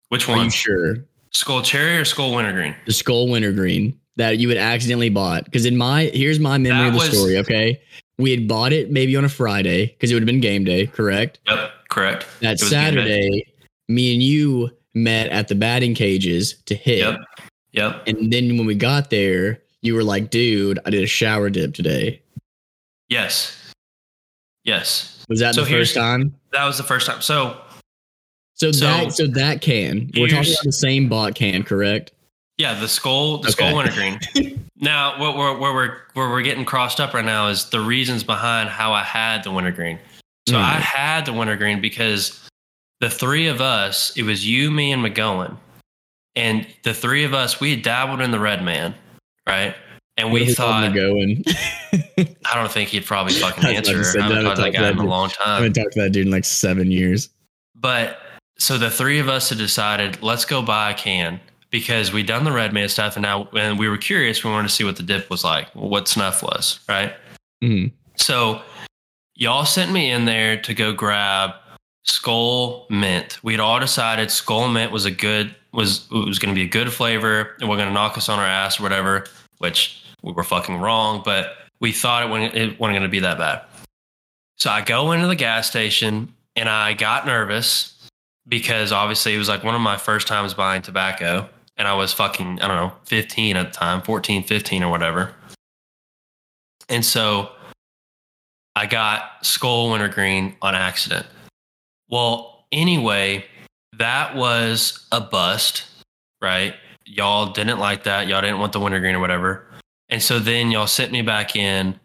Which Are one? you sure? Skoal cherry or Skoal wintergreen? The Skoal wintergreen that you had accidentally bought. Because in my here's my memory That of the was- story. Okay, we had bought it maybe on a Friday because it would have been game day, correct? Yep, correct. That It was game day. Saturday, me and you met at the batting cages to hit. Yep. Yep. And then when we got there, you were like, dude, I did a shower dip today. Yes. Yes. Was that So the first time? That was the first time. So So, So- that so that can. We're talking about the same bot can, correct? Yeah, the Skoal, the Okay. Skoal wintergreen. now, what we're where we're where we're getting crossed up right now is the reasons behind how I had the wintergreen. So Mm. I had the wintergreen because the three of us, it was you, me, and McGowan, and the three of us, we had dabbled in the red man, right? And we thought, going. I don't think he'd probably fucking I was about to answer. I haven't talked to that guy in about a long I haven't talked to that dude in like seven years. But so the three of us had decided, let's go buy a can because we'd done the red man stuff and now and we were curious. We wanted to see what the dip was like, what snuff was, right? Mhm. So y'all sent me in there to go grab Skoal Mint. We'd all decided Skoal Mint was a good was it was going to be a good flavor and we're going to knock us on our ass or whatever, which we were fucking wrong, but we thought it wasn't, it wasn't going to be that bad. So I go into the gas station and I got nervous because obviously it was like one of my first times buying tobacco and I was fucking, I don't know, 15 at the time, 14, 15 or whatever. And so I got Skoal Wintergreen on accident. Well, anyway, that was a bust, right? Y'all didn't like that. Y'all didn't want the wintergreen or whatever. And so then y'all sent me back in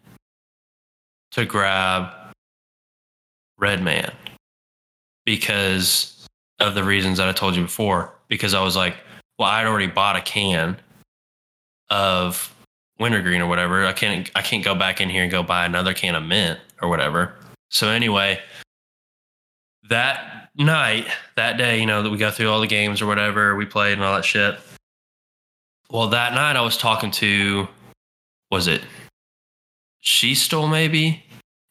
to grab Red Man because of the reasons that I told you before. Because I was like, well, I'd already bought a can of wintergreen or whatever. I can't I can't go back in here and go buy another can of mint or whatever. So anyway, that night, that day, you know, that we go through all the games or whatever, we played and all that shit. Well, that night I was talking to was it She Stole maybe?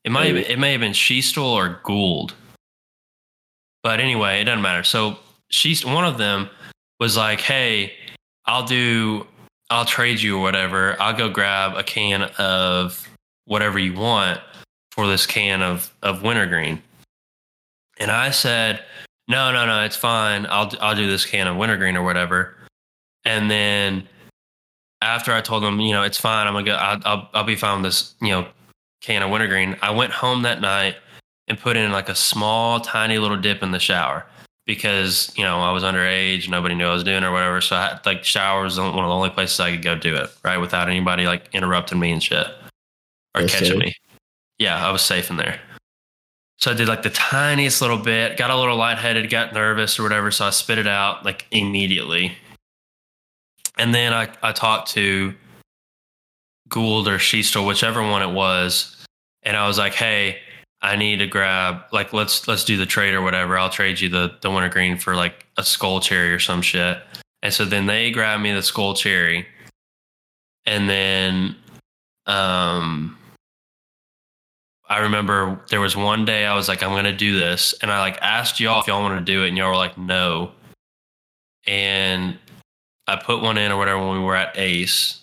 It might have, it may have been She Stole or Gould. But anyway, it doesn't matter. So she's one of them was like, "Hey, I'll do I'll trade you or whatever. I'll go grab a can of whatever you want for this can of of wintergreen." And I said, "No, no, no, it's fine. I'll I'll do this can of wintergreen or whatever." And then after I told him, you know, it's fine. I'm gonna go. I'll I'll, I'll be fine with this, you know, can of wintergreen. I went home that night and put in like a small, tiny little dip in the shower because you know I was underage, nobody knew I was doing or whatever. So I had, like showers was one of the only places I could go do it right without anybody like interrupting me and shit or That's catching safe. me. Yeah, I was safe in there. So I did like the tiniest little bit, got a little lightheaded, got nervous or whatever. So I spit it out like immediately. And then I, I talked to Gould or Sheastel, whichever one it was. And I was like, hey, I need to grab like let's let's do the trade or whatever. I'll trade you the the wintergreen for like a Skoal cherry or some shit. And so then they grab me the Skoal cherry. And then um I remember there was one day I was like, I'm gonna do this. And I like asked y'all if y'all want to do it, and y'all were like, no. And I put one in or whatever when we were at Ace.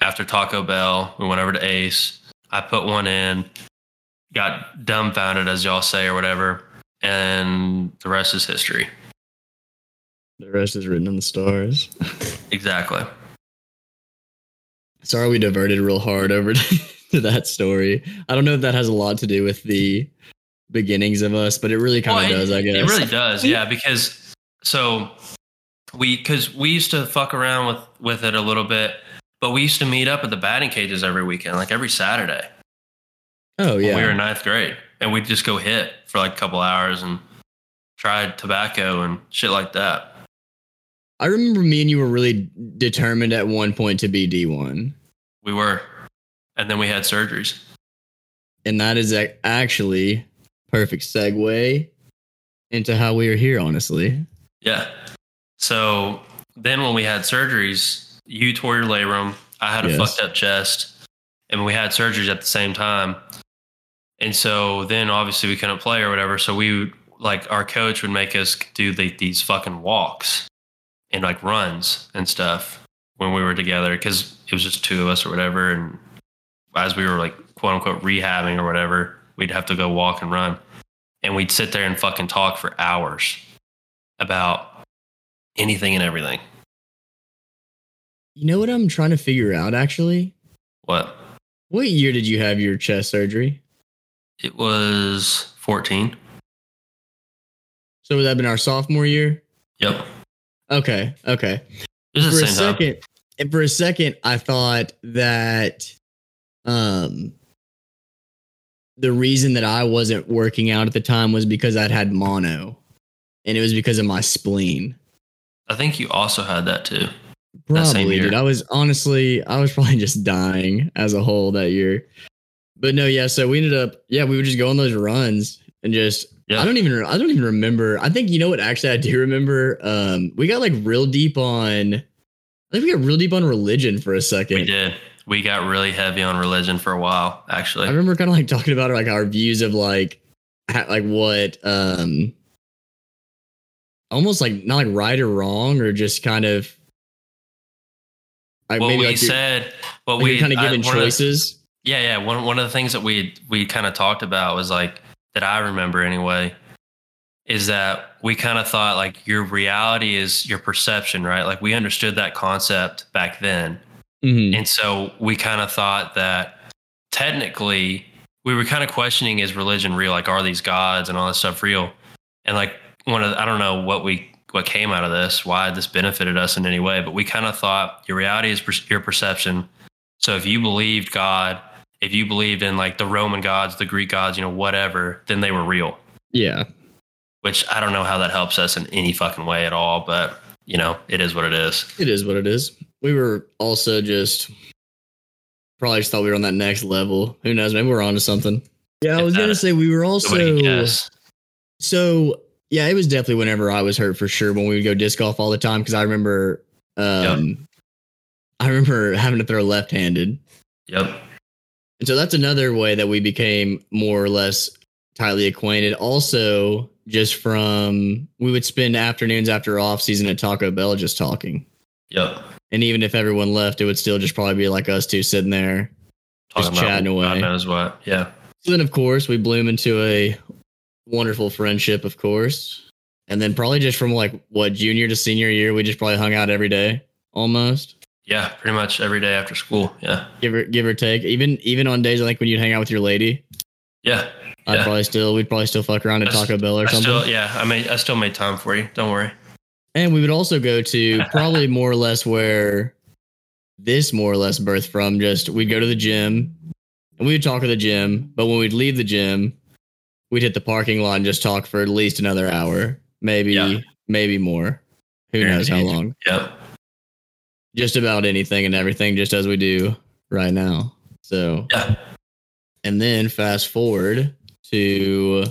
After Taco Bell, we went over to Ace. I put one in, got dumbfounded, as y'all say, or whatever. And the rest is history. The rest is written in the stars. Exactly. Sorry, we diverted real hard over to, to that story. I don't know if that has a lot to do with the beginnings of us, but it really kind of Well, does, I guess. It really does, yeah. Because so we because we used to fuck around with with it a little bit, but we used to meet up at the batting cages every weekend, like every Saturday. Oh yeah. we were in ninth grade, and we'd just go hit for like a couple hours and try tobacco and shit like that. I remember me and you were really determined at one point to be D1. We were, and then we had surgeries. And that is actually perfect segue into how we are here, honestly. Yeah. So then when we had surgeries, you tore your labrum. I had a Yes. fucked up chest, and we had surgeries at the same time. And so then obviously we couldn't play or whatever. So we would, like our coach would make us do the, these fucking walks and like runs and stuff when we were together because it was just two of us or whatever. And as we were like quote unquote rehabbing or whatever, we'd have to go walk and run. And we'd sit there and fucking talk for hours about anything and everything. You know what I'm trying to figure out actually? What? What year did you have your chest surgery? It was 14. So would that have been our sophomore year? Yep. Okay, okay. For a same time. second, and for a second, I thought that um the reason that I wasn't working out at the time was because I'd had mono, and it was because of my spleen. I think you also had that too. That same Probably, year. dude. I was honestly, I was probably just dying as a whole that year. But no, yeah. So we ended up, yeah, we would just go on those runs and just. Yeah. I don't even. I don't even remember. I think you know what. Actually, I do remember. Um, we got like real deep on. I think we got real deep on religion for a second. We did. We got really heavy on religion for a while, actually. I remember kind of like talking about like our views of like ha- like what um almost like not like right or wrong or just kind of like what maybe we like said, what like we kind of I- given the- choices. Yeah, yeah. One one of the things that we we kind of talked about was like that I remember anyway, is that we kind of thought like your reality is your perception, right? Like we understood that concept back then. Mhm. And so we kind of thought that technically we were kind of questioning is religion real? Like, are these gods and all this stuff real? And like one of the, I don't know what we what came out of this, why this benefited us in any way, but we kind of thought your reality is per- your perception. So if you believed God, if you believed in like the Roman gods, the Greek gods, you know, whatever, then they were real. Yeah. Which I don't know how that helps us in any fucking way at all, but you know, it is what it is. It is what it is. We were also just probably just thought we were on that next level. Who knows? Maybe we're on to something. Yeah, I was gonna say we were also Nobody can guess. So yeah, it was definitely whenever I was hurt for sure when we would go disc golf all the time because I remember um I remember having to throw left handed. Yep. And so that's another way that we became more or less tightly acquainted. Also, just from we would spend afternoons after off season at Taco Bell just talking. Yep. And even if everyone left, it would still just probably be like us two sitting there. Just Talking about chatting away. God knows what. Yeah. So then, of course, we bloom into a wonderful friendship, of course. And then probably just from like what junior to senior year, we just probably hung out every day, almost Yeah, pretty much every day after school. Yeah. give or give or take. Even even on days I think when you'd hang out with your lady, Yeah. I'd Yeah. probably still we'd probably still fuck around at Taco Bell or I something. still yeah, I made I still made time for you. Don't worry. and we would also go to probably more or less where this more or less birthed from. Just we'd go to the gym and we would talk at the gym, but when we'd leave the gym, we'd hit the parking lot and just talk for at least another hour, maybe Yeah. maybe more. Who knows how long? Yep. Just about anything and everything, just as we do right now. So Yeah. and then fast forward to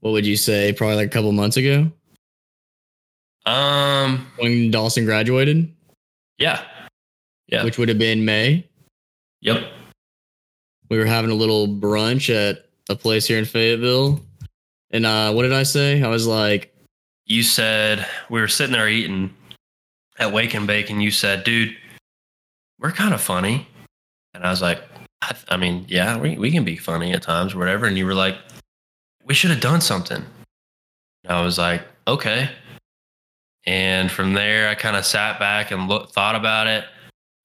what would you say? Probably like a couple months ago Um when Dawson graduated, yeah. Yeah. which would have been May. Yep. we were having a little brunch at a place here in Fayetteville. And uh, what did I say? I was like, You said we were sitting there eating at Wake and Bake and you said, dude, we're kind of funny. And I was like, I, I mean, yeah, we, we can be funny at times whatever. And you were like, we should have done something. And I was like, okay. And from there, I kind of sat back and look, thought about it,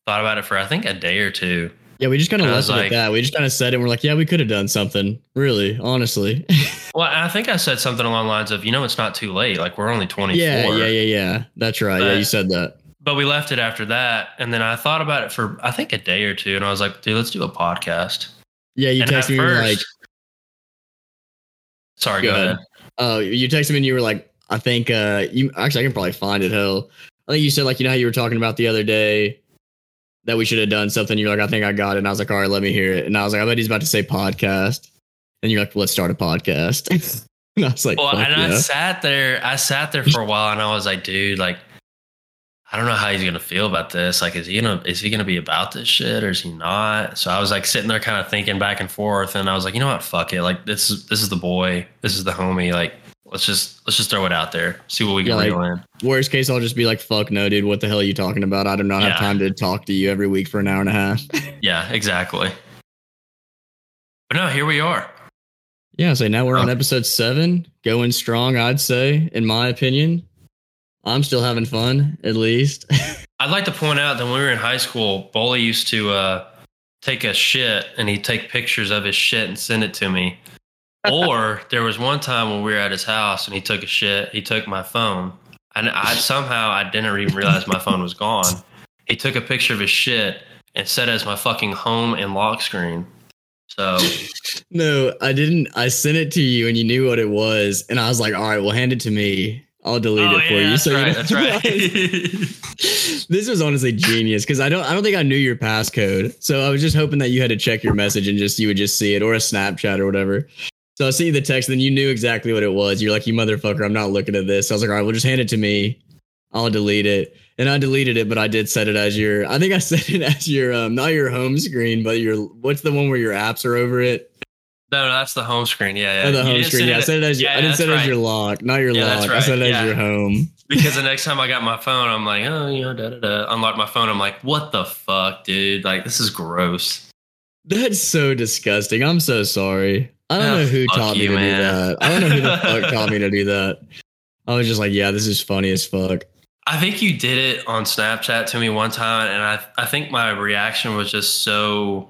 thought about it for, I think, a day or two. Yeah, we just kind of left it at like- that. We just kind of said it. And we're like, yeah, we could have done something. Really, honestly. Well, I think I said something along the lines of, you know, it's not too late. Like, we're only twenty. yeah, yeah, yeah, yeah. That's right. yeah, you said that. but we left it after that and then i thought about it for i think a day or two and i was like dude let's do a podcast Yeah, you and texted me. Were like, sorry Go go, ahead. oh, you texted me and you were like, I think, uh, you actually, I can probably find it. Hell, I think you said, like, you know how you were talking about the other day that we should have done something. You're like, I think I got it. And I was like, all right, let me hear it. And I was like, I bet he's about to say podcast. And you're like, let's start a podcast. and I was like, Well, and I sat there. I sat there for a while, and I was like, dude, like, I don't know how he's gonna feel about this. Like, is he gonna is he gonna be about this shit or is he not? So I was like sitting there, kind of thinking back and forth, and I was like, you know what, fuck it. Like, this is this is the boy, this is the homie. Like, let's just let's just throw it out there, see what we can Yeah, like- reel in. Worst case, I'll just be like, fuck no, dude. What the hell are you talking about? I do not Yeah. have time to talk to you every week for an hour and a half. Yeah, exactly. But no, here we are. Yeah, so now we're on episode seven, going strong, I'd say, in my opinion. I'm still having fun, at least. I'd like to point out that when we were in high school, Boley used to uh, take a shit and he'd take pictures of his shit and send it to me. Or there was one time when we were at his house and he took a shit. He took my phone, and I somehow I didn't even realize my phone was gone. He took a picture of his shit and set it as my fucking home and lock screen. So no, I didn't. I sent it to you and you knew what it was. And I was like, all right, well, hand it to me. I'll delete oh it for yeah, you. that's so right. don't That's right. this was honestly genius because I don't I don't think I knew your passcode. So I was just hoping that you had to check your message and just you would just see it or a Snapchat or whatever. So I see the text, and then you knew exactly what it was. You're like, you motherfucker, I'm not looking at this. So I was like, all right, well, just hand it to me. I'll delete it. And I deleted it, but I did set it as your I think I set it as your um not your home screen, but your what's the one where your apps are over it? no, no, that's the home screen. Yeah, yeah. Oh, the home screen. Yeah, I set it as your, yeah, I didn't set it as your lock, not your Yeah, lock. I right. set it as your home. because the next time I got my phone, I'm like, oh, you know, da da da. Unlock my phone. I'm like, what the fuck, dude? Like, this is gross. That's so disgusting. I'm so sorry. I don't Oh, know who taught me to man. do that. I don't know who the fuck taught me to do that. I was just like, yeah, this is funny as fuck. I think you did it on Snapchat to me one time, and I I think my reaction was just so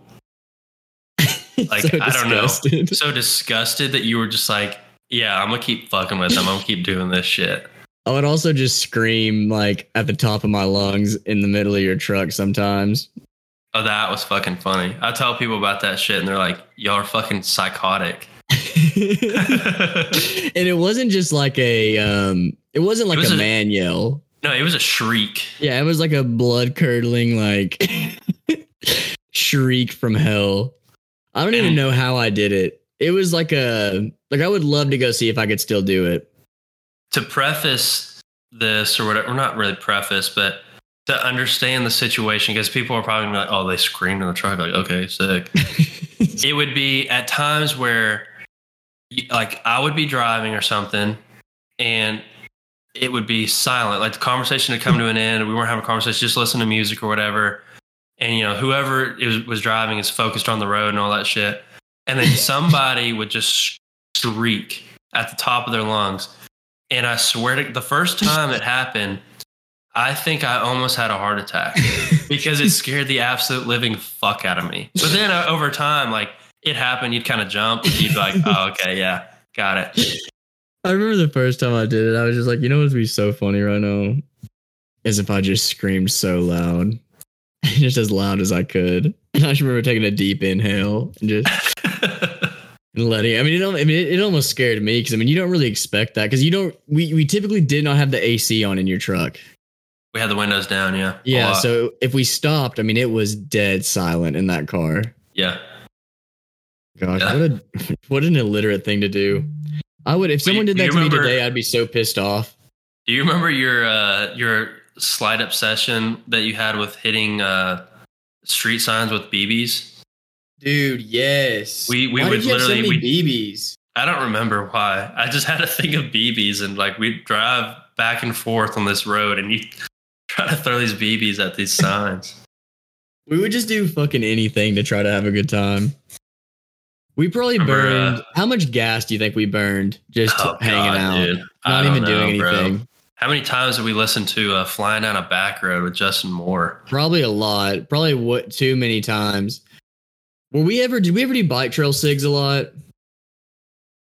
Like, so I don't know. so disgusted that you were just like, yeah, I'm gonna keep fucking with them. I'm gonna keep doing this shit. I would also just scream like at the top of my lungs in the middle of your truck sometimes. Oh, that was fucking funny. I tell people about that shit, and they're like, y'all are fucking psychotic. and it wasn't just like a um it wasn't like was a a- man yell. No, it was a shriek. Yeah, it was like a blood curdling like shriek from hell. I don't even know how I did it. It was like a like I would love to go see if I could still do it. to preface this or whatever, not really preface, but to understand the situation, because people are probably like, oh, they screamed in the truck. Like, okay, sick. it would be at times where, like, I would be driving or something, and it would be silent. Like the conversation had come to an end. We weren't having a conversation, just listen to music or whatever. And you know, whoever is, was driving is focused on the road and all that shit. And then somebody would just shriek at the top of their lungs. And I swear to the first time it happened, I think I almost had a heart attack because it scared the absolute living fuck out of me. But then uh, over time, like it happened, you'd kind of jump. You'd be like, oh, okay, yeah, got it. I remember the first time I did it, I was just like, you know what would be so funny right now? Is if I just screamed so loud. just as loud as I could. And I just remember taking a deep inhale and just and letting. I mean, it, I mean, it, it almost scared me because I mean, you don't really expect that because you don't. We we typically did not have the AC on in your truck. We had the windows down, yeah. Yeah, so if we stopped, I mean, it was dead silent in that car. yeah. Gosh, Yeah. what a what an illiterate thing to do. I would if someone did that to me today, I'd be so pissed off. Do you remember your uh, your slight obsession that you had with hitting uh, street signs with BBs? Dude, yes. We- we Why would have so literally- many BBs. I don't remember why. I just had a thing of BBs, and like we'd drive back and forth on this road, and you try to throw these BBs at these signs. We would just do fucking anything to try to have a good time. We probably Remember, burned. uh, how much gas do you think we burned just Oh, hanging God, out, dude. Not even don't doing know, bro. anything? How many times did we listen to uh, "Flying Down a Back Road" with Justin Moore? Probably a lot. Probably what too many times. Were we ever? Did we ever do bike trail sigs a lot?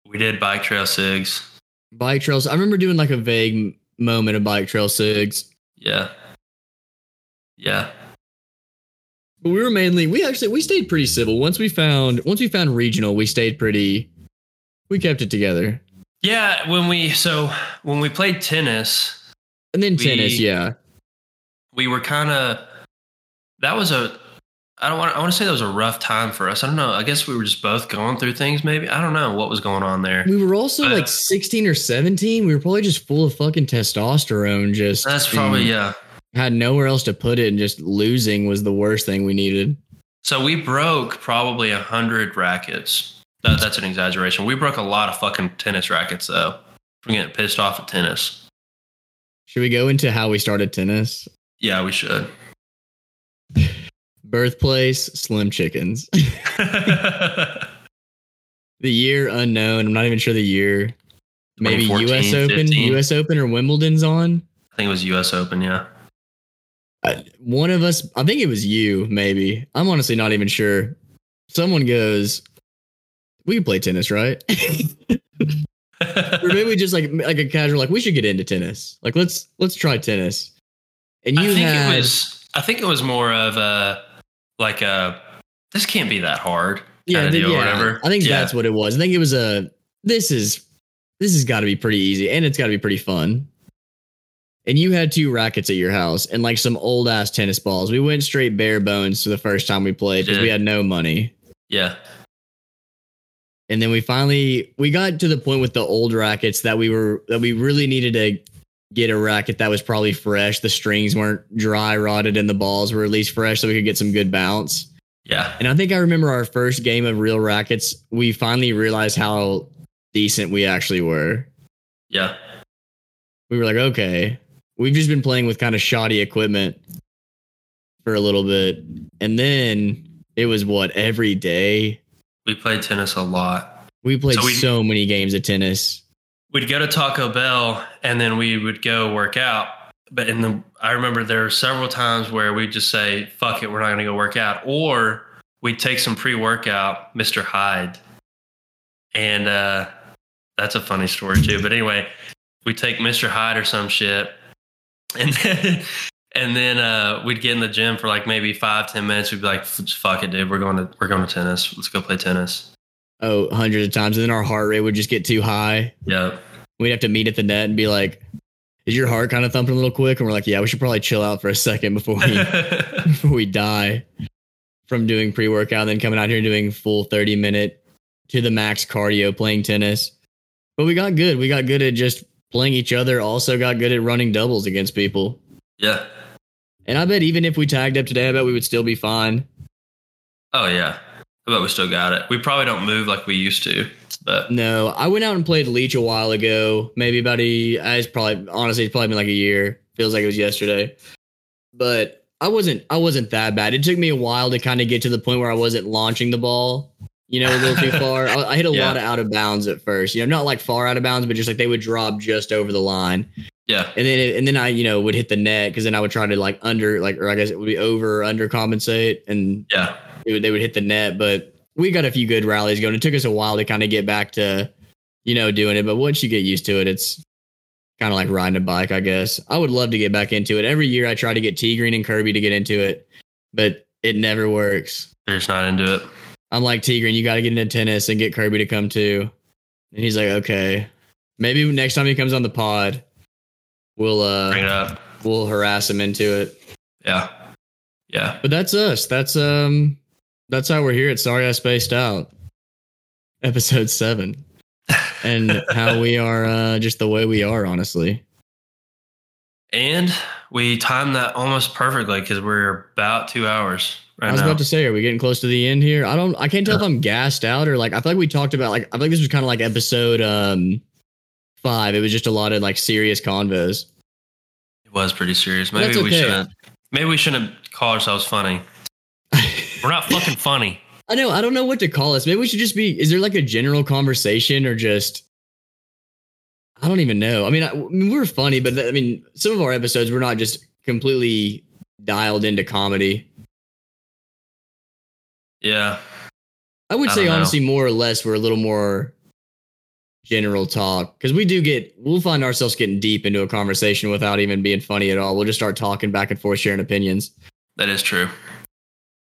We did bike trail sigs. Bike trails. I remember doing like a vague moment of bike trail sigs. Yeah, yeah. But we were mainly we actually we stayed pretty civil. Once we found once we found regional, we stayed pretty we kept it together. Yeah, when we so when we played tennis, And then We- tennis, yeah. we were kind of that was a I don't want. I want to say that was a rough time for us. I don't know. I guess we were just both going through things. Maybe I don't know what was going on there. We were also But- like 16 or 17. We were probably just full of fucking testosterone. Just That's probably yeah. Had nowhere else to put it, and just losing was the worst thing we needed. So we broke probably a hundred rackets. That, that's an exaggeration. We broke a lot of fucking tennis rackets though. From getting pissed off at tennis. Should we go into how we started tennis? Yeah, we should. Birthplace, Slim Chickens. the year unknown. I'm not even sure the year. Maybe US Open, 15. US Open or Wimbledon's on. I think it was U.S. Open. Yeah. I, one of us, I think it was you, maybe. I'm honestly not even sure. Someone goes, "We can play tennis, right?" or maybe just like like a casual, like we should get into tennis. Like let's let's try tennis. And you I think had it was. I think it was more of a like a. This can't be that hard. yeah, kinda th- deal or yeah. whatever. I think Yeah. that's what it was. I think it was a this is this has got to be pretty easy and it's got to be pretty fun. And you had two rackets at your house and like some old ass tennis balls. We went straight bare bones for the first time we played because we had no money. Yeah. And then we finally we got to the point with the old rackets that we were that we really needed to get a racket that was probably fresh. The strings weren't dry rotted and the balls were at least fresh so we could get some good bounce. Yeah. And I think I remember our first game of real rackets, we finally realized how decent we actually were. Yeah. We were like, okay, we've just been playing with kind of shoddy equipment for a little bit. And then it was what every day We played tennis a lot. we played So so many games of tennis. We'd go to Taco Bell and then we would go work out. But in the, I remember there were several times where we'd just say, fuck it, we're not going to go work out. Or we'd take some pre workout, Mr. Hyde. And uh, that's a funny story too. But anyway, we take Mr. Hyde or some shit. And then, and then uh, we'd get in the gym for like maybe five, ten minutes. We'd be like, fuck it, dude. We're going to, we're going to tennis. Let's go play tennis. Oh, hundreds of times. And then our heart rate would just get too high. Yeah. We'd have to meet at the net and be like, is your heart kind of thumping a little quick? And we're like, yeah, we should probably chill out for a second before we before we die from doing pre workout, then coming out here and doing full 30 minute to the max cardio playing tennis. But we got good. We got good at just playing each other, also got good at running doubles against people. yeah. And I bet even if we tagged up today, I bet we would still be fine. Oh yeah, I bet we still got it. We probably don't move like we used to, but No, I went out and played Leech a while ago, maybe about a, uh, it's probably, honestly, it's probably been like a year. Feels like it was yesterday. But I wasn't, I wasn't that bad. It took me a while to kind of get to the point where I wasn't launching the ball, you know, a little too far. I, I hit a Yeah. lot of out of bounds at first, you know, not like far out of bounds, but just like they would drop just over the line. yeah, And then, it, and then I, you know, would hit the net because then I would try to like under, like, or I guess it would be over or under compensate. And yeah, it would, they would hit the net. But we got a few good rallies going. It took us a while to kind of get back to, you know, doing it. But once you get used to it, it's kind of like riding a bike, I guess. I would love to get back into it. Every year I try to get T Green and Kirby to get into it, but it never works. they're just not into it. I'm like, T Green, you got to get into tennis and get Kirby to come too. And he's like, okay. Maybe next time he comes on the pod, we'll Bring it uh up. we'll harass him into it. Yeah, yeah. But that's us. That's um that's how we're here at Sorry I Spaced Out. Episode seven. And how we are uh just the way we are, honestly. and we timed that almost perfectly because we're about two hours right I was about to say, are we getting close to the end here? I don't I can't tell if I'm gassed out or like I feel like we talked about like I feel like this was kind of like episode um five. It was just a lot of like serious convos. it was pretty serious. Maybe we shouldn't. Maybe we shouldn't call ourselves funny. We're not fucking funny. I know. I don't know what to call us. Maybe we should just be. Is there like a general conversation or just? I don't even know. I mean, I, I mean, we're funny, but I mean, some of our episodes we're not just completely dialed into comedy. Yeah, I would I say don't know. honestly, more or less, we're a little more general talk because we do get. We'll find ourselves getting deep into a conversation without even being funny at all. We'll just start talking back and forth, sharing opinions. that is true.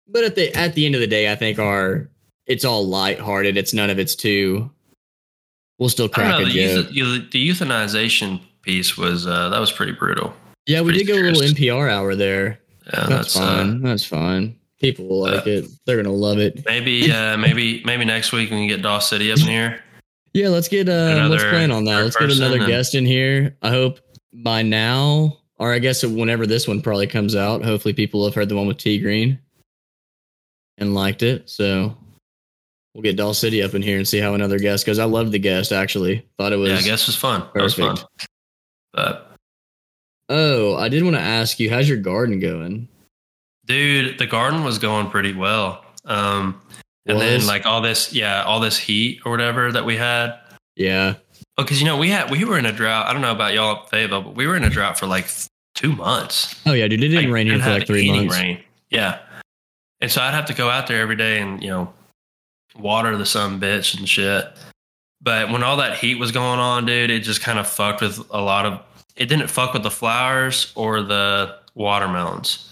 But at the at the end of the day, I think our it's all lighthearted. It's none of it's too. We'll still crack know. a The, joke. euth- the euthanization piece was uh, that was pretty brutal. Yeah, we Pretty did go a little. NPR hour there. Yeah, That's, that's, uh, fine. That's fine. People will like Uh, it. They're gonna love it. Maybe uh, maybe maybe next week we can get Doss City up in here. Yeah, let's get uh let's plan on that. Let's get another guest in here. I hope by now, or I guess whenever this one probably comes out, hopefully people have heard the one with T Green and liked it. So we'll get Doll City up in here and see how another guest goes. I loved the guest actually. Thought it was Yeah, I guess it was fun. That was fun. perfect. But Oh, I did want to ask you, how's your garden going? Dude, the garden was going pretty well. Um, and then like all this, yeah, all this heat or whatever that we had. Yeah. Oh, because you know we had we were in a drought. I don't know about y'all Fayetteville, but we were in a drought for like two months. Oh yeah, dude. It didn't Like, rain here for like three months. Rain. Yeah. And so I'd have to go out there every day and, you know, water the sun bitch and shit. But when all that heat was going on, dude, it just kind of fucked with a lot of it didn't fuck with the flowers or the watermelons.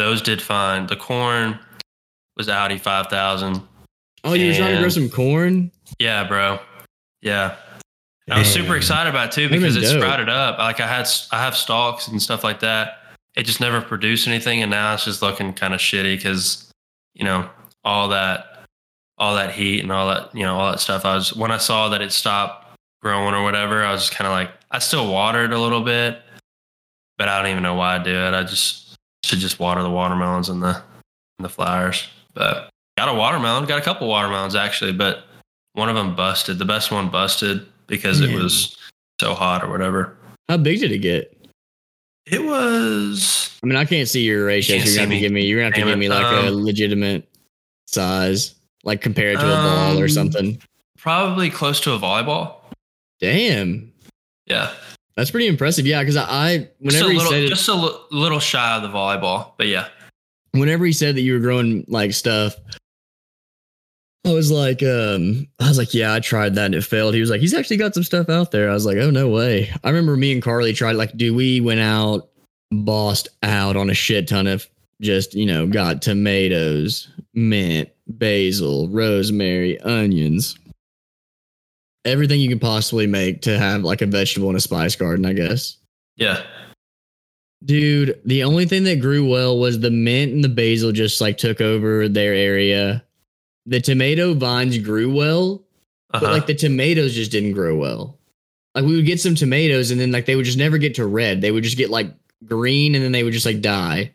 Those did fine. The corn was Audi 5000. Oh, you were trying to grow some corn? Yeah, bro. Yeah. I was super excited about it too because it dope. sprouted up. Like I had, I have stalks and stuff like that. It just never produced anything, and now it's just looking kind of shitty because, you know, all that, all that heat and all that, you know, all that stuff. I was when I saw that it stopped growing or whatever, I was just kind of like, I still watered a little bit, but I don't even know why I do it. I just should just water the watermelons and the and the flowers. But got a watermelon, got a couple watermelons actually, but one of them busted. The best one busted because it was so hot or whatever. How big did it get? It was I mean, I can't see your ratios. Can't You're gonna have to me. give me. You're gonna have to Damn give me like a Um, legitimate size, like compared to a ball or Um, something. probably close to a volleyball. Damn, Yeah, that's pretty impressive. Yeah, because I, I just a whenever he little, said it, just a li- little shy of the volleyball, but yeah. whenever he said that you were growing like stuff, I was like, um, I was like, yeah, I tried that and it failed. He was like, he's actually got some stuff out there. I was like, oh no way. I remember me and Carly tried like, dude, we went out, bossed out on a shit ton of just you know got tomatoes, mint, basil, rosemary, onions. Everything you can possibly make to have like a vegetable in a spice garden, I guess. Yeah, Dude, the only thing that grew well was the mint and the basil just like took over their area. The tomato vines grew well, uh-huh. but like the tomatoes just didn't grow well. Like we would get some tomatoes and then like they would just never get to red. They would just get like green and then they would just like die.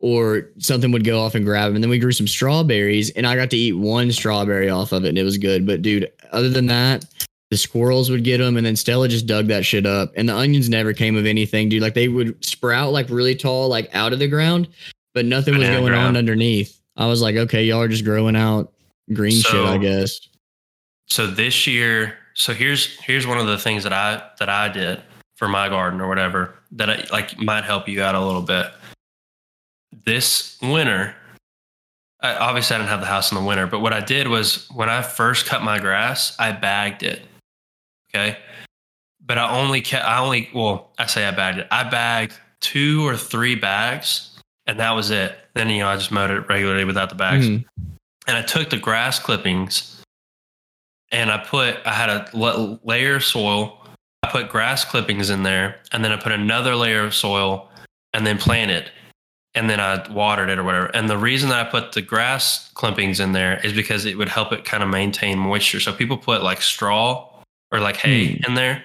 Or something would go off and grab them. And then we grew some strawberries and I got to eat one strawberry off of it and it was good. But dude, other than that, the squirrels would get them and then Stella just dug that shit up. And the onions never came of anything, dude. Like they would sprout like really tall, like out of the ground, but nothing was going on underneath. I was like, okay, y'all are just growing out green shit, I guess. so this year so here's here's one of the things that i that i did for my garden or whatever that I, like might help you out a little bit this winter I, obviously i didn't have the house in the winter but what i did was when i first cut my grass i bagged it okay? But i only kept i only well i say i bagged it. I bagged two or three bags and that was it. Then you know i just mowed it regularly without the bags. Mhm. and I took the grass clippings and I put I had a la- layer of soil. I put grass clippings in there, and then I put another layer of soil, and then planted, and then I watered it or whatever. And the reason that I put the grass clippings in there is because it would help it kind of maintain moisture. So people put like straw or like hay hmm. in there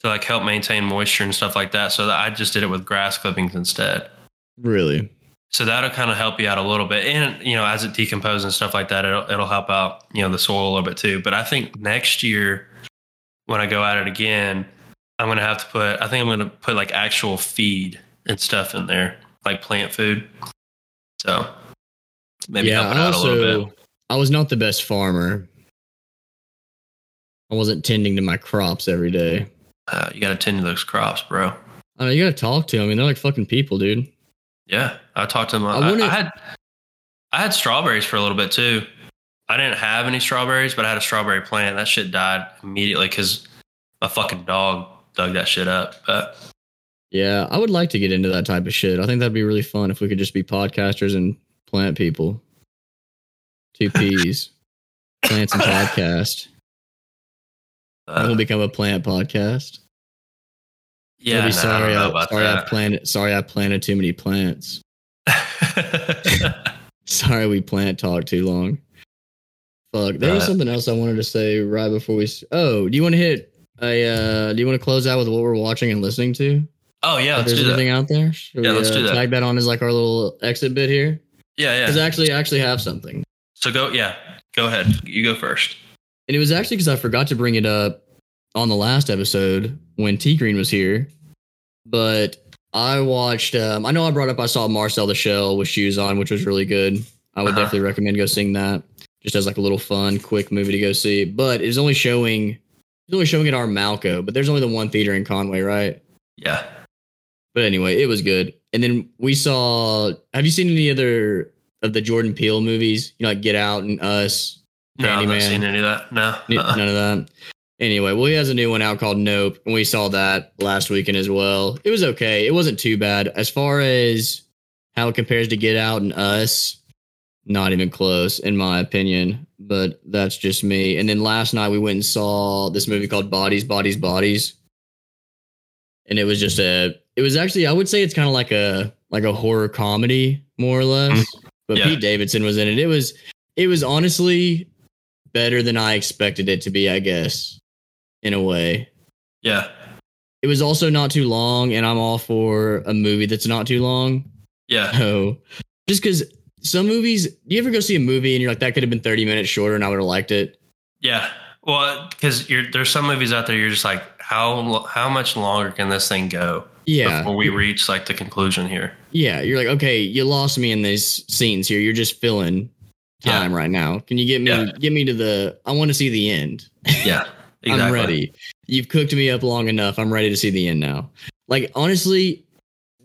to like help maintain moisture and stuff like that. So that I just did it with grass clippings instead. Really? So that'll kind of help you out a little bit. And, you know, as it decomposes and stuff like that, it'll, it'll help out, you know, the soil a little bit too. But I think next year, when I go at it again, I'm going to have to put, I think I'm going to put like actual feed and stuff in there, like plant food. So maybe yeah, help it I out a little bit. also I was not the best farmer. I wasn't tending to my crops every day. Uh, you got to tend to those crops, bro. I know, you gotta talk to them. I mean, they're like fucking people, dude. Yeah. I talked to them. I I, I had, I had strawberries for a little bit too. I didn't have any strawberries, but I had a strawberry plant. That shit died immediately because my fucking dog dug that shit up. But Yeah, I would like to get into that type of shit. I think that'd be really fun if we could just be podcasters and plant people. Two P's. Plants and podcast. uh, we'll become a plant podcast. yeah, no, sorry. I I, sorry, I planted. Sorry, I planted too many plants. Sorry, we plant talk too long. Fuck. There was Uh, something else I wanted to say right before we. Oh, do you want to hit a? Uh, do you want to close out with what we're watching and listening to? Oh yeah, let's there's do that. out there? Should Yeah, we, let's do uh, that. Tag that on as like our little exit bit here. Yeah, yeah. Because actually, I actually have something, So go, yeah, go ahead. You go first. and it was actually because I forgot to bring it up on the last episode when T Green was here. But I watched. Um, I know I brought up. I saw Marcel the Shell with shoes on, which was really good. I would Uh-huh. definitely recommend go seeing that. Just as like a little fun, quick movie to go see. But it's only showing. It's only showing at our Malco, but there's only the one theater in Conway, right? Yeah. But anyway, it was good. And then we saw. Have you seen any other of the Jordan Peele movies? You know, like Get Out and Us. No, I've not seen any of that. No. Uh-uh. None of that. Anyway, well, he has a new one out called Nope, and we saw that last weekend as well. It was okay. It wasn't too bad as far as how it compares to Get Out and Us. Not even close, in my opinion. But that's just me. And then last night we went and saw this movie called Bodies, Bodies, Bodies, and it was just a. It was actually, I would say, it's kind of like a like a horror comedy, more or less. Mm-hmm. But Yeah. Pete Davidson was in it. It was, it was honestly better than I expected it to be, I guess, in a way. Yeah. It was also not too long, and I'm all for a movie that's not too long. Yeah. So, just because some movies, do you ever go see a movie and you're like, that could have been 30 minutes shorter and I would have liked it? Yeah. Well, because you're there's some movies out there you're just like how how much longer can this thing go Yeah. before we reach like the conclusion here? Yeah. You're like, okay, you lost me in these scenes here. You're just filling Yeah. time right now. Can you get me, Yeah. get me to the, I want to see the end. Yeah. Exactly. I'm ready. You've cooked me up long enough. I'm ready to see the end now. Like honestly,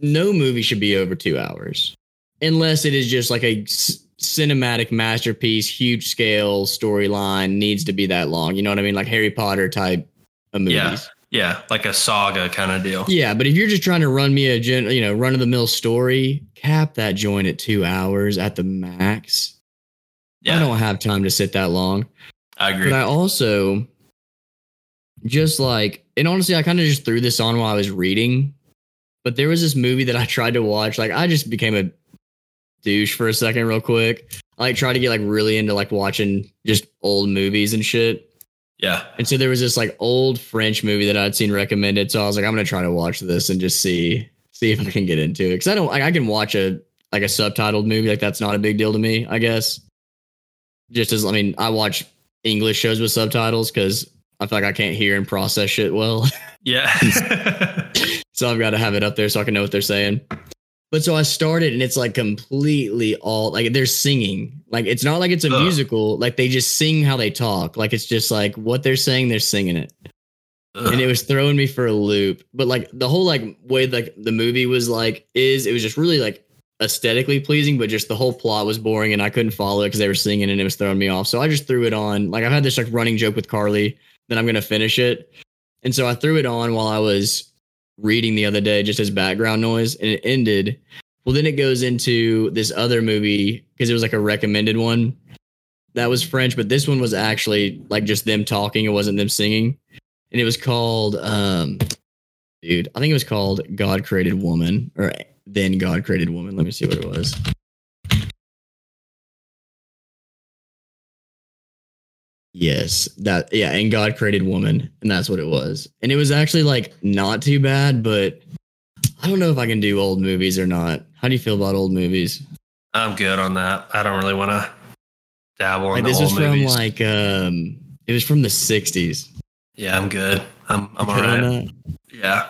no movie should be over two hours, unless it is just like a c- cinematic masterpiece, huge scale storyline needs to be that long. You know what I mean? Like Harry Potter type of movies. Yeah. Yeah, like a saga kind of deal. Yeah, but if you're just trying to run me a gen, you know, run of the mill story, cap that joint at two hours at the max. Yeah. I don't have time to sit that long. I agree. But I also just like, and honestly, I kind of just threw this on while I was reading. But there was this movie that I tried to watch. Like, I just became a douche for a second, real quick. I like tried to get like really into like watching just old movies and shit. Yeah, And so there was this like old French movie that I'd seen recommended. So I was like, I'm gonna try to watch this and just see see if I can get into it. Because I don't like I can watch a like a subtitled movie like that's not a big deal to me. I guess. Just as I mean, I watch English shows with subtitles because I feel like I can't hear and process shit well. yeah. so I've got to have it up there so I can know what they're saying. But so I started and it's like completely all like they're singing. Like it's not like it's a Ugh. musical. Like they just sing how they talk. Like it's just like what they're saying, they're singing it. And it was throwing me for a loop. But like the whole like way like the movie was like is it was just really like aesthetically pleasing, but just the whole plot was boring and I couldn't follow it because they were singing and it was throwing me off. So I just threw it on. Like I've had this like running joke with Carly that I'm gonna finish it. And so I threw it on while I was reading the other day just as background noise and it ended. Well, then it goes into this other movie because it was like a recommended one that was French, but this one was actually like just them talking. It wasn't them singing. And it was called, um, dude, I think it was called God Created Woman or Then God Created Woman. Let me see what it was. Yes, that yeah, and God created woman, and that's what it was. And it was actually like not too bad, but I don't know if I can do old movies or not. How do you feel about old movies? I'm good on that. I don't really want to dabble Like in this was from movies. like um it was from the 60s. yeah, I'm good. I'm I'm all right. Yeah,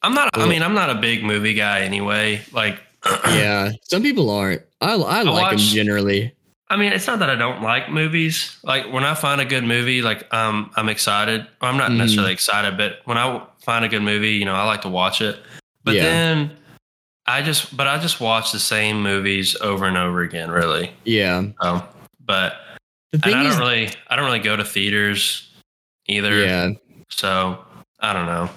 I'm not. I mean, I'm not a big movie guy anyway. Like, Yeah, some people aren't. I I like them generally. I mean, it's not that I don't like movies. Like when I find a good movie, like um, I'm excited. I'm not Mhm. necessarily excited, but when I find a good movie, you know, I like to watch it. But Yeah. then I just, but I just watch the same movies over and over again, really. Yeah. Um, but The and thing I don't is, really, I don't really go to theaters either. yeah. So I don't know.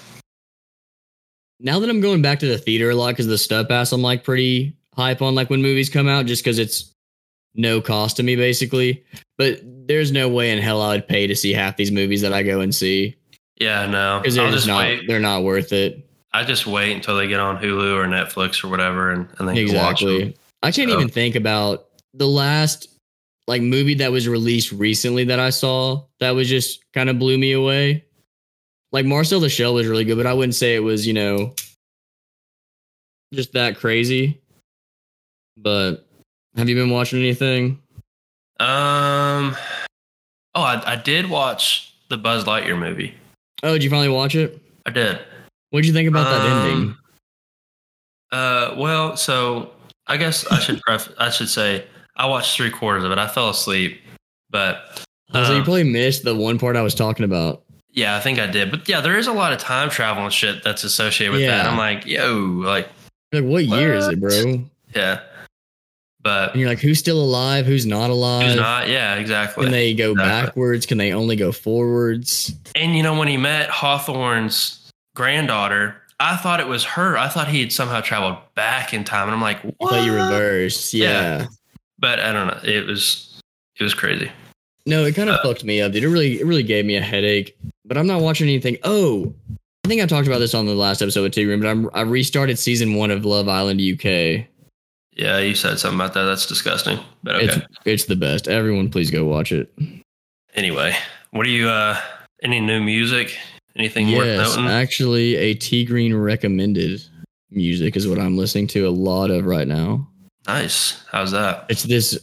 Now that I'm going back to the theater a lot because the Stub Pass, I'm like pretty hype on like when movies come out just because it's no cost to me basically. But there's no way in hell I would pay to see half these movies that I go and see Yeah, no. because they're just not wait. they're not worth it. I just wait until they get on Hulu or Netflix or whatever, and, and then you watch them. Exactly. I can't So- even think about the last like movie that was released recently that I saw that was just kind of blew me away. Like Marcel the Shell was really good, but I wouldn't say it was, you know, just that crazy. But have you been watching anything? Um. Oh, I, I did watch the Buzz Lightyear movie. Oh, did you finally watch it? I did. What did you think about that Um, ending? Uh, well, so I guess I should pref- I should say I watched three quarters of it. I fell asleep, but Oh, so you um, probably missed the one part I was talking about. yeah, I think I did. But yeah, there is a lot of time travel and shit that's associated with that. I'm like, yo, like, like, what year is it, bro? yeah, but And you're like, who's still alive? Who's not alive? who's not? Yeah, exactly. Can they go Exactly. backwards? Can they only go forwards? And you know, when he met Hawthorne's granddaughter, I thought it was her. I thought he had somehow traveled back in time, and I'm like, I what? thought you reversed. Yeah. Yeah. But I don't know. It was it was crazy. No, it kind of Uh, fucked me up, dude. It really, it really gave me a headache. But I'm not watching anything. Oh, I think I talked about this on the last episode with T Green, but I'm, I restarted season one of Love Island UK. Yeah, you said something about that. That's disgusting. But okay. It's it's the best. Everyone, please go watch it. anyway, what are you? uh Any new music? Anything worth yes, noting? actually, a T Green recommended music is what I'm listening to a lot of right now. nice. How's that? It's this.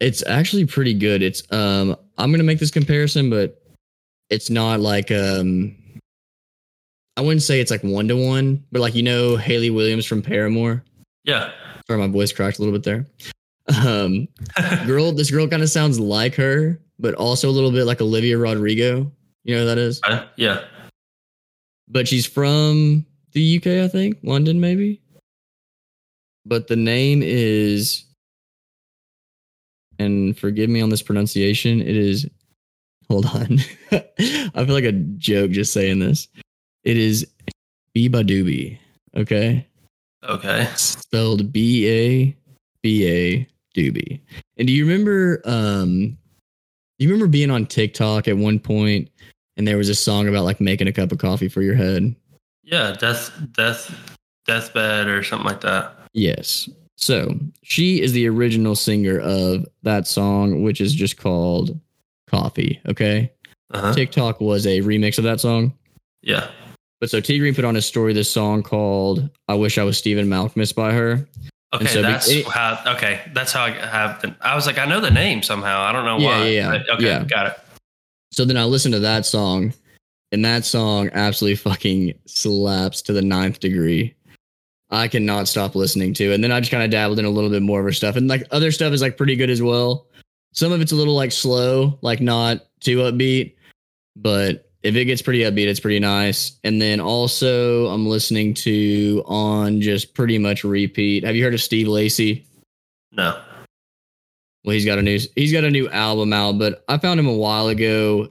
It's actually pretty good. It's um. I'm gonna make this comparison, but it's not like um. I wouldn't say it's like one to one, but like you know Hayley Williams from Paramore. Yeah. Sorry, my voice cracked a little bit there. Um, girl, this girl kind of sounds like her, but also a little bit like Olivia Rodrigo. You know who that is? Uh, yeah. But she's from the UK, I think, London maybe. But the name is, and forgive me on this pronunciation, it is. Hold on, I feel like a joke just saying this. It is Beabadoobee. Okay, Okay. spelled B A B A Doobie. And do you remember? Um, do you remember being on TikTok at one point, and there was a song about like making a cup of coffee for your head? Yeah. Death. Death. Deathbed or something like that. Yes. So she is the original singer of that song, which is just called Coffee. Okay. Uh-huh. TikTok was a remix of that song. Yeah. But so T Green put on his story this song called I Wish I Was Stephen Malkmus by her. Okay, so that's it- how. Okay, that's how I have. The, I was like, I know the name somehow. I don't know Yeah, why. yeah, yeah. okay, Yeah. got it. So then I listened to that song, and that song absolutely fucking slaps to the ninth degree. I cannot stop listening to. And then I just kind of dabbled in a little bit more of her stuff. And like other stuff is like pretty good as well. Some of it's a little like slow, like not too upbeat. But if it gets pretty upbeat, it's pretty nice. And then also I'm listening to on just pretty much repeat. Have you heard of Steve Lacy? No. Well, he's got a new he's got a new album out, but I found him a while ago.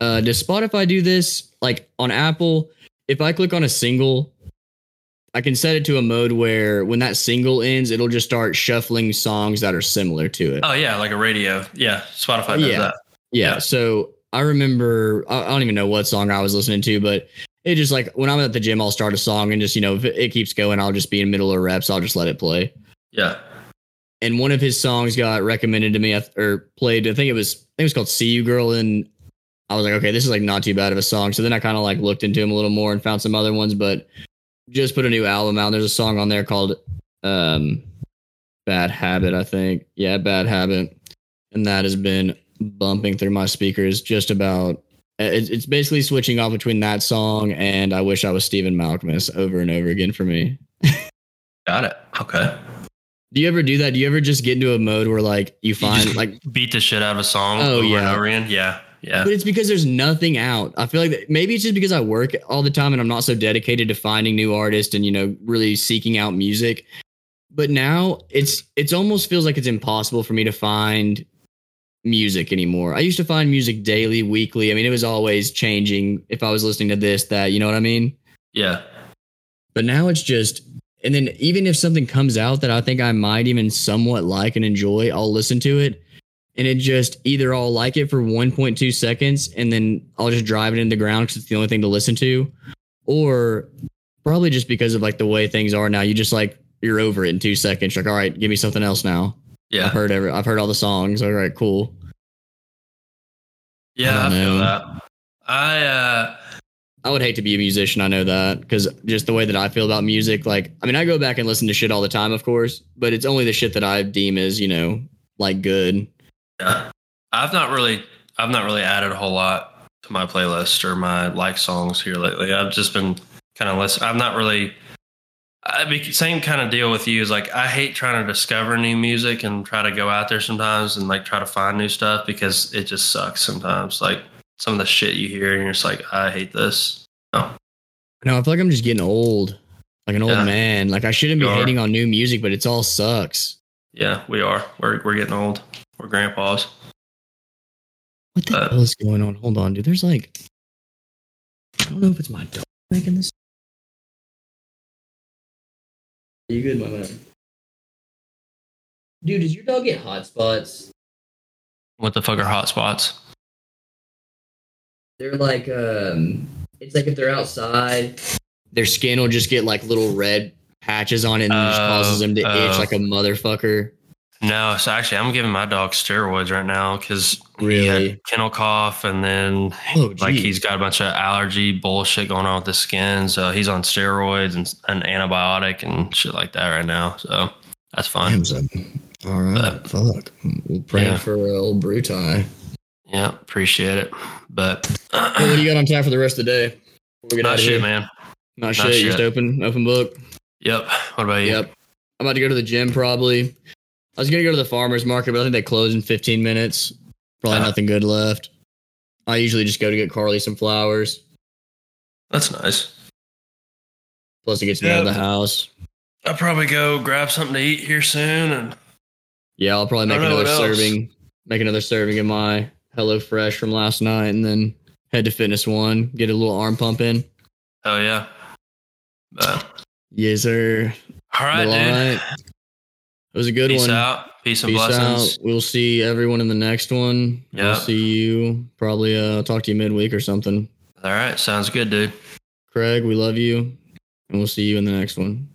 Uh, does Spotify do this? Like on Apple, if I click on a single, I can set it to a mode where when that single ends, it'll just start shuffling songs that are similar to it. Oh yeah, like a radio. Yeah, Spotify does Yeah. that. yeah. yeah. So I remember I, don't even know what song I was listening to, but it just like when I'm at the gym, I'll start a song and just you know if it, it keeps going, I'll just be in the middle of reps, I'll just let it play. Yeah. and one of his songs got recommended to me or played. I think it was I think it was called "See You Girl," and I was like, okay, this is like not too bad of a song. So then I kind of like looked into him a little more and found some other ones, but just put a new album out. There's a song on there called um, "Bad Habit," I think. Yeah, "Bad Habit," and that has been bumping through my speakers just about. It's basically switching off between that song and "I Wish I Was Stephen Malkmus" over and over again for me. Got it. Okay. Do you ever do that? Do you ever just get into a mode where like you You find just like beat the shit out of a song Oh, over and over again. Yeah. Yeah. But it's because there's nothing out. I feel like that, maybe it's just because I work all the time and I'm not so dedicated to finding new artists and you know really seeking out music. But now it's it's almost feels like it's impossible for me to find music anymore. I used to find music daily, weekly. I mean, it was always changing if I was listening to this, that, you know what I mean? Yeah. But now it's just and then even if something comes out that I think I might even somewhat like and enjoy, I'll listen to it. And it just either I'll like it for 1.2 seconds and then I'll just drive it in the ground because it's the only thing to listen to. Or probably just because of like the way things are now, you just like you're over it in two seconds. You're like, all right, give me something else now. Yeah. I've heard every. I've heard all the songs. All right, cool. Yeah, I I, feel that. I uh I would hate to be a musician. I know that because just the way that I feel about music, like, I mean, I go back and listen to shit all the time, of course, but it's only the shit that I deem as, you know, like good. yeah. I've not really I've not really added a whole lot to my playlist or my like songs here lately. I've just been kind of listening. I'm not really I be same kind of deal with you is like I hate trying to discover new music and try to go out there sometimes and like try to find new stuff because it just sucks sometimes. Like some of the shit you hear and you're just like, I hate this. No, No, I feel like I'm just getting old, like an old Yeah. man. Like I shouldn't be are. hating on new music, but it's all sucks. Yeah, we are. We're we're getting old. We're grandpas. What the hell is going on? Hold on, dude. There's like, I don't know if it's my dog making this. You good, my man? Dude, does your dog get hot spots? What the fuck are hot spots? They're like, um, it's like if they're outside, their skin will just get like little red patches on it, and it just Oh, causes them to itch oh. like a motherfucker. No, so actually, I'm giving my dog steroids right now because he had kennel cough, and then Oh, like he's got a bunch of allergy bullshit going on with his skin. So he's on steroids and an antibiotic and shit like that right now. So that's fine. All right, But- fuck. We'll pray Yeah. for uh, old Brutai. Yeah, appreciate it. But what do you got on tap for the rest of the day? We get not shit, here? man. Not, Not shit. Just open, open book. Yep. What about you? Yep. I'm about to go to the gym probably. I was gonna go to the farmers market, but I think they close in 15 minutes. Probably Ah. nothing good left. I usually just go to get Carly some flowers. That's nice. Plus, it gets me out of the house. I'll probably go grab something to eat here soon, and Yeah, I'll probably make another serving. Make another serving of my Hello Fresh from last night, and then head to Fitness One, get a little arm pump in. oh yeah. But, Yes, sir. all right, Well, dude. all right. It was a good Peace one. Peace out. Peace and Peace blessings. out. We'll see everyone in the next one. We'll Yeah. see you probably uh talk to you midweek or something. All right, sounds good, dude. Craig, we love you. And we'll see you in the next one.